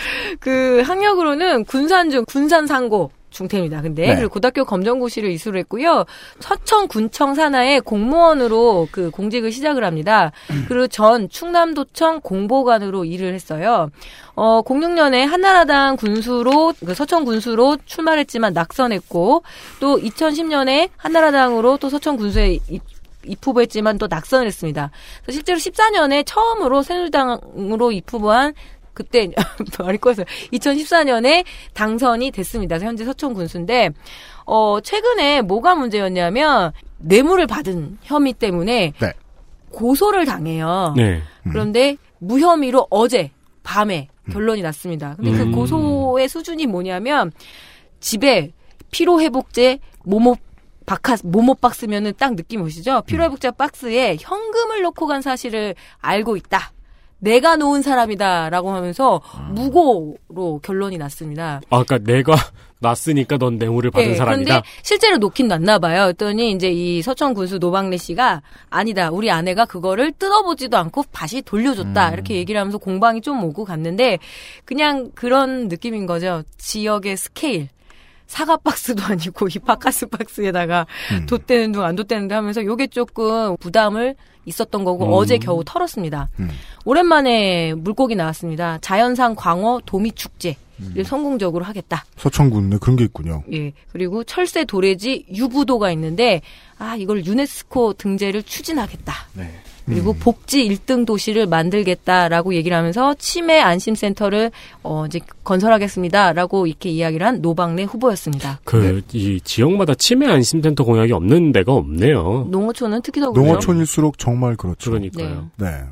그 학력으로는 군산중 군산상 고 중퇴입니다. 근데 네. 그리고 고등학교 검정고시를 이수를 했고요. 서천 군청 산하의 공무원으로 그 공직을 시작을 합니다. 그리고 전 충남도청 공보관으로 일을 했어요. 어, 06년에 한나라당 군수로 그 서천 군수로 출마했지만 낙선했고 또 2010년에 한나라당으로 또 서천 군수에 입, 입후보했지만 또 낙선을 했습니다. 실제로 14년에 처음으로 새누리당으로 입후보한 그때 말이 꺼서 2014년에 당선이 됐습니다. 그래서 현재 서천 군수인데 어 최근에 뭐가 문제였냐면 뇌물을 받은 혐의 때문에 네. 고소를 당해요. 네. 그런데 무혐의로 어제 밤에 결론이 났습니다. 근데 그 음. 고소의 수준이 뭐냐면 집에 피로 회복제 모모 바카 모모 박 스면은 딱 느낌 오시죠? 피로 회복제 박스에 현금을 넣고 간 사실을 알고 있다. 내가 놓은 사람이다라고 하면서 무고로 결론이 났습니다. 아, 그러니까 내가 났으니까 넌 뇌물을 받은 예, 사람이다. 그런데 실제로 놓긴 놨나 봐요. 그랬더니 이제 이 서천 군수 노박래 씨가 아니다. 우리 아내가 그거를 뜯어보지도 않고 다시 돌려줬다. 이렇게 얘기를 하면서 공방이 좀 오고 갔는데 그냥 그런 느낌인 거죠. 지역의 스케일. 사과 박스도 아니고 이 박카스 박스에다가 돛대는 둥안 돛대는 둥 하면서 요게 조금 부담을 있었던 거고 음. 어제 겨우 털었습니다. 오랜만에 물고기 나왔습니다. 자연산 광어 도미 축제를 성공적으로 하겠다. 서천군 네, 그런 게 있군요. 예. 그리고 철새 도래지 유부도가 있는데 아 이걸 유네스코 등재를 추진하겠다. 그리고 복지 1등 도시를 만들겠다라고 얘기를 하면서 치매 안심센터를 어 이제 건설하겠습니다라고 이렇게 이야기를 한 노박래 후보였습니다. 그, 이 지역마다 치매 안심센터 공약이 없는 데가 없네요. 농어촌은 특히 더 그렇죠. 농어촌일수록 정말 그렇죠. 그러니까요. 네.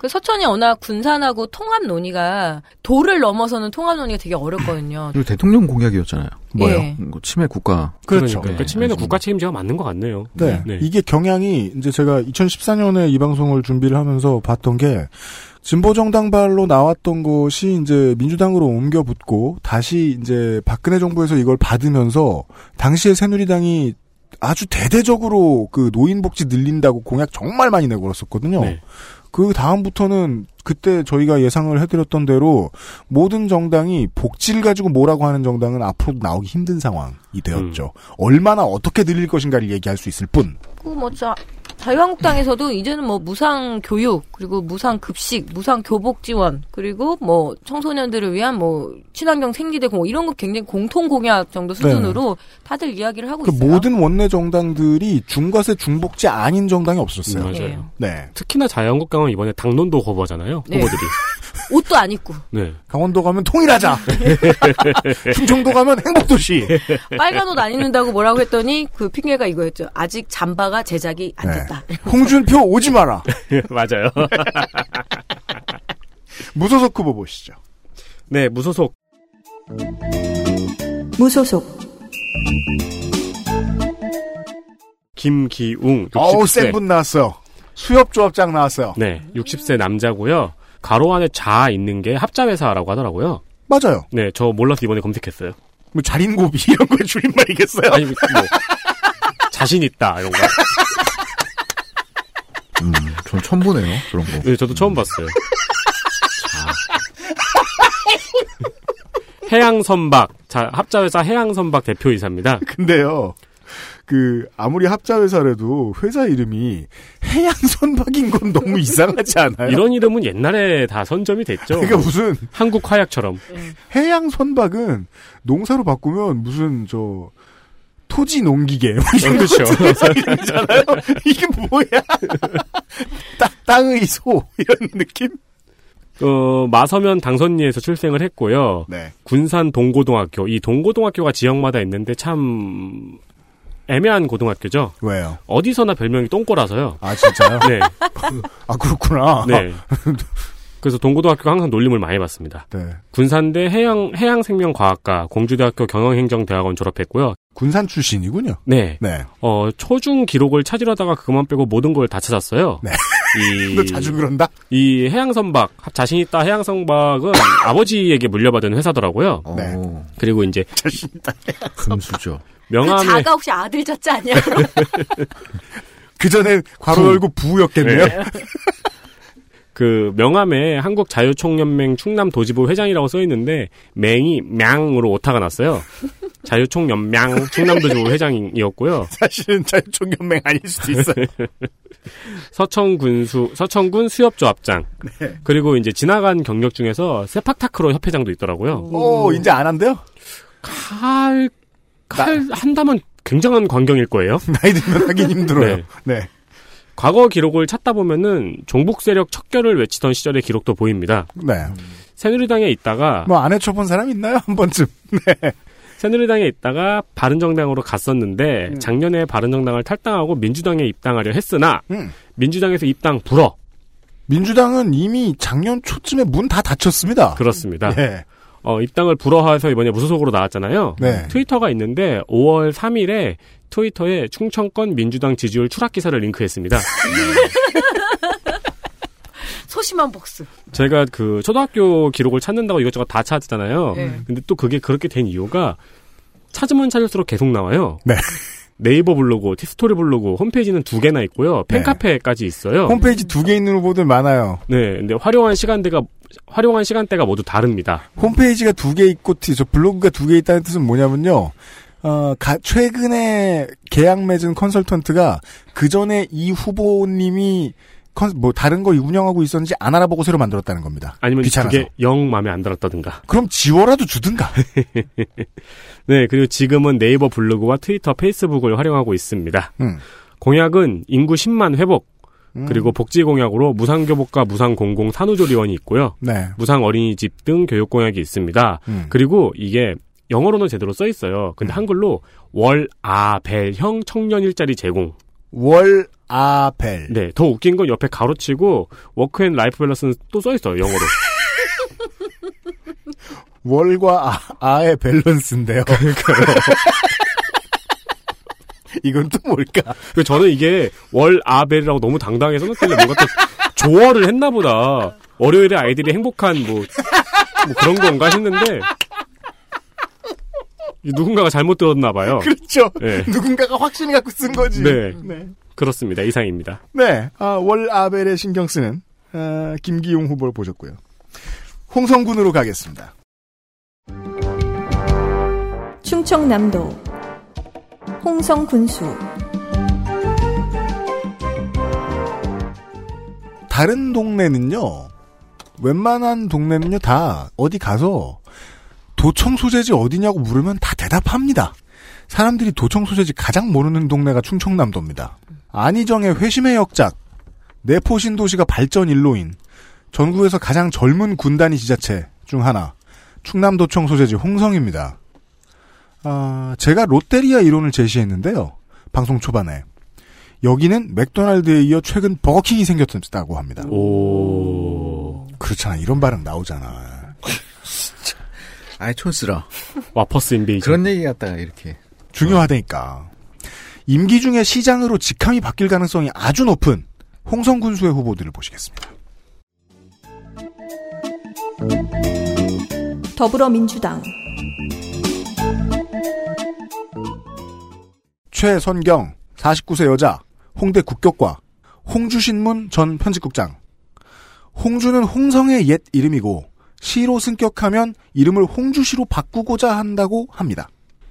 그 서천이 워낙 군산하고 통합 논의가 도를 넘어서는 통합 논의가 되게 어렵거든요. 그리고 대통령 공약이었잖아요. 뭐요? 뭐 치매 국가. 그렇죠. 그러니까 치매는 국가 책임제가 맞는 것 같네요. 네. 이게 경향이 이제 제가 2014년에 이 방송을 준비를 하면서 봤던 게 진보정당발로 나왔던 것이 이제 민주당으로 옮겨 붙고 다시 이제 박근혜 정부에서 이걸 받으면서 당시에 새누리당이 아주 대대적으로 그 노인복지 늘린다고 공약 정말 많이 내고 그랬었거든요. 네. 그 다음부터는 그때 저희가 예상을 해드렸던 대로 모든 정당이 복지를 가지고 뭐라고 하는 정당은 앞으로 나오기 힘든 상황이 되었죠. 얼마나 어떻게 늘릴 것인가를 얘기할 수 있을 뿐. 그뭐 자유한국당에서도 이제는 뭐 무상 교육 그리고 무상 급식, 무상 교복 지원 그리고 뭐 청소년들을 위한 뭐 친환경 생리대 공 이런 거 굉장히 공통 공약 정도 수준으로 다들 이야기를 하고 그 있어요. 모든 원내 정당들이 중과세 중복지 아닌 정당이 없었어요. 음, 맞아요. 네. 특히나 자유한국당은 이번에 당론도 거부하잖아요. 네. 후보들이. 옷도 안 입고 네. 강원도 가면 통일하자. 충청도 가면 행복도시. 빨간 옷 안 입는다고 뭐라고 했더니 그 핑계가 이거였죠. 아직 잠바가 제작이 안 네. 됐다. 홍준표 오지 마라. 맞아요. 무소속 후보 보시죠. 네, 무소속. 무소속 김기웅. 60세. 어우, 센분 나왔어요. 수협조합장 나왔어요. 네, 60세 남자고요. 가로 안에 자 있는 게 합자회사라고 하더라고요. 맞아요. 네, 저 몰라서 이번에 검색했어요. 뭐 자린고비 이런 거의 줄임말이겠어요? 아니, 뭐, 자신 있다, 이런 거. 음, 전 처음 보네요. 그런 거. 네, 저도 처음 봤어요. 해양선박. 자, 합자회사 해양선박 대표이사입니다. 근데요. 그 아무리 합자회사라도 회사 이름이 해양선박인 건 너무 이상하지 않아요? 이런 이름은 옛날에 다 선점이 됐죠. 그러니까 무슨 한국 화약처럼. 해양선박은 농사로 바꾸면 무슨 저 토지 농기계 뭐 이런 그렇죠. 이름이잖아요. 이게 뭐야? 땅, 땅의 소 이런 느낌? 어, 마서면 당선리에서 출생을 했고요. 네. 군산 동고등학교. 이 동고등학교가 지역마다 있는데 참 애매한 고등학교죠. 왜요? 어디서나 별명이 똥꼬라서요. 아 진짜요? 네. 아 그렇구나. 네. 그래서 동고등학교가 항상 놀림을 많이 받습니다. 네. 군산대 해양 해양생명과학과, 공주대학교 경영행정대학원 졸업했고요. 군산 출신이군요. 네. 네. 어, 초중 기록을 찾으려다가 그것만 빼고 모든 걸 다 찾았어요. 네. 이, 너 자주 그런다? 이 해양선박, 자신 있다 해양선박은 아버지에게 물려받은 회사더라고요. 네. 그리고 이제 자신 있다. 금수저. 명함에 자가 혹시 아들 자자 아니야? 그 전에 괄호 열고 부였겠네요. 네. 그 명함에 한국 자유총연맹 충남 도지부 회장이라고 써 있는데 맹이 맹으로 오타가 났어요. 자유총연맹 충남도지부 회장이었고요. 사실은 자유총연맹 아닐 수도 있어요. 서청군수 서청군 수협조합장. 네. 그리고 이제 지나간 경력 중에서 세팍타크로 협회장도 있더라고요. 오, 이제 안 한대요? 칼, 칼 한다면 굉장한 광경일 거예요. 나이 들면 하긴 힘들어요. 네. 네. 과거 기록을 찾다 보면은 종북 세력 척결을 외치던 시절의 기록도 보입니다. 네. 새누리당에 있다가 뭐 안 해쳐본 사람 있나요? 한 번쯤. 네. 새누리당에 있다가 바른정당으로 갔었는데 작년에 바른정당을 탈당하고 민주당에 입당하려 했으나 음. 민주당에서 입당 불어 민주당은 이미 작년 초쯤에 문 다 닫혔습니다. 그렇습니다. 네. 어, 입당을 불어해서 이번에 무소속으로 나왔잖아요. 네. 트위터가 있는데 5월 3일에 트위터에 충청권 민주당 지지율 추락 기사를 링크했습니다. 소심한 복수. 제가 그 초등학교 기록을 찾는다고 이것저것 다 찾았잖아요. 네. 근데 또 그게 그렇게 된 이유가 찾으면 찾을수록 계속 나와요. 네. 네이버 블로그, 티스토리 블로그, 홈페이지는 두 개나 있고요. 팬카페까지 있어요. 홈페이지 두 개 있는 후보들 많아요. 네, 근데 활용한 시간대가 활용한 시간대가 모두 다릅니다. 홈페이지가 두 개 있고 티- 저 블로그가 두 개 있다는 뜻은 뭐냐면요. 어, 가- 최근에 계약 맺은 컨설턴트가 그 전에 이 후보님이 컨, 뭐 다른 거 운영하고 있었는지 안 알아보고 새로 만들었다는 겁니다. 아니면 귀찮아서. 그게 영 마음에 안 들었다든가. 그럼 지워라도 주든가. 네, 그리고 지금은 네이버 블로그와 트위터, 페이스북을 활용하고 있습니다. 음. 공약은 인구 10만 회복, 음. 그리고 복지 공약으로 무상 교복과 무상 공공 산후조리원이 있고요. 네. 무상 어린이집 등 교육 공약이 있습니다. 음. 그리고 이게 영어로는 제대로 써 있어요. 근데 한글로 월아벨형 청년 일자리 제공. 월 아벨. 네, 더 웃긴 건 옆에 가로치고 work and life balance는 또 써 있어요, 영어로. 월과 아, 아의 밸런스인데요. 이건 또 뭘까? 그 저는 이게 월 아벨이라고 너무 당당하게 써놓길래 뭔가 또 조어를 했나 보다. 월요일에 아이들이 행복한 뭐, 뭐 그런 건가 했는데 누군가가 잘못 들었나 봐요. 그렇죠. 네. 누군가가 확신을 갖고 쓴 거지. 네. 네. 그렇습니다. 이상입니다. 네. 아, 월 아벨에 신경 쓰는 아, 김기용 후보를 보셨고요. 홍성군으로 가겠습니다. 충청남도 홍성 군수 다른 동네는요. 웬만한 동네는요 다 어디 가서 도청 소재지 어디냐고 물으면 다 대답합니다. 사람들이 도청 소재지 가장 모르는 동네가 충청남도입니다. 안희정의 회심의 역작, 내포 신 도시가 발전 일로인 전국에서 가장 젊은 군단위 지자체 중 하나 충남도청 소재지 홍성입니다. 아, 제가 롯데리아 이론을 제시했는데요. 방송 초반에 여기는 맥도날드에 이어 최근 버거킹이 생겼다고 합니다. 오. 그렇잖아. 이런 발음 나오잖아. 아이 촌스러. 와퍼스 인베이전. 그런 얘기 갖다가 이렇게. 중요하다니까. 임기 중에 시장으로 직함이 바뀔 가능성이 아주 높은 홍성 군수의 후보들을 보시겠습니다. 더불어민주당 최선경 49세 여자 홍대 국격과 홍주신문 전 편집국장 홍주는 홍성의 옛 이름이고 시로 승격하면 이름을 홍주시로 바꾸고자 한다고 합니다.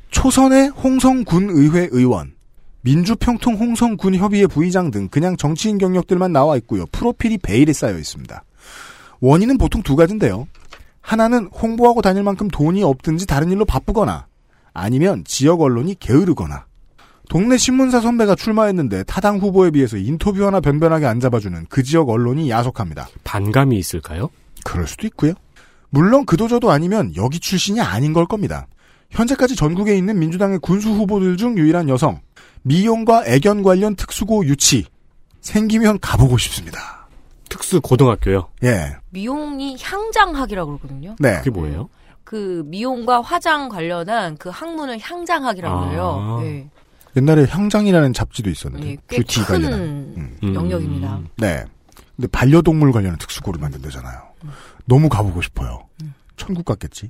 초선의 홍성군의회 의원 민주평통 홍성군협의회 부의장 등 그냥 정치인 경력들만 나와 있고요. 프로필이 베일에 쌓여 있습니다. 원인은 보통 두 가지인데요. 하나는 홍보하고 다닐 만큼 돈이 없든지 다른 일로 바쁘거나 아니면 지역 언론이 게으르거나 동네 신문사 선배가 출마했는데 타당 후보에 비해서 인터뷰 하나 변변하게 안 잡아주는 그 지역 언론이 야속합니다. 반감이 있을까요? 그럴 수도 있고요. 물론 그도저도 아니면 여기 출신이 아닌 걸 겁니다. 현재까지 전국에 있는 민주당의 군수 후보들 중 유일한 여성 미용과 애견 관련 특수고 유치 생기면 가보고 싶습니다. 특수 고등학교요? 예. 미용이 향장학이라고 그러거든요. 네. 그게 뭐예요? 그 미용과 화장 관련한 그 학문을 향장학이라고 아. 그래요. 예. 옛날에 향장이라는 잡지도 있었는데 예, 꽤 뷰티 큰 관련한. 음. 영역입니다. 네. 근데 반려동물 관련한 특수고를 만든다잖아요. 너무 가보고 싶어요. 천국 같겠지.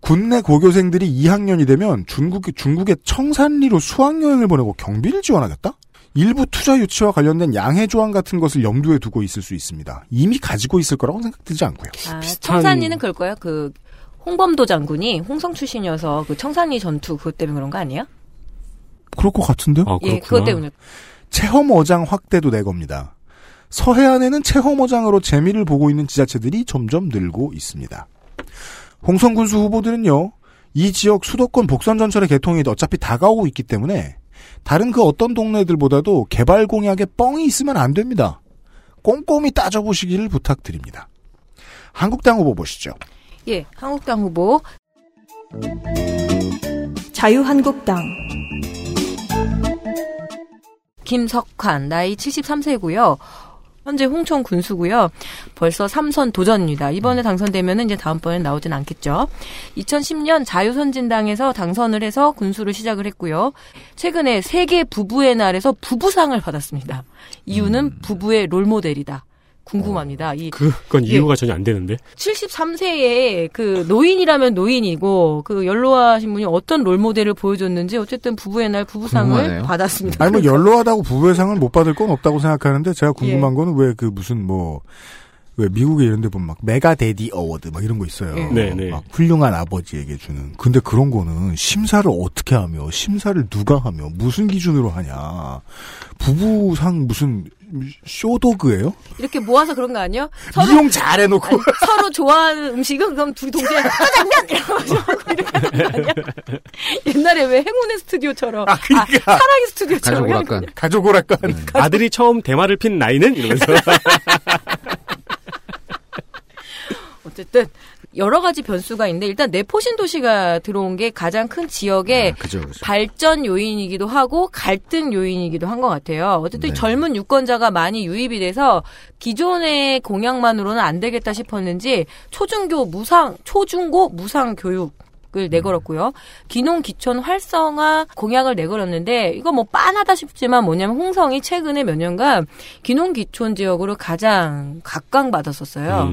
군내 고교생들이 2학년이 되면 중국, 중국의 청산리로 수학여행을 보내고 경비를 지원하겠다? 일부 투자 유치와 관련된 양해 조항 같은 것을 염두에 두고 있을 수 있습니다. 이미 가지고 있을 거라고 생각되지 않고요. 아, 청산리는 그럴 거야. 그 홍범도 장군이 홍성 출신이어서 그 청산리 전투 그것 때문에 그런 거 아니에요? 그럴 것 같은데요? 예, 그것 때문에. 체험어장 확대도 내 겁니다. 서해안에는 체험어장으로 재미를 보고 있는 지자체들이 점점 늘고 있습니다. 홍성군수 후보들은요, 이 지역 수도권 복선 전철의 개통이 어차피 다가오고 있기 때문에 다른 그 어떤 동네들보다도 개발 공약에 뻥이 있으면 안 됩니다. 꼼꼼히 따져보시기를 부탁드립니다. 한국당 후보 보시죠. 예, 한국당 후보 자유한국당 김석환 나이 73세고요. 현재 홍천 군수고요. 벌써 3선 도전입니다. 이번에 당선되면은 이제 다음번에 나오진 않겠죠. 2010년 자유선진당에서 당선을 해서 군수를 시작을 했고요. 최근에 세계 부부의 날에서 부부상을 받았습니다. 이유는 부부의 롤모델이다. 궁금합니다. 이 그건 예. 이유가 전혀 안 되는데. 73세에 그 노인이라면 노인이고 그 연로하신 분이 어떤 롤 모델을 보여줬는지 어쨌든 부부의 날 부부상을 궁금하네요. 받았습니다. 아니 뭐 연로하다고 부부의 상을 못 받을 건 없다고 생각하는데 제가 궁금한 예. 거는 왜 그 무슨 뭐 왜 미국에 이런 데 보면 막 mega daddy award 막 이런 거 있어요. 예. 네, 네. 막 훌륭한 아버지에게 주는. 근데 그런 거는 심사를 어떻게 하며 심사를 누가 하며 무슨 기준으로 하냐. 부부상 무슨 show dog예요? 이렇게 모아서 그런 거 아니에요? 이용 잘 해놓고. 아니, 서로 좋아하는 음식은 그럼 둘이 동시에 짜장면 이러고 이렇게 하는 거 아니야? 옛날에 왜 행운의 스튜디오처럼 아, 그러니까. 사랑의 스튜디오처럼 가족 오락관. 가족 오락관. 아들이 처음 대마를 핀 나이는 이러면서 어쨌든 여러 가지 변수가 있는데 일단 내포신 도시가 들어온 게 가장 큰 지역의 그죠, 그죠. 발전 요인이기도 하고 갈등 요인이기도 한 것 같아요. 어쨌든 젊은 유권자가 많이 유입이 돼서 기존의 공약만으로는 안 되겠다 싶었는지 초중교 무상 초중고 무상 교육 을 내걸었고요. 기농 기촌 활성화 공약을 내걸었는데 이거 뭐 빤하다 싶지만 뭐냐면 홍성이 최근에 몇 년간 기농 기촌 지역으로 가장 각광받았었어요.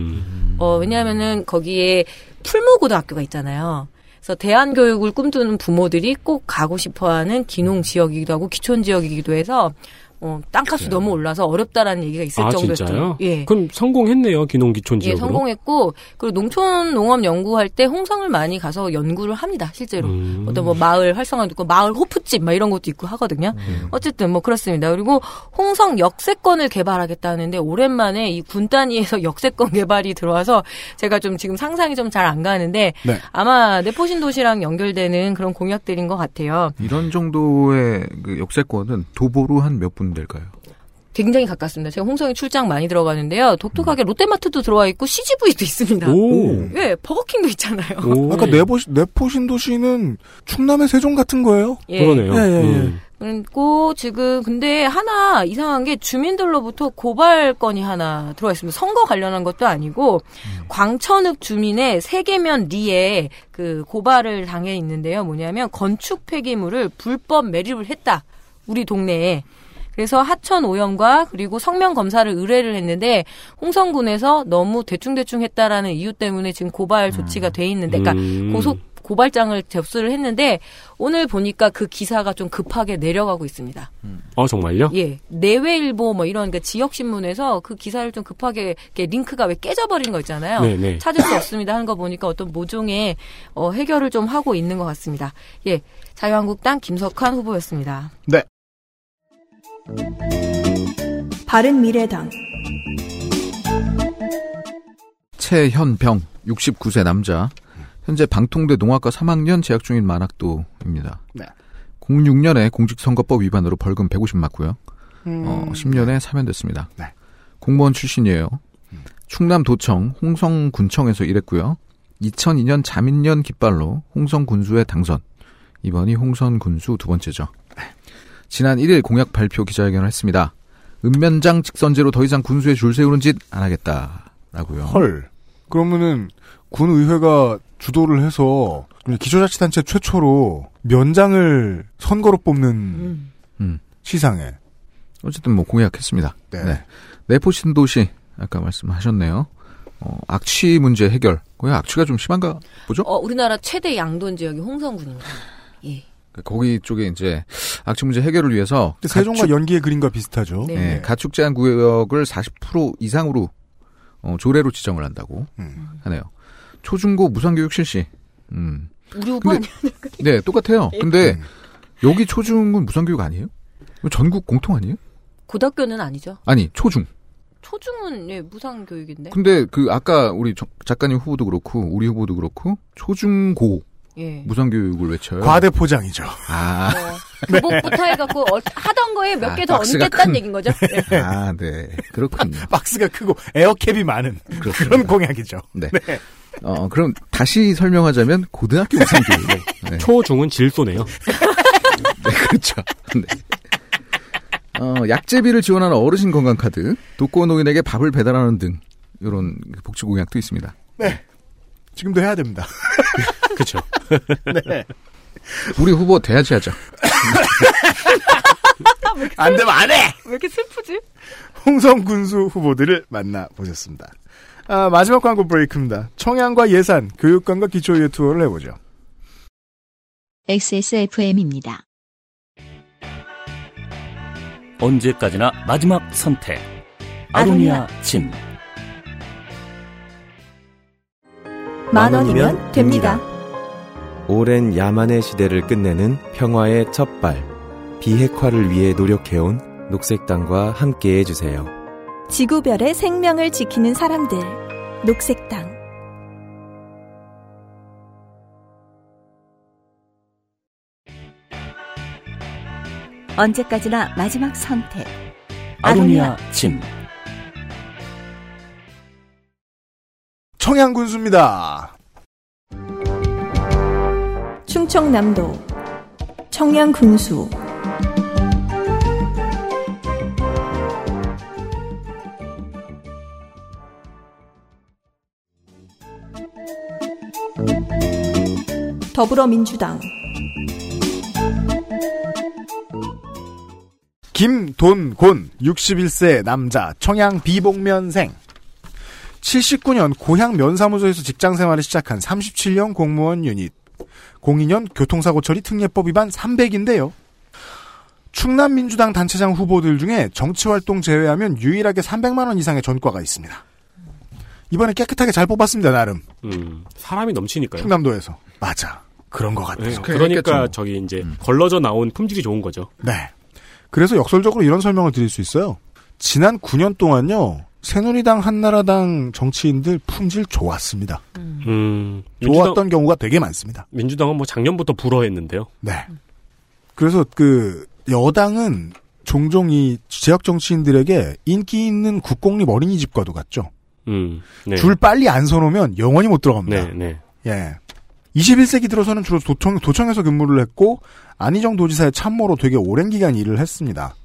어 왜냐하면은 거기에 풀무고등학교가 있잖아요. 그래서 대안교육을 꿈꾸는 부모들이 꼭 가고 싶어하는 기농 지역이기도 하고 기촌 지역이기도 해서 어, 땅값이 너무 올라서 어렵다라는 얘기가 있을 아, 정도였죠. 예. 그럼 성공했네요, 기농기촌 예, 지역으로. 성공했고 그리고 농촌 농업 연구할 때 홍성을 많이 가서 연구를 합니다. 실제로 음. 어떤 뭐 마을 활성화도 있고 마을 호프집 막 이런 것도 있고 하거든요. 음. 어쨌든 뭐 그렇습니다. 그리고 홍성 역세권을 개발하겠다는데 오랜만에 이 군 단위에서 역세권 개발이 들어와서 제가 좀 지금 상상이 좀 잘 안 가는데 네. 아마 내포신 도시랑 연결되는 그런 공약들인 것 같아요. 이런 정도의 그 역세권은 도보로 한 몇 분 될까요? 굉장히 가깝습니다. 제가 홍성에 출장 많이 들어가는데요. 독특하게 롯데마트도 들어와 있고 CGV도 있습니다. 오. 예, 버거킹도 있잖아요. 아까 내포, 내포 신도시는 충남의 세종 같은 거예요? 예. 예, 예, 예. 그리고 지금 근데 하나 이상한 게 주민들로부터 고발 건이 하나 들어와 있습니다. 선거 관련한 것도 아니고 광천읍 주민의 세계면 리에 그 고발을 당해 있는데요. 뭐냐면 건축 폐기물을 불법 매립을 했다. 우리 동네에. 그래서 하천 오염과 그리고 성명 검사를 의뢰를 했는데 홍성군에서 너무 대충대충 했다라는 이유 때문에 지금 고발 조치가 돼 있는데 그러니까 음. 고소 고발장을 접수를 했는데 오늘 보니까 그 기사가 좀 급하게 내려가고 있습니다. 어, 정말요? 예, 내외일보 뭐 이런 그 지역 신문에서 그 기사를 좀 급하게 이렇게 링크가 왜 깨져버린 거 있잖아요. 네, 네. 찾을 수 없습니다 하는 거 보니까 어떤 모종의 어, 해결을 좀 하고 있는 것 같습니다. 예, 자유한국당 김석환 후보였습니다. 네. 바른미래당 최현병 69세 남자 현재 방통대 농학과 3학년 재학 중인 만학도입니다. 네. 06년에 공직선거법 위반으로 벌금 150 맞고요. 음. 어, 10년에 사면됐습니다. 네. 공무원 출신이에요. 충남도청 홍성군청에서 일했고요. 2002년 자민련 깃발로 홍성군수에 당선. 이번이 홍선군수 두 번째죠. 지난 1일 공약 발표 기자회견을 했습니다. 읍면장 직선제로 더 이상 군수에 줄 세우는 짓 안 하겠다라고요. 헐. 그러면은 군 의회가 주도를 해서 기초자치단체 최초로 면장을 선거로 뽑는 음. 시상에 어쨌든 뭐 공약했습니다. 네. 내포 신도시 아까 말씀하셨네요. 어, 악취 문제 해결. 거기 악취가 좀 심한가 보죠? 어, 우리나라 최대 양돈 지역이 홍성군입니다. 예. 거기 쪽에 이제 악취 문제 해결을 위해서 세종과 연기의 그림과 비슷하죠. 네. 네, 가축 제한 구역을 40% 이상으로 어, 조례로 지정을 한다고 음. 하네요. 초중고 무상교육 실시. 음. 우리 후보 근데- 아니야? 네, 똑같아요. 근데 음. 여기 초중은 무상교육 아니에요? 전국 공통 아니에요? 고등학교는 아니죠. 아니, 초중. 초중은 예, 무상 교육인데. 근데 그 아까 우리 저- 작가님 후보도 그렇고 우리 후보도 그렇고 초중고 예. 무상교육을 외쳐요. 과대 포장이죠. 아, 교복부터 해갖고 어, 하던 거에 몇 아, 개더 박스가 얹겠다는 큰. 얘기인 거죠. 예. 아, 네. 그렇군요. 박스가 크고 에어캡이 많은 그런 공약이죠. 네. 어, 그럼 다시 설명하자면 고등학교 무상교육. 네. 초중은 질소네요. 네, 그렇죠. 네. 어, 약제비를 지원하는 어르신 건강카드, 독거노인에게 밥을 배달하는 등 이런 복지 공약도 있습니다. 네. 지금도 해야 됩니다. 그렇죠. 네. 우리 후보 돼야지 하자. 안 되면 안 해! 왜 이렇게 슬프지? 홍성 군수 후보들을 만나보셨습니다. 아, 마지막 광고 브레이크입니다. 청양과 예산, 교육관과 기초의회 투어를 해보죠. XSFM입니다. 언제까지나 마지막 선택. 아로니아 진. 만 원이면 됩니다. 오랜 야만의 시대를 끝내는 평화의 첫발. 비핵화를 위해 노력해온 녹색당과 함께 해주세요. 지구별의 생명을 지키는 사람들. 녹색당. 언제까지나 마지막 선택. 아로니아 진. 청양 군수입니다. 충청남도 청양 군수. 더불어민주당. 김돈곤 61세 남자 청양 비복면생 79년 고향 면사무소에서 직장 생활을 시작한 37년 공무원 유닛 02년 교통사고 처리 특례법 위반 300인데요. 충남 민주당 단체장 후보들 중에 정치활동 제외하면 유일하게 300만 원 이상의 전과가 있습니다. 이번에 깨끗하게 잘 뽑았습니다, 나름. 음, 사람이 넘치니까요. 충남도에서. 맞아. 그런 것 같아요. 네, 그러니까 저기 이제 걸러져 나온 품질이 좋은 거죠. 네. 그래서 역설적으로 이런 설명을 드릴 수 있어요. 지난 9년 동안요, 새누리당, 한나라당 정치인들 품질 좋았습니다. 음, 좋았던 경우가 되게 많습니다. 민주당은 뭐 작년부터 불허했는데요. 네. 그래서 그 여당은 종종 이 지역 정치인들에게 인기 있는 국공립 어린이집과도 같죠. 음, 네. 줄 빨리 안 서놓으면 영원히 못 들어갑니다. 네, 네. 예. 21세기 들어서는 주로 도청, 도청에서 근무를 했고 안희정 도지사의 참모로 되게 오랜 기간 일을 했습니다.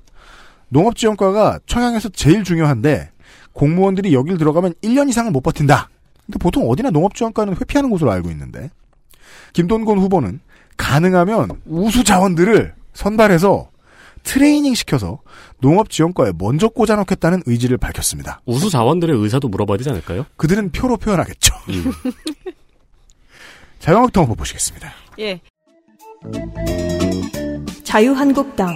농업지원과가 청양에서 제일 중요한데 공무원들이 여길 들어가면 1년 이상은 못 버틴다. 근데 보통 어디나 농업지원과는 회피하는 곳으로 알고 있는데 김돈곤 후보는 가능하면 우수 자원들을 선발해서 트레이닝 시켜서 농업지원과에 먼저 꽂아놓겠다는 의지를 밝혔습니다. 우수 자원들의 의사도 물어봐야 되지 않을까요? 그들은 표로 표현하겠죠. 음. 자유한국당 후보 보시겠습니다. 예. 자유한국당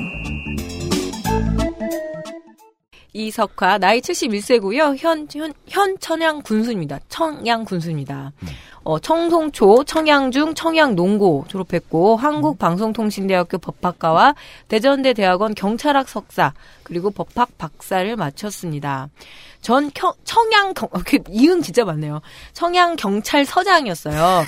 이석화 나이 71세고요. 현, 현, 현 천양 군수입니다. 청양 군수입니다. 어, 청송초, 청양중, 청양농고 졸업했고 한국방송통신대학교 법학과와 대전대 대학원 경찰학 석사 그리고 법학 박사를 마쳤습니다. 전 겨, 청양 경, 어, 그 이응 진짜 많네요. 청양 경찰서장이었어요.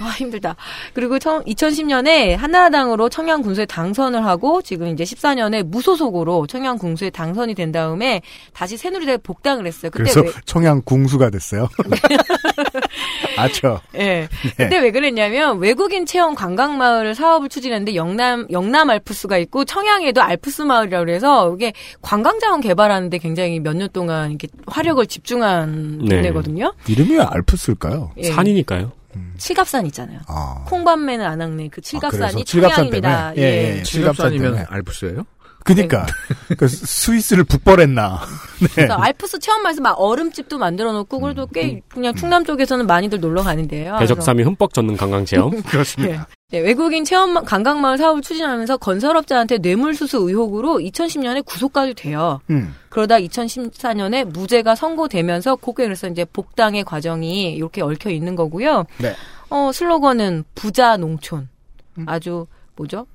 아 힘들다. 그리고 청, 2010년에 한나라당으로 청양 군수에 당선을 하고 지금 이제 14년에 무소속으로 청양 군수에 당선이 된 다음에 다시 새누리당에 복당을 했어요. 그래서 왜, 청양 궁수가 됐어요. 아죠. 예. 그때 왜 그랬냐면 외국인 체험 관광 마을 사업을 추진했는데 영남 영남 알프스가 있고 청양에도 알프스 마을이라고 그래서 이게 관광 자원 개발하는데 굉장히 몇 년 동안 이렇게 화력을 집중한 네. 동네거든요. 이름이 왜 알프스일까요? 예. 산이니까요. 칠갑산 있잖아요. 아. 콩밤매는 안 학네 그 칠갑산이 그래서 칠갑산 청양입니다. 때문에? 예, 예. 칠갑산이면. 알프스예요? 그니까. 그 스위스를 북벌했나. 네. 그래서 알프스 체험마에서 막 얼음집도 만들어 놓고 그래도 꽤 그냥 충남 쪽에서는 많이들 놀러 가는데요. 배적삼이 흠뻑 젖는 관광 체험. 그렇습니다. 네, 외국인 체험 관광마을 사업을 추진하면서 건설업자한테 뇌물수수 의혹으로 2010년에 구속까지 돼요. 음. 그러다 2014년에 무죄가 선고되면서 그게 그래서 이제 복당의 과정이 이렇게 얽혀 있는 거고요. 네. 어, 슬로건은 부자 농촌. 아주 뭐죠?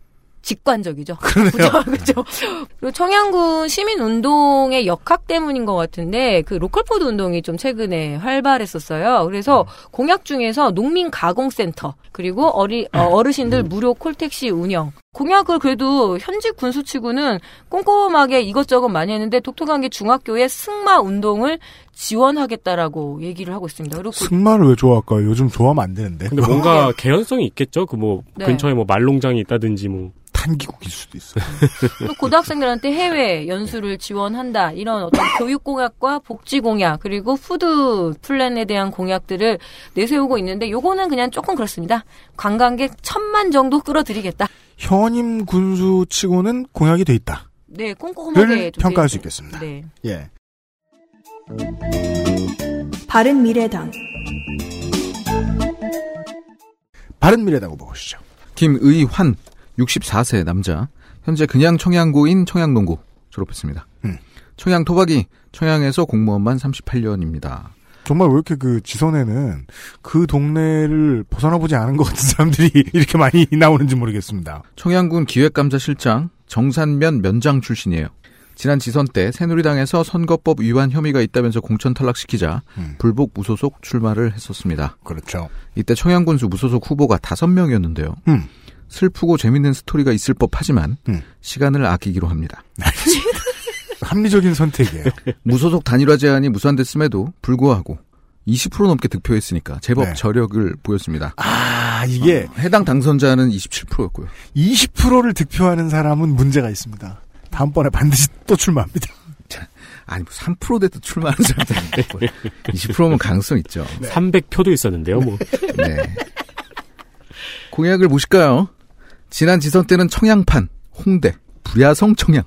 직관적이죠. 그러네요. 그죠. 그리고 청양군 시민운동의 역학 때문인 것 같은데, 그 local food 운동이 좀 최근에 활발했었어요. 그래서 공약 중에서 농민 가공센터, 그리고 어리, 어, 어르신들 무료 콜택시 운영. 공약을 그래도 현직 군수치고는 꼼꼼하게 이것저것 많이 했는데, 독특한 게 중학교의 승마 운동을 지원하겠다라고 얘기를 하고 있습니다. 그리고 승마를 왜 좋아할까요? 요즘 좋아하면 안 되는데. 근데 뭔가 개연성이 있겠죠. 그뭐 네. 근처에 뭐 말농장이 있다든지 뭐 탄기국일 수도 있어. 또 고등학생들한테 해외 연수를 지원한다 이런 어떤 교육 공약과 복지 공약 그리고 food plan에 대한 공약들을 내세우고 있는데 요거는 그냥 조금 그렇습니다. 관광객 천만 정도 끌어들이겠다. 현임 군수 치고는 공약이 돼 있다. 네, 꼼꼼하게 평가할 돼수 있- 있겠습니다. 네. 예. 바른 미래당 바른 미래당 후보 보시죠. 김의환 64세 남자 현재 그냥 청양고인 청양농고 졸업했습니다. 음. 청양 토박이 청양에서 공무원만 38년입니다. 정말 왜 이렇게 그 지선에는 그 동네를 벗어나 보지 않은 것 같은 사람들이 이렇게 많이 나오는지 모르겠습니다. 청양군 기획감사실장 정산면 면장 출신이에요. 지난 지선 때 새누리당에서 선거법 위반 혐의가 있다면서 공천 탈락시키자 불복 무소속 출마를 했었습니다. 그렇죠. 이때 청양군수 무소속 후보가 다섯 명이었는데요. 음. 슬프고 재밌는 스토리가 있을 법하지만 시간을 아끼기로 합니다. 합리적인 선택이에요. 무소속 단일화 제안이 무산됐음에도 불구하고 20% 넘게 득표했으니까 제법 네. 저력을 보였습니다. 아, 이게 해당 당선자는 27%였고요. 20%를 득표하는 사람은 문제가 있습니다. 다음번에 반드시 또 출마합니다. 아니, 뭐 3% 돼도 출마하는 사람들 20%면 가능성 있죠. 300표도 있었는데요. 뭐 네. 공약을 보실까요? 지난 지선 때는 청양판, 홍대, 불야성 청양.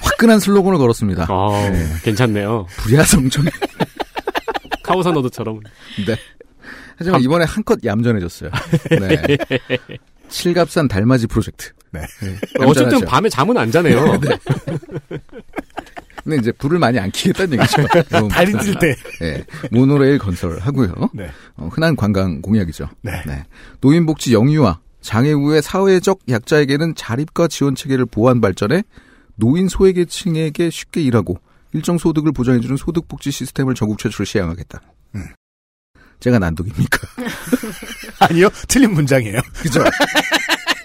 화끈한 슬로건을 걸었습니다. 아, 괜찮네요. 불야성 청양. 카오산 너드처럼. 네. 하지만 이번에 한껏 얌전해졌어요. 네. 칠갑산 달맞이 프로젝트. 네. 어쨌든 얌전하죠. 밤에 잠은 안 자네요. 네. 근데 이제 불을 많이 안 켜겠다는 얘기죠. 달이 뜰 때. 네. 모노레일 건설하고요. 네. 어, 흔한 관광 공약이죠. 네. 노인복지 영유아, 장애 후의 사회적 약자에게는 자립과 지원 체계를 보완 발전해 노인 소외계층에게 쉽게 일하고 일정 소득을 보장해주는 소득복지 시스템을 전국 최초로 시행하겠다. 음. 제가 난독입니까? 아니요, 틀린 문장이에요. 그죠?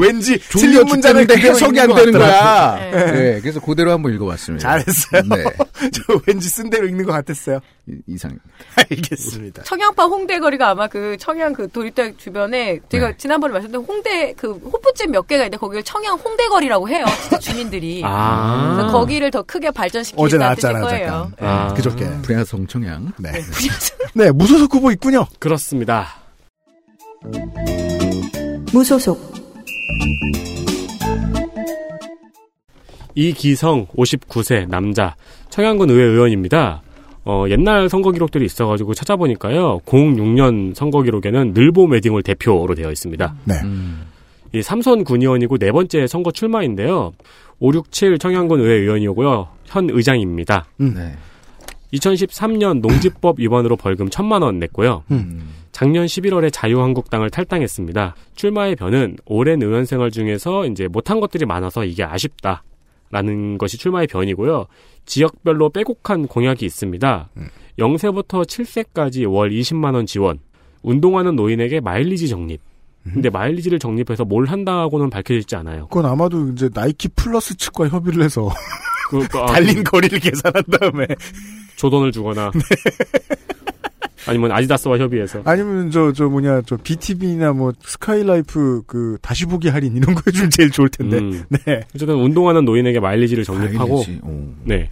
왠지 틀린 그대로 해석이 안것 되는. 거야. 네. 네, 그래서 그대로 한번 읽어봤습니다. 잘했어요. 네, 저 왠지 쓴 대로 읽는 것 같았어요. 이- 이상. 알겠습니다. 청양파 홍대 거리가 아마 그 청양 그 도립대 주변에 제가 네. 지난번에 말씀드린 홍대 그 호프집 몇 개가 있는데 거기를 청양 홍대 거리라고 해요. 진짜 주민들이. 아. 그래서 거기를 더 크게 어제 발전시키겠다는 뜻일 나왔잖아요, 거예요. 잠깐. 아. 그저께. 분야성 청양. 네. 네, 무소속 후보 있군요. 그렇습니다. 무소속 이기성 59세 남자 청양군 의회 의원입니다. 어, 옛날 선거 기록들이 있어가지고 찾아보니까요. 06년 선거 기록에는 늘보 매딩홀 대표로 되어 있습니다. 네. 이 삼선 군의원이고 네 번째 선거 출마인데요. 567 청양군 의회 의원이고요. 현 의장입니다. 네. 2013년 농지법 위반으로 벌금 1천만 원 냈고요. 작년 11월에 자유한국당을 탈당했습니다. 출마의 변은 오랜 의원 생활 중에서 이제 못한 것들이 많아서 이게 아쉽다. 라는 것이 출마의 변이고요. 지역별로 빼곡한 공약이 있습니다. 0세부터 7세까지 월 20만원 지원. 운동하는 노인에게 마일리지 적립. 근데 마일리지를 적립해서 뭘 한다고는 밝혀지지 않아요. 그건 아마도 이제 Nike Plus 측과 협의를 해서 그, 그, 아, 달린 거리를 계산한 다음에 조던을 주거나. 아니면 Adidas와 협의해서. 아니면 저저 뭐냐 저 BTV나 뭐 Skylife 그 다시 보기 할인 이런 거 해주면 제일 좋을 텐데. 음. 네. 어쨌든 운동하는 노인에게 마일리지를 적립하고 마일리지, 오. 네.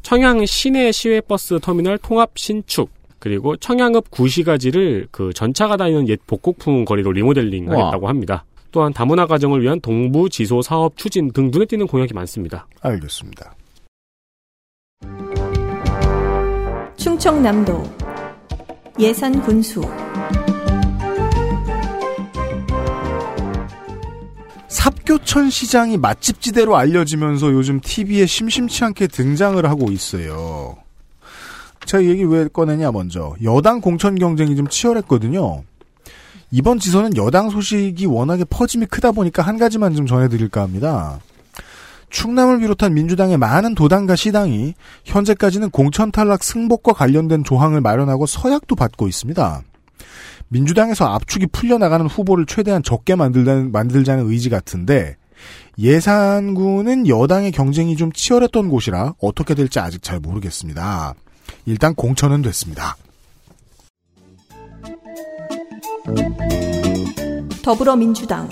청양 시내 시외 버스 터미널 통합 신축 그리고 청양읍 구시가지를 그 전차가 다니는 옛 복곡풍 거리로 리모델링 우와. 하겠다고 합니다. 또한 다문화 가정을 위한 동부 지소 사업 추진 등 눈에 띄는 공약이 많습니다. 알겠습니다. 충청남도 예산 군수 삽교천 시장이 맛집지대로 알려지면서 요즘 TV에 심심치 않게 등장을 하고 있어요. 제가 이 얘기 왜 꺼내냐 먼저 여당 공천 경쟁이 좀 치열했거든요. 이번 지선은 여당 소식이 워낙에 퍼짐이 크다 보니까 한 가지만 좀 전해드릴까 합니다. 충남을 비롯한 민주당의 많은 도당과 시당이 현재까지는 공천 탈락 승복과 관련된 조항을 마련하고 서약도 받고 있습니다. 민주당에서 압축이 풀려나가는 후보를 최대한 적게 만들자는, 만들자는 의지 같은데 예산구는 여당의 경쟁이 좀 치열했던 곳이라 어떻게 될지 아직 잘 모르겠습니다. 일단 공천은 됐습니다. 더불어민주당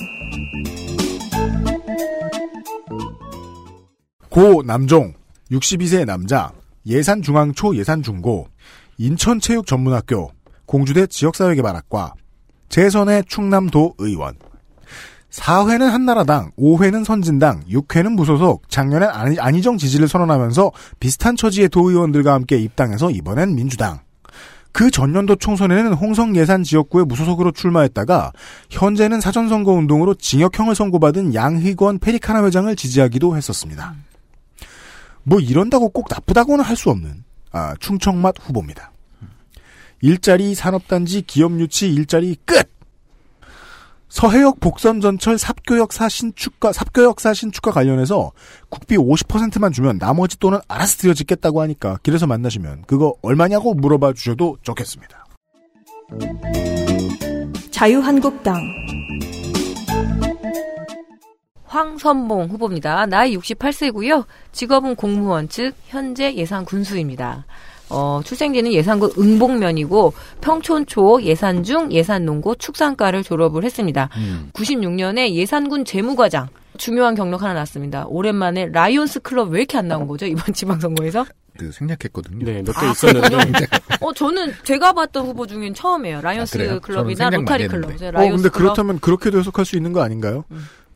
고 남종 62세 남자 예산중앙초 예산중고 인천체육전문학교 공주대 지역사회개발학과 재선의 충남도 의원 4회는 한나라당, 5회는 선진당, 6회는 무소속, 작년엔 안- 안희정 지지를 선언하면서 비슷한 처지의 도의원들과 함께 입당해서 이번엔 민주당. 그 전년도 총선에는 홍성 예산 지역구에 무소속으로 출마했다가 현재는 사전선거 운동으로 징역형을 선고받은 양희권 페리카나 회장을 지지하기도 했었습니다. 뭐 이런다고 꼭 나쁘다고는 할 수 없는 아, 충청맛 후보입니다. 일자리 산업단지 기업유치 일자리 끝. 서해역 복선전철 삽교역사 신축과 삽교역사 신축과 관련해서 국비 50%만 주면 나머지 돈은 알아서 들여짓겠다고 하니까 길에서 만나시면 그거 얼마냐고 물어봐 주셔도 좋겠습니다. 자유한국당 황선봉 후보입니다. 나이 68세고요. 직업은 공무원 즉 현재 예산 군수입니다. 어, 출생지는 예산군 응봉면이고 평촌초 예산중 예산농고 축산과를 졸업을 했습니다. 96년에 예산군 재무과장 중요한 경력 하나 났습니다. 오랜만에 라이온스 클럽 왜 이렇게 안 나온 거죠 이번 지방선거에서? 그 생략했거든요. 네, 몇개 아, 있었는데. 어 저는 제가 봤던 후보 중엔 처음이에요. 라이온스 아? 클럽이나 로타리 클럽. 어, 라이온스 근데 클럽. 그렇다면 그렇게도 해석할 수 있는 거 아닌가요?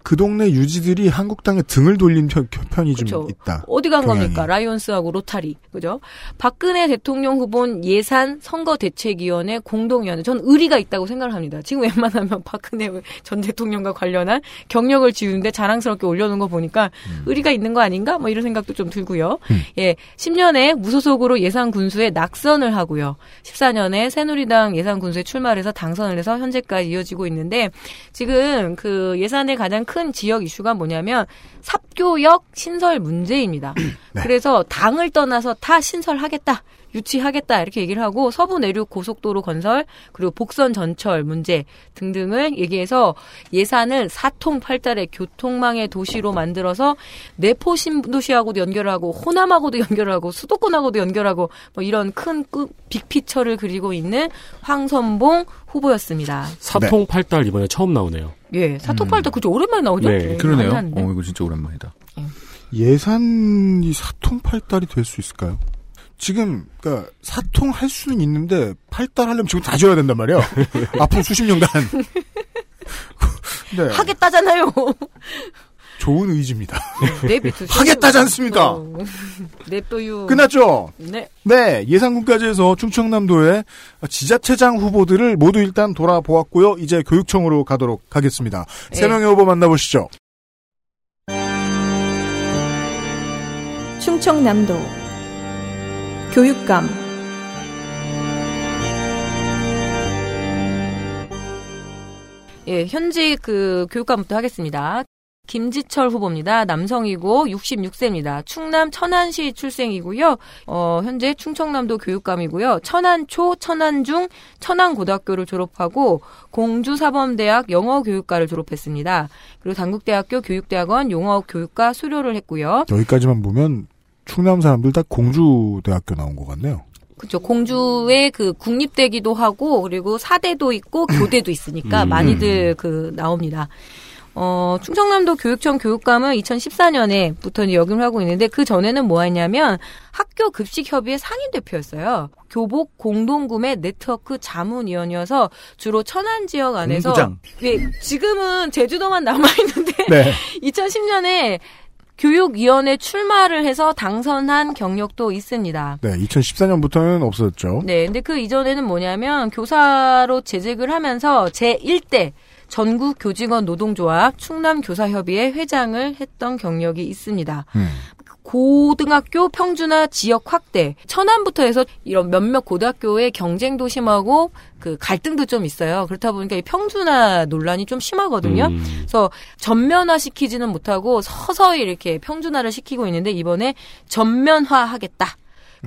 그 동네 유지들이 한국당에 등을 돌린 편, 편이 좀 그쵸. 있다. 어디 간 경향이. 겁니까? 라이온스하고 로타리. 그죠? 박근혜 대통령 후보는 예산 선거대책위원회 공동위원회. 전 의리가 있다고 생각을 합니다. 지금 웬만하면 박근혜 전 대통령과 관련한 경력을 지우는데 자랑스럽게 올려놓은 거 보니까 의리가 있는 거 아닌가? 뭐 이런 생각도 좀 들고요. 예. 10년에 무소속으로 예산 군수에 낙선을 하고요. 14년에 새누리당 예산 군수에 출마를 해서 당선을 해서 현재까지 이어지고 있는데 지금 그 예산의 가장 큰 지역 이슈가 뭐냐면 삽교역 신설 문제입니다. 그래서 당을 떠나서 다 신설하겠다. 유치하겠다 이렇게 얘기를 하고 서부 내륙 고속도로 건설 그리고 복선 전철 문제 등등을 얘기해서 예산을 사통팔달의 교통망의 도시로 만들어서 내포 신도시하고도 연결하고 호남하고도 연결하고 수도권하고도 연결하고 뭐 이런 큰 끄- 빅피처를 그리고 있는 황선봉 후보였습니다. 사통팔달 이번에 처음 나오네요. 예, 사통팔달 그죠 오랜만에 나오죠? 네, 예, 그러네요. 어, 이거 진짜 오랜만이다. 예산이 사통팔달이 될 수 있을까요? 지금 그러니까 사통할 수는 있는데 팔달 하려면 지금 다 지어야 된단 말이에요. 앞으로 수십 년간. 네, 하겠다잖아요. 좋은 의지입니다. 내비트 하겠다지 않습니까? 어. 냅둬요. 끝났죠? 네. 네, 예산군까지 해서 충청남도의 지자체장 후보들을 모두 일단 돌아보았고요. 이제 교육청으로 가도록 하겠습니다. 세 네. 명의 후보 만나보시죠. 충청남도 교육감 예, 현직 그 교육감부터 하겠습니다. 김지철 후보입니다. 남성이고 66세입니다. 충남 천안시 출생이고요. 어, 현재 충청남도 교육감이고요. 천안초, 천안중, 천안고등학교를 졸업하고 공주사범대학 영어교육과를 졸업했습니다. 그리고 당국대학교 교육대학원 용어교육과 수료를 했고요. 여기까지만 보면 충남 사람들 다 공주대학교 나온 것 같네요. 그렇죠. 공주에 그 국립대기도 하고 그리고 사대도 있고 교대도 있으니까 음. 많이들 그 나옵니다. 어, 충청남도 교육청 교육감은 2014년에부터 역임을 하고 있는데 그 전에는 뭐 했냐면 학교 급식 협의회 상임 대표였어요. 교복 공동구매 네트워크 자문위원이어서 주로 천안 지역 안에서 본부장. 예, 지금은 제주도만 남아 있는데 네. 2010년에 교육위원회 출마를 해서 당선한 경력도 있습니다. 네, 2014년부터는 없어졌죠. 네, 근데 그 이전에는 뭐냐면 교사로 재직을 하면서 제1대 전국 교직원 노동조합 충남 교사협의회 회장을 했던 경력이 있습니다. 음. 고등학교 평준화 지역 확대 천안부터 해서 이런 몇몇 고등학교의 경쟁도 심하고 그 갈등도 좀 있어요. 그렇다 보니까 이 평준화 논란이 좀 심하거든요. 음. 그래서 전면화 시키지는 못하고 서서히 이렇게 평준화를 시키고 있는데 이번에 전면화 하겠다.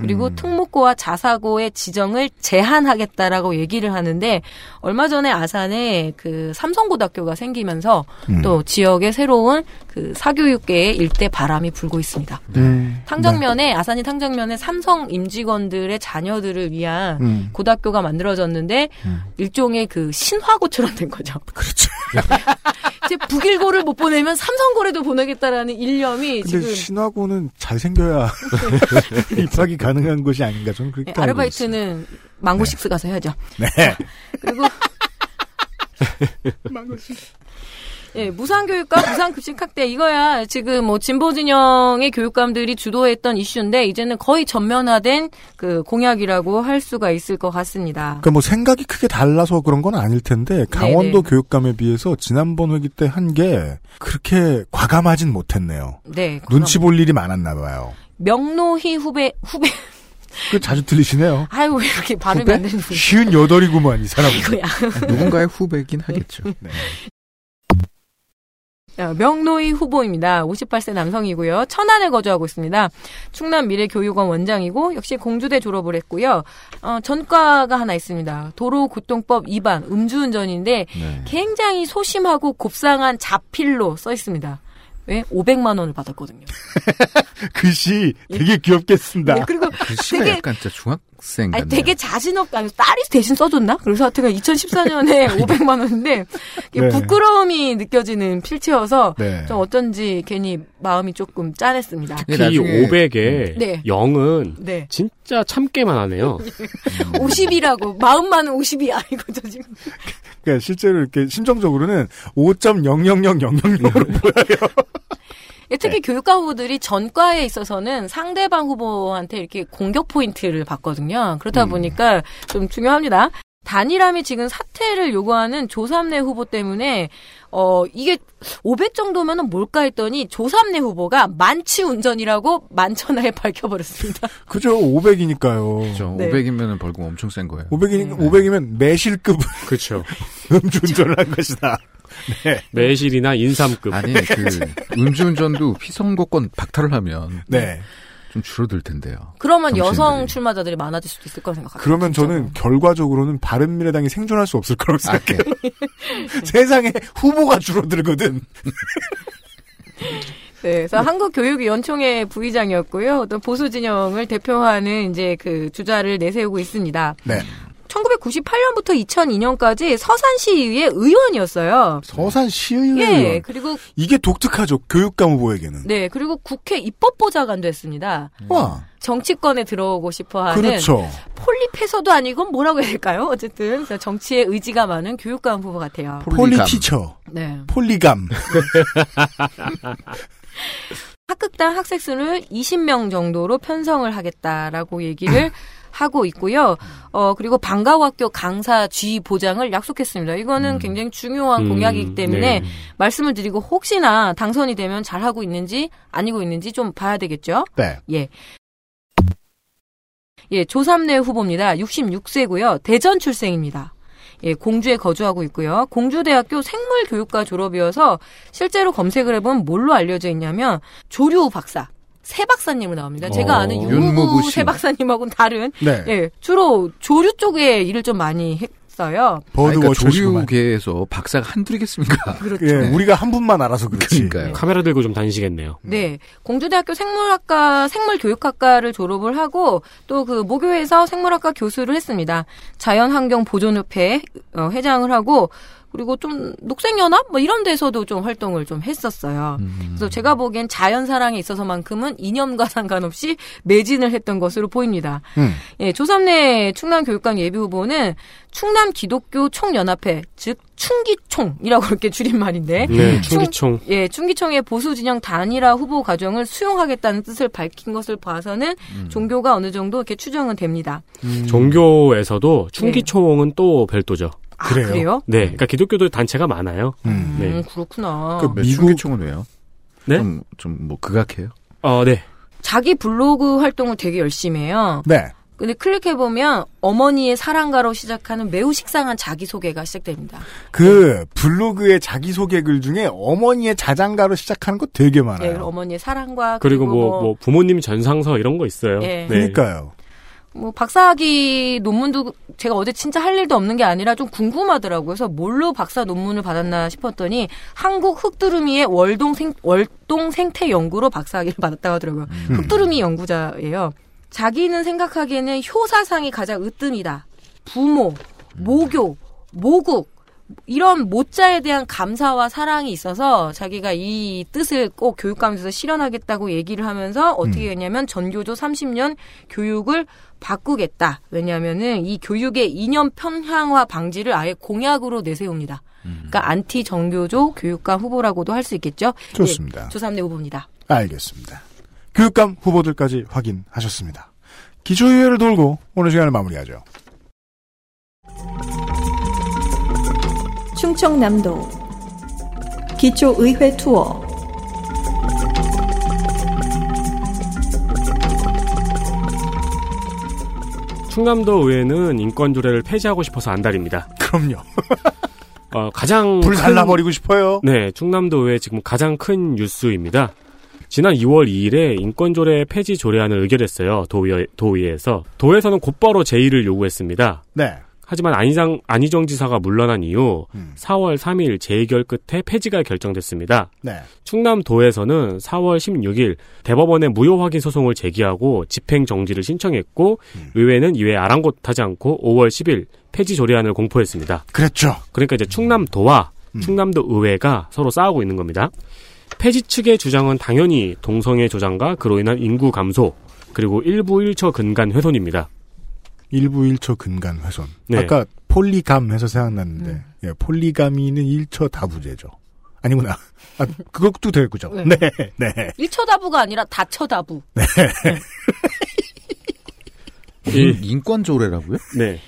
그리고 특목고와 자사고의 지정을 제한하겠다라고 얘기를 하는데 얼마 전에 아산에 그 삼성고등학교가 생기면서 음. 또 지역에 새로운 그 사교육계의 일대 바람이 불고 있습니다. 음. 탕정면에 아산이 탕정면에 삼성 임직원들의 자녀들을 위한 음. 고등학교가 만들어졌는데 일종의 그 신화고처럼 된 거죠. 그렇죠. 이제 북일고를 못 보내면 삼성고래도 보내겠다라는 일념이 근데 지금 신화고는 잘 생겨야 입학이 가능한 것이 아닌가 저는 그렇게 네, 알고 아르바이트는 망고식스 가서 해야죠. 네. 그리고 예, 무상교육과 무상급식 확대 이거야 지금 뭐 진보 진영의 교육감들이 주도했던 이슈인데 이제는 거의 전면화된 그 공약이라고 할 수가 있을 것 같습니다. 그러니까 뭐 생각이 크게 달라서 그런 건 아닐 텐데 강원도 네네. 교육감에 비해서 지난번 회기 때 한 게 그렇게 과감하진 못했네요. 네, 눈치 볼 일이 많았나 봐요. 명노희 후배 후배 그 자주 들리시네요. 아이고 왜 이렇게 발음이? 안 되는 쉬운 여덟이구만 이 사람. 아이고야. 누군가의 후배긴 하겠죠. 네. 어, 명노희 후보입니다. 58세 남성이고요. 천안에 거주하고 있습니다. 충남 미래교육원 원장이고 역시 공주대 졸업을 했고요. 어, 전과가 하나 있습니다. 도로교통법 위반 음주운전인데 네. 굉장히 소심하고 곱상한 자필로 써 있습니다. 왜? 500만 원을 받았거든요. 글씨 되게 귀엽겠습니다. 네, 그리고 글씨가 되게- 약간 진짜 중학 생 아니, 같네요. 되게 자신 없, 아니, 딸이 대신 써줬나? 그래서 하여튼 2014년에 500만 원인데, 네. 부끄러움이 느껴지는 필체여서, 네. 좀 어쩐지 괜히 마음이 조금 짠했습니다. 특히 이 500에 네. 0은 네. 진짜 참게만 하네요. 50이라고, 마음만은 50이야, 이거죠, 지금. 그러니까 실제로 이렇게 심정적으로는 5.000000으로 보여요. 예, 특히 교육과 후보들이 전과에 있어서는 상대방 후보한테 이렇게 공격 포인트를 받거든요. 그렇다 보니까 좀 중요합니다. 단일함이 지금 사퇴를 요구하는 조삼래 후보 때문에 어 이게 500 정도면은 뭘까 했더니 조삼래 후보가 만취 운전이라고 만천하에 밝혀버렸습니다. 그죠, 500이니까요. 그렇죠. 네. 500이면 벌금 엄청 센 거예요. 500이니까, 500이면 매실급 그렇죠. 음주운전을 한 것이다. 네. 매실이나 인삼급. 아니 그 음주운전도 피선거권 박탈을 하면 네. 좀 줄어들 텐데요. 그러면 정치인들이. 여성 출마자들이 많아질 수도 있을 거라 생각합니다. 그러면 저는 결과적으로는 바른미래당이 생존할 수 없을 거라고 생각해요. 세상에 후보가 줄어들거든. 네, 그래서 한국교육위원총회 부의장이었고요. 또 보수 진영을 대표하는 이제 그 주자를 내세우고 있습니다. 네. 1998년부터 2002년까지 서산시의회 의원이었어요. 서산시의회 예, 의원. 그리고 이게 독특하죠. 교육감 후보에게는. 네, 그리고 국회 입법보좌관도 했습니다. 와. 정치권에 들어오고 싶어 하는 그렇죠. 폴리페서도 아니고 뭐라고 해야 될까요? 어쨌든 정치에 의지가 많은 교육감 후보 같아요. 폴리티처. 네. 폴리감. 학극당 학생 수를 20명 정도로 편성을 하겠다라고 얘기를 하고 있고요. 어, 그리고 방과후학교 강사 쥐 보장을 약속했습니다. 이거는 굉장히 중요한 음, 공약이기 때문에 네. 말씀을 드리고 혹시나 당선이 되면 잘하고 있는지 아니고 있는지 좀 봐야 되겠죠? 네. 예. 예, 조삼래 후보입니다. 66세고요. 대전 출생입니다. 예, 공주에 거주하고 있고요. 공주대학교 생물교육과 졸업이어서 실제로 검색을 해보면 뭘로 알려져 있냐면 조류 박사. 새 박사님으로 나옵니다. 제가 어, 아는 윤무부 씨. 새 박사님하고는 다른 네. 예, 주로 조류 쪽에 일을 좀 많이 했어요. 아니, 그러니까. 조류계에서 박사가 한둘이겠습니까? 그렇죠. 예, 우리가 한 분만 알아서 그렇지. 그러니까요. 카메라 들고 좀 다니시겠네요. 네. 공주대학교 생물학과, 생물교육학과를 졸업을 하고 또 그 모교에서 생물학과 교수를 했습니다. 자연환경보존협회 어, 회장을 하고 그리고 좀 녹색연합 뭐 이런 데서도 좀 활동을 좀 했었어요. 음. 그래서 제가 보기엔 자연 사랑에 있어서만큼은 이념과 상관없이 매진을 했던 것으로 보입니다. 음. 예, 조삼래 충남 교육감 예비 후보는 충남 기독교 총연합회, 즉 충기총이라고 이렇게 줄임말인데 네, 충- 충기총. 예, 충기총의 보수 진영 단일화 후보 과정을 수용하겠다는 뜻을 밝힌 것을 봐서는 종교가 어느 정도 이렇게 추정은 됩니다. 종교에서도 충기총은 또 별도죠. 아, 그래요? 네, 그러니까 기독교도 단체가 많아요. 음, 네. 그렇구나. 그 미국 총은 왜요? 네? 좀뭐 극악해요? 어, 네. 자기 블로그 활동을 되게 열심히 해요. 네. 근데 클릭해 보면 어머니의 사랑가로 시작하는 매우 식상한 자기 소개가 시작됩니다. 그 블로그의 자기 소개 글 중에 어머니의 자장가로 시작하는 거 되게 예, 많아요. 어머니의 사랑과 그리고 그리고, 뭐, 뭐 부모님 전상서 이런 거 있어요. 예. 그러니까요. 뭐 박사학위 논문도 제가 어제 진짜 할 일도 없는 게 아니라 좀 궁금하더라고요. 그래서 뭘로 박사 논문을 받았나 싶었더니 한국 흑두루미의 월동 생 월동 생태 연구로 박사학위를 받았다고 하더라고요. 흑두루미 연구자예요. 자기는 생각하기에는 효사상이 가장 으뜸이다. 부모, 모교, 모국 이런 모자에 대한 감사와 사랑이 있어서 자기가 이 뜻을 꼭 교육감에서 실현하겠다고 얘기를 하면서 어떻게 했냐면 전교조 30년 교육을 바꾸겠다. 왜냐하면은 이 교육의 이념 편향화 방지를 아예 공약으로 내세웁니다. 그러니까 안티 정교조 교육감 후보라고도 할 수 있겠죠. 좋습니다. 예, 조삼래 후보입니다. 알겠습니다. 교육감 후보들까지 확인하셨습니다. 기초의회를 돌고 오늘 시간을 마무리하죠. 충청남도 기초의회 투어 충남도 의회는 인권 조례를 폐지하고 싶어서 안달입니다. 그럼요. 어, 가장 불 큰- 달라버리고 싶어요. 네, 충남도 의회 지금 가장 큰 뉴스입니다. 지난 2월 2일에 인권조례 폐지 조례안을 의결했어요. 도의, 도의회에서. 도에서는 곧바로 제의를 요구했습니다. 네. 하지만 안희정, 안희정 지사가 물러난 이후 4월 3일 재의결 끝에 폐지가 결정됐습니다. 네. 충남도에서는 4월 16일 대법원에 무효 확인 소송을 제기하고 집행 정지를 신청했고 의회는 이외에 아랑곳하지 않고 5월 10일 폐지 조례안을 공포했습니다. 그랬죠. 그러니까 이제 충남도와 충남도 의회가 서로 싸우고 있는 겁니다. 폐지 측의 주장은 당연히 동성애 조장과 그로 인한 인구 감소 그리고 일부 일처 근간 훼손입니다. 일부 일처 근간 훼손. 네. 아까 폴리감 해서 생각났는데 예, 폴리감이는 일처 다부제죠. 아니구나. 아, 그것도 되겠죠. 네. 네. 네. 일처다부가 아니라 다처 다부. 이- 인권 조례라고요? 네.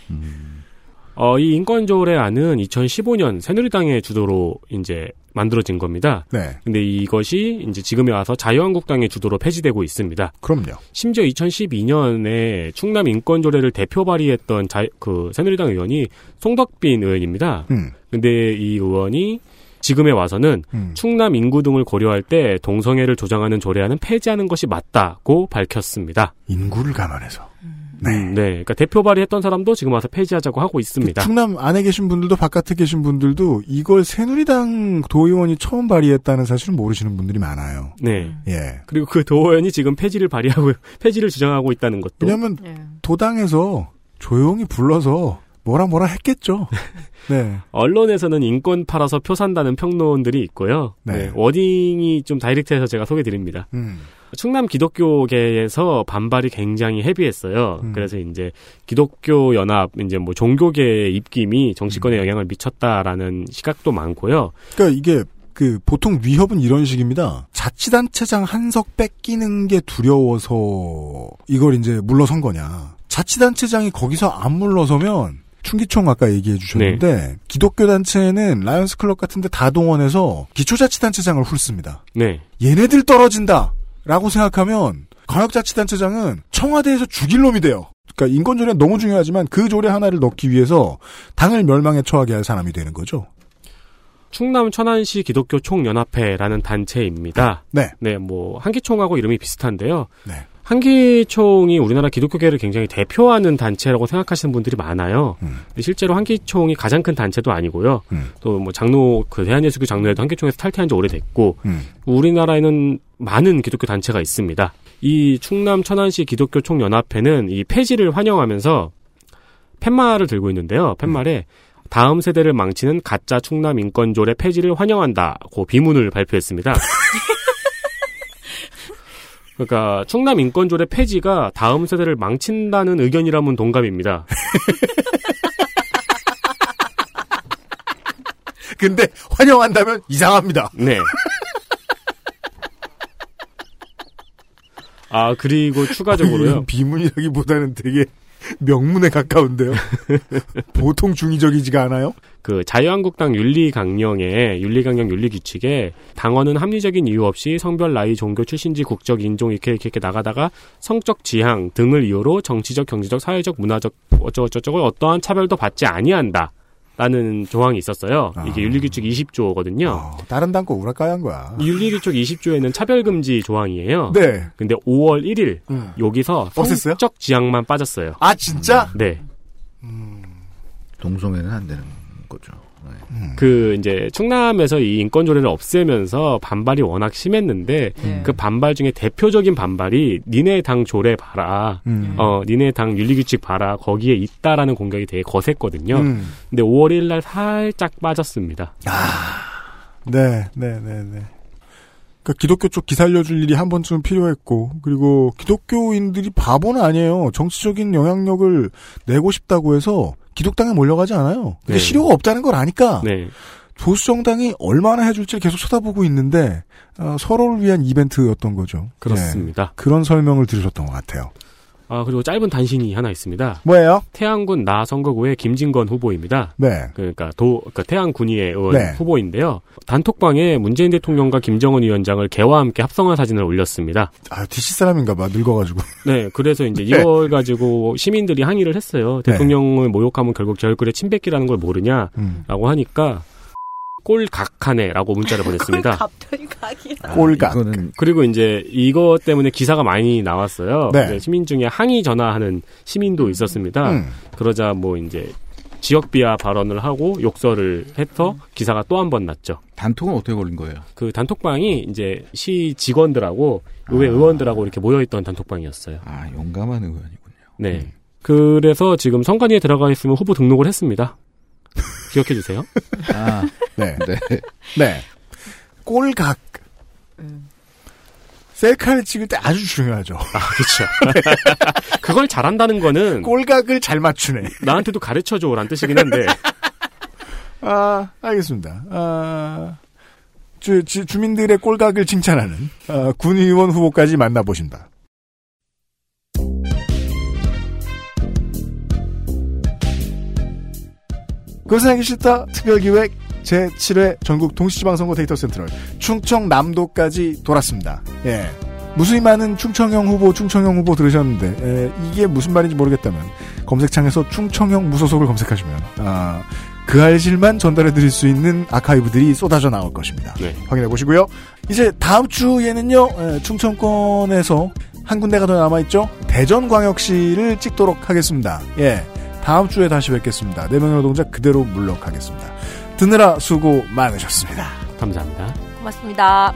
어, 이 인권조례안은 2015년 새누리당의 주도로 이제 만들어진 겁니다. 네. 근데 이것이 이제 지금에 와서 자유한국당의 주도로 폐지되고 있습니다. 그럼요. 심지어 2012년에 충남 인권조례를 대표 발의했던 자, 그 새누리당 의원이 송덕빈 의원입니다. 음. 근데 이 의원이 지금에 와서는 음. 충남 인구 등을 고려할 때 동성애를 조장하는 조례안은 폐지하는 것이 맞다고 밝혔습니다. 인구를 감안해서. 네. 네. 그러니까 대표 발의했던 사람도 지금 와서 폐지하자고 하고 있습니다. 충남 안에 계신 분들도 바깥에 계신 분들도 이걸 새누리당 도의원이 처음 발의했다는 사실을 모르시는 분들이 많아요. 네. 예. 그리고 그 도의원이 지금 폐지를 발의하고 폐지를 주장하고 있다는 것도 왜냐하면 네. 도당에서 조용히 불러서 뭐라 뭐라 했겠죠. 네. 언론에서는 인권 팔아서 표 산다는 평론들이 있고요. 네. 네, wording이 좀 direct해서 제가 소개드립니다. 음. 충남 기독교계에서 반발이 굉장히 heavy했어요. 음. 그래서 이제 기독교 연합 이제 뭐 종교계의 입김이 정치권에 영향을 미쳤다라는 시각도 많고요. 그러니까 이게 그 보통 위협은 이런 식입니다. 자치단체장 한석 뺏기는 게 두려워서 이걸 이제 물러선 거냐. 자치단체장이 거기서 안 물러서면 충기총 아까 얘기해 주셨는데 기독교 단체는 라이언스 클럽 같은데 다 동원해서 기초자치단체장을 훑습니다. 네. 얘네들 떨어진다. 라고 생각하면 광역자치단체장은 청와대에서 죽일 놈이 돼요. 그러니까 인권조례는 너무 중요하지만 그 조례 하나를 넣기 위해서 당을 멸망에 처하게 할 사람이 되는 거죠. 충남 천안시 기독교 총연합회라는 단체입니다. 네. 네, 뭐 한기총하고 이름이 비슷한데요. 네. 한기총이 우리나라 기독교계를 굉장히 대표하는 단체라고 생각하시는 분들이 많아요. 음. 실제로 한기총이 가장 큰 단체도 아니고요. 또뭐 장로 그 대한예수교 장로회도 한기총에서 탈퇴한 지 오래됐고 음. 우리나라에는 많은 기독교 단체가 있습니다. 이 충남 천안시 기독교 총연합회는 이 폐지를 환영하면서 팻말을 들고 있는데요. 팻말에 다음 세대를 망치는 가짜 충남 인권조례 폐지를 환영한다고 비문을 발표했습니다. 그러니까 충남 인권조례 폐지가 다음 세대를 망친다는 의견이라면 동감입니다. 근데 환영한다면 이상합니다. 네. 아 그리고 추가적으로요. 비문이라기보다는 되게 명문에 가까운데요. 보통 중의적이지가 않아요? 그 자유한국당 윤리강령에 윤리강령 윤리규칙에 당원은 합리적인 이유 없이 성별, 나이, 종교, 출신지, 국적, 인종 이렇게 이렇게, 이렇게 나가다가 성적 지향 등을 이유로 정치적, 경제적, 사회적, 문화적 어쩌고저쩌고 어떠한 차별도 받지 아니한다. 라는 조항이 있었어요. 이게 윤리규칙 20조거든요. 다른 당거 우락가야한 거야. 윤리규칙 20조에는 차별금지 조항이에요. 네. 근데 5월 1일 음. 여기서? 성적 지향만 빠졌어요. 아 진짜? 네. 동성애는 안 되는 거죠. 네. 그 이제 충남에서 이 인권 조례를 없애면서 반발이 워낙 심했는데 네. 그 반발 중에 대표적인 반발이 니네 당 조례 봐라. 음. 어, 니네 당 윤리 규칙 봐라. 거기에 있다라는 공격이 되게 거셌거든요. 음. 근데 5월 1일 날 살짝 빠졌습니다. 네, 네, 네, 네. 그러니까 기독교 쪽 기살려줄 일이 한 번쯤은 필요했고, 그리고 기독교인들이 바보는 아니에요. 정치적인 영향력을 내고 싶다고 해서 기독당에 몰려가지 않아요. 그게 네. 실효가 없다는 걸 아니까. 네. 보수 정당이 얼마나 해줄지 계속 쳐다보고 있는데 어, 서로를 위한 이벤트였던 거죠. 그렇습니다. 네. 그런 설명을 들으셨던 것 같아요. 아, 그리고 짧은 단신이 하나 있습니다. 뭐예요? 태안군 나 선거구의 김진건 후보입니다. 네. 그러니까 도, 그러니까 태안군의회 의원 네. 후보인데요. 단톡방에 문재인 대통령과 김정은 위원장을 개와 함께 합성한 사진을 올렸습니다. 아, DC 사람인가 봐. 늙어가지고. 네, 그래서 이제 네. 이걸 가지고 시민들이 항의를 했어요. 네. 대통령을 모욕하면 결국 제 얼굴에 침 뱉기라는 걸 모르냐? 음. 라고 하니까 꼴각하네라고 문자를 보냈습니다. 갑자기 각이야. 꼴각. 그리고 이제 이것 때문에 기사가 많이 나왔어요. 네. 네, 시민 중에 항의 전화하는 시민도 있었습니다. 음. 그러자 뭐 이제 지역 비하 발언을 하고 욕설을 해서 기사가 또 한 번 났죠. 단톡은 어떻게 걸린 거예요? 그 단톡방이 이제 시 직원들하고 의회 아. 의원들하고 이렇게 모여있던 단톡방이었어요. 아, 용감한 의원이군요. 네. 그래서 지금 선관위에 들어가 있으면 후보 등록을 했습니다. 기억해 주세요. 아, 네. 네. 네. 꼴각. 셀카를 찍을 때 아주 중요하죠. 아, 그렇죠. 그걸 잘한다는 거는 꼴각을 잘 맞추네. 나한테도 가르쳐 줘란 뜻이긴 한데. 아, 알겠습니다. 아, 주, 주, 주민들의 꼴각을 칭찬하는 아, 군의원 후보까지 만나보신다. 그것은 하기 싫다 특별기획 제7회 전국 동시지방선거 데이터 센트럴 충청남도까지 돌았습니다. 예. 무수히 많은 충청형 후보, 충청형 후보 들으셨는데 에, 이게 무슨 말인지 모르겠다면 검색창에서 충청형 무소속을 검색하시면 아, 그 알실만 전달해 드릴 수 있는 아카이브들이 쏟아져 나올 것입니다. 네. 확인해 보시고요. 이제 다음 주에는요 에, 충청권에서 한 군데가 더 남아 있죠. 대전광역시를 찍도록 하겠습니다. 예, 다음 주에 다시 뵙겠습니다. 네 명의 노동자 그대로 물러가겠습니다. 드느라 수고 많으셨습니다. 감사합니다. 고맙습니다.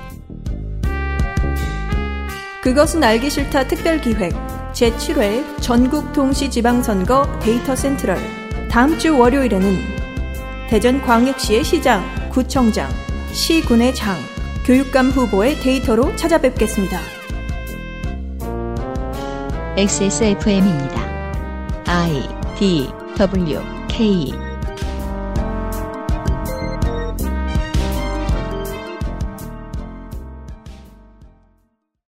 그것은 알기 싫다 특별기획 제7회 전국 동시지방선거 데이터 센트럴 다음 주 월요일에는 대전 광역시의 시장, 구청장, 시군의 장, 교육감 후보의 데이터로 찾아뵙겠습니다. XSFM입니다. I D W K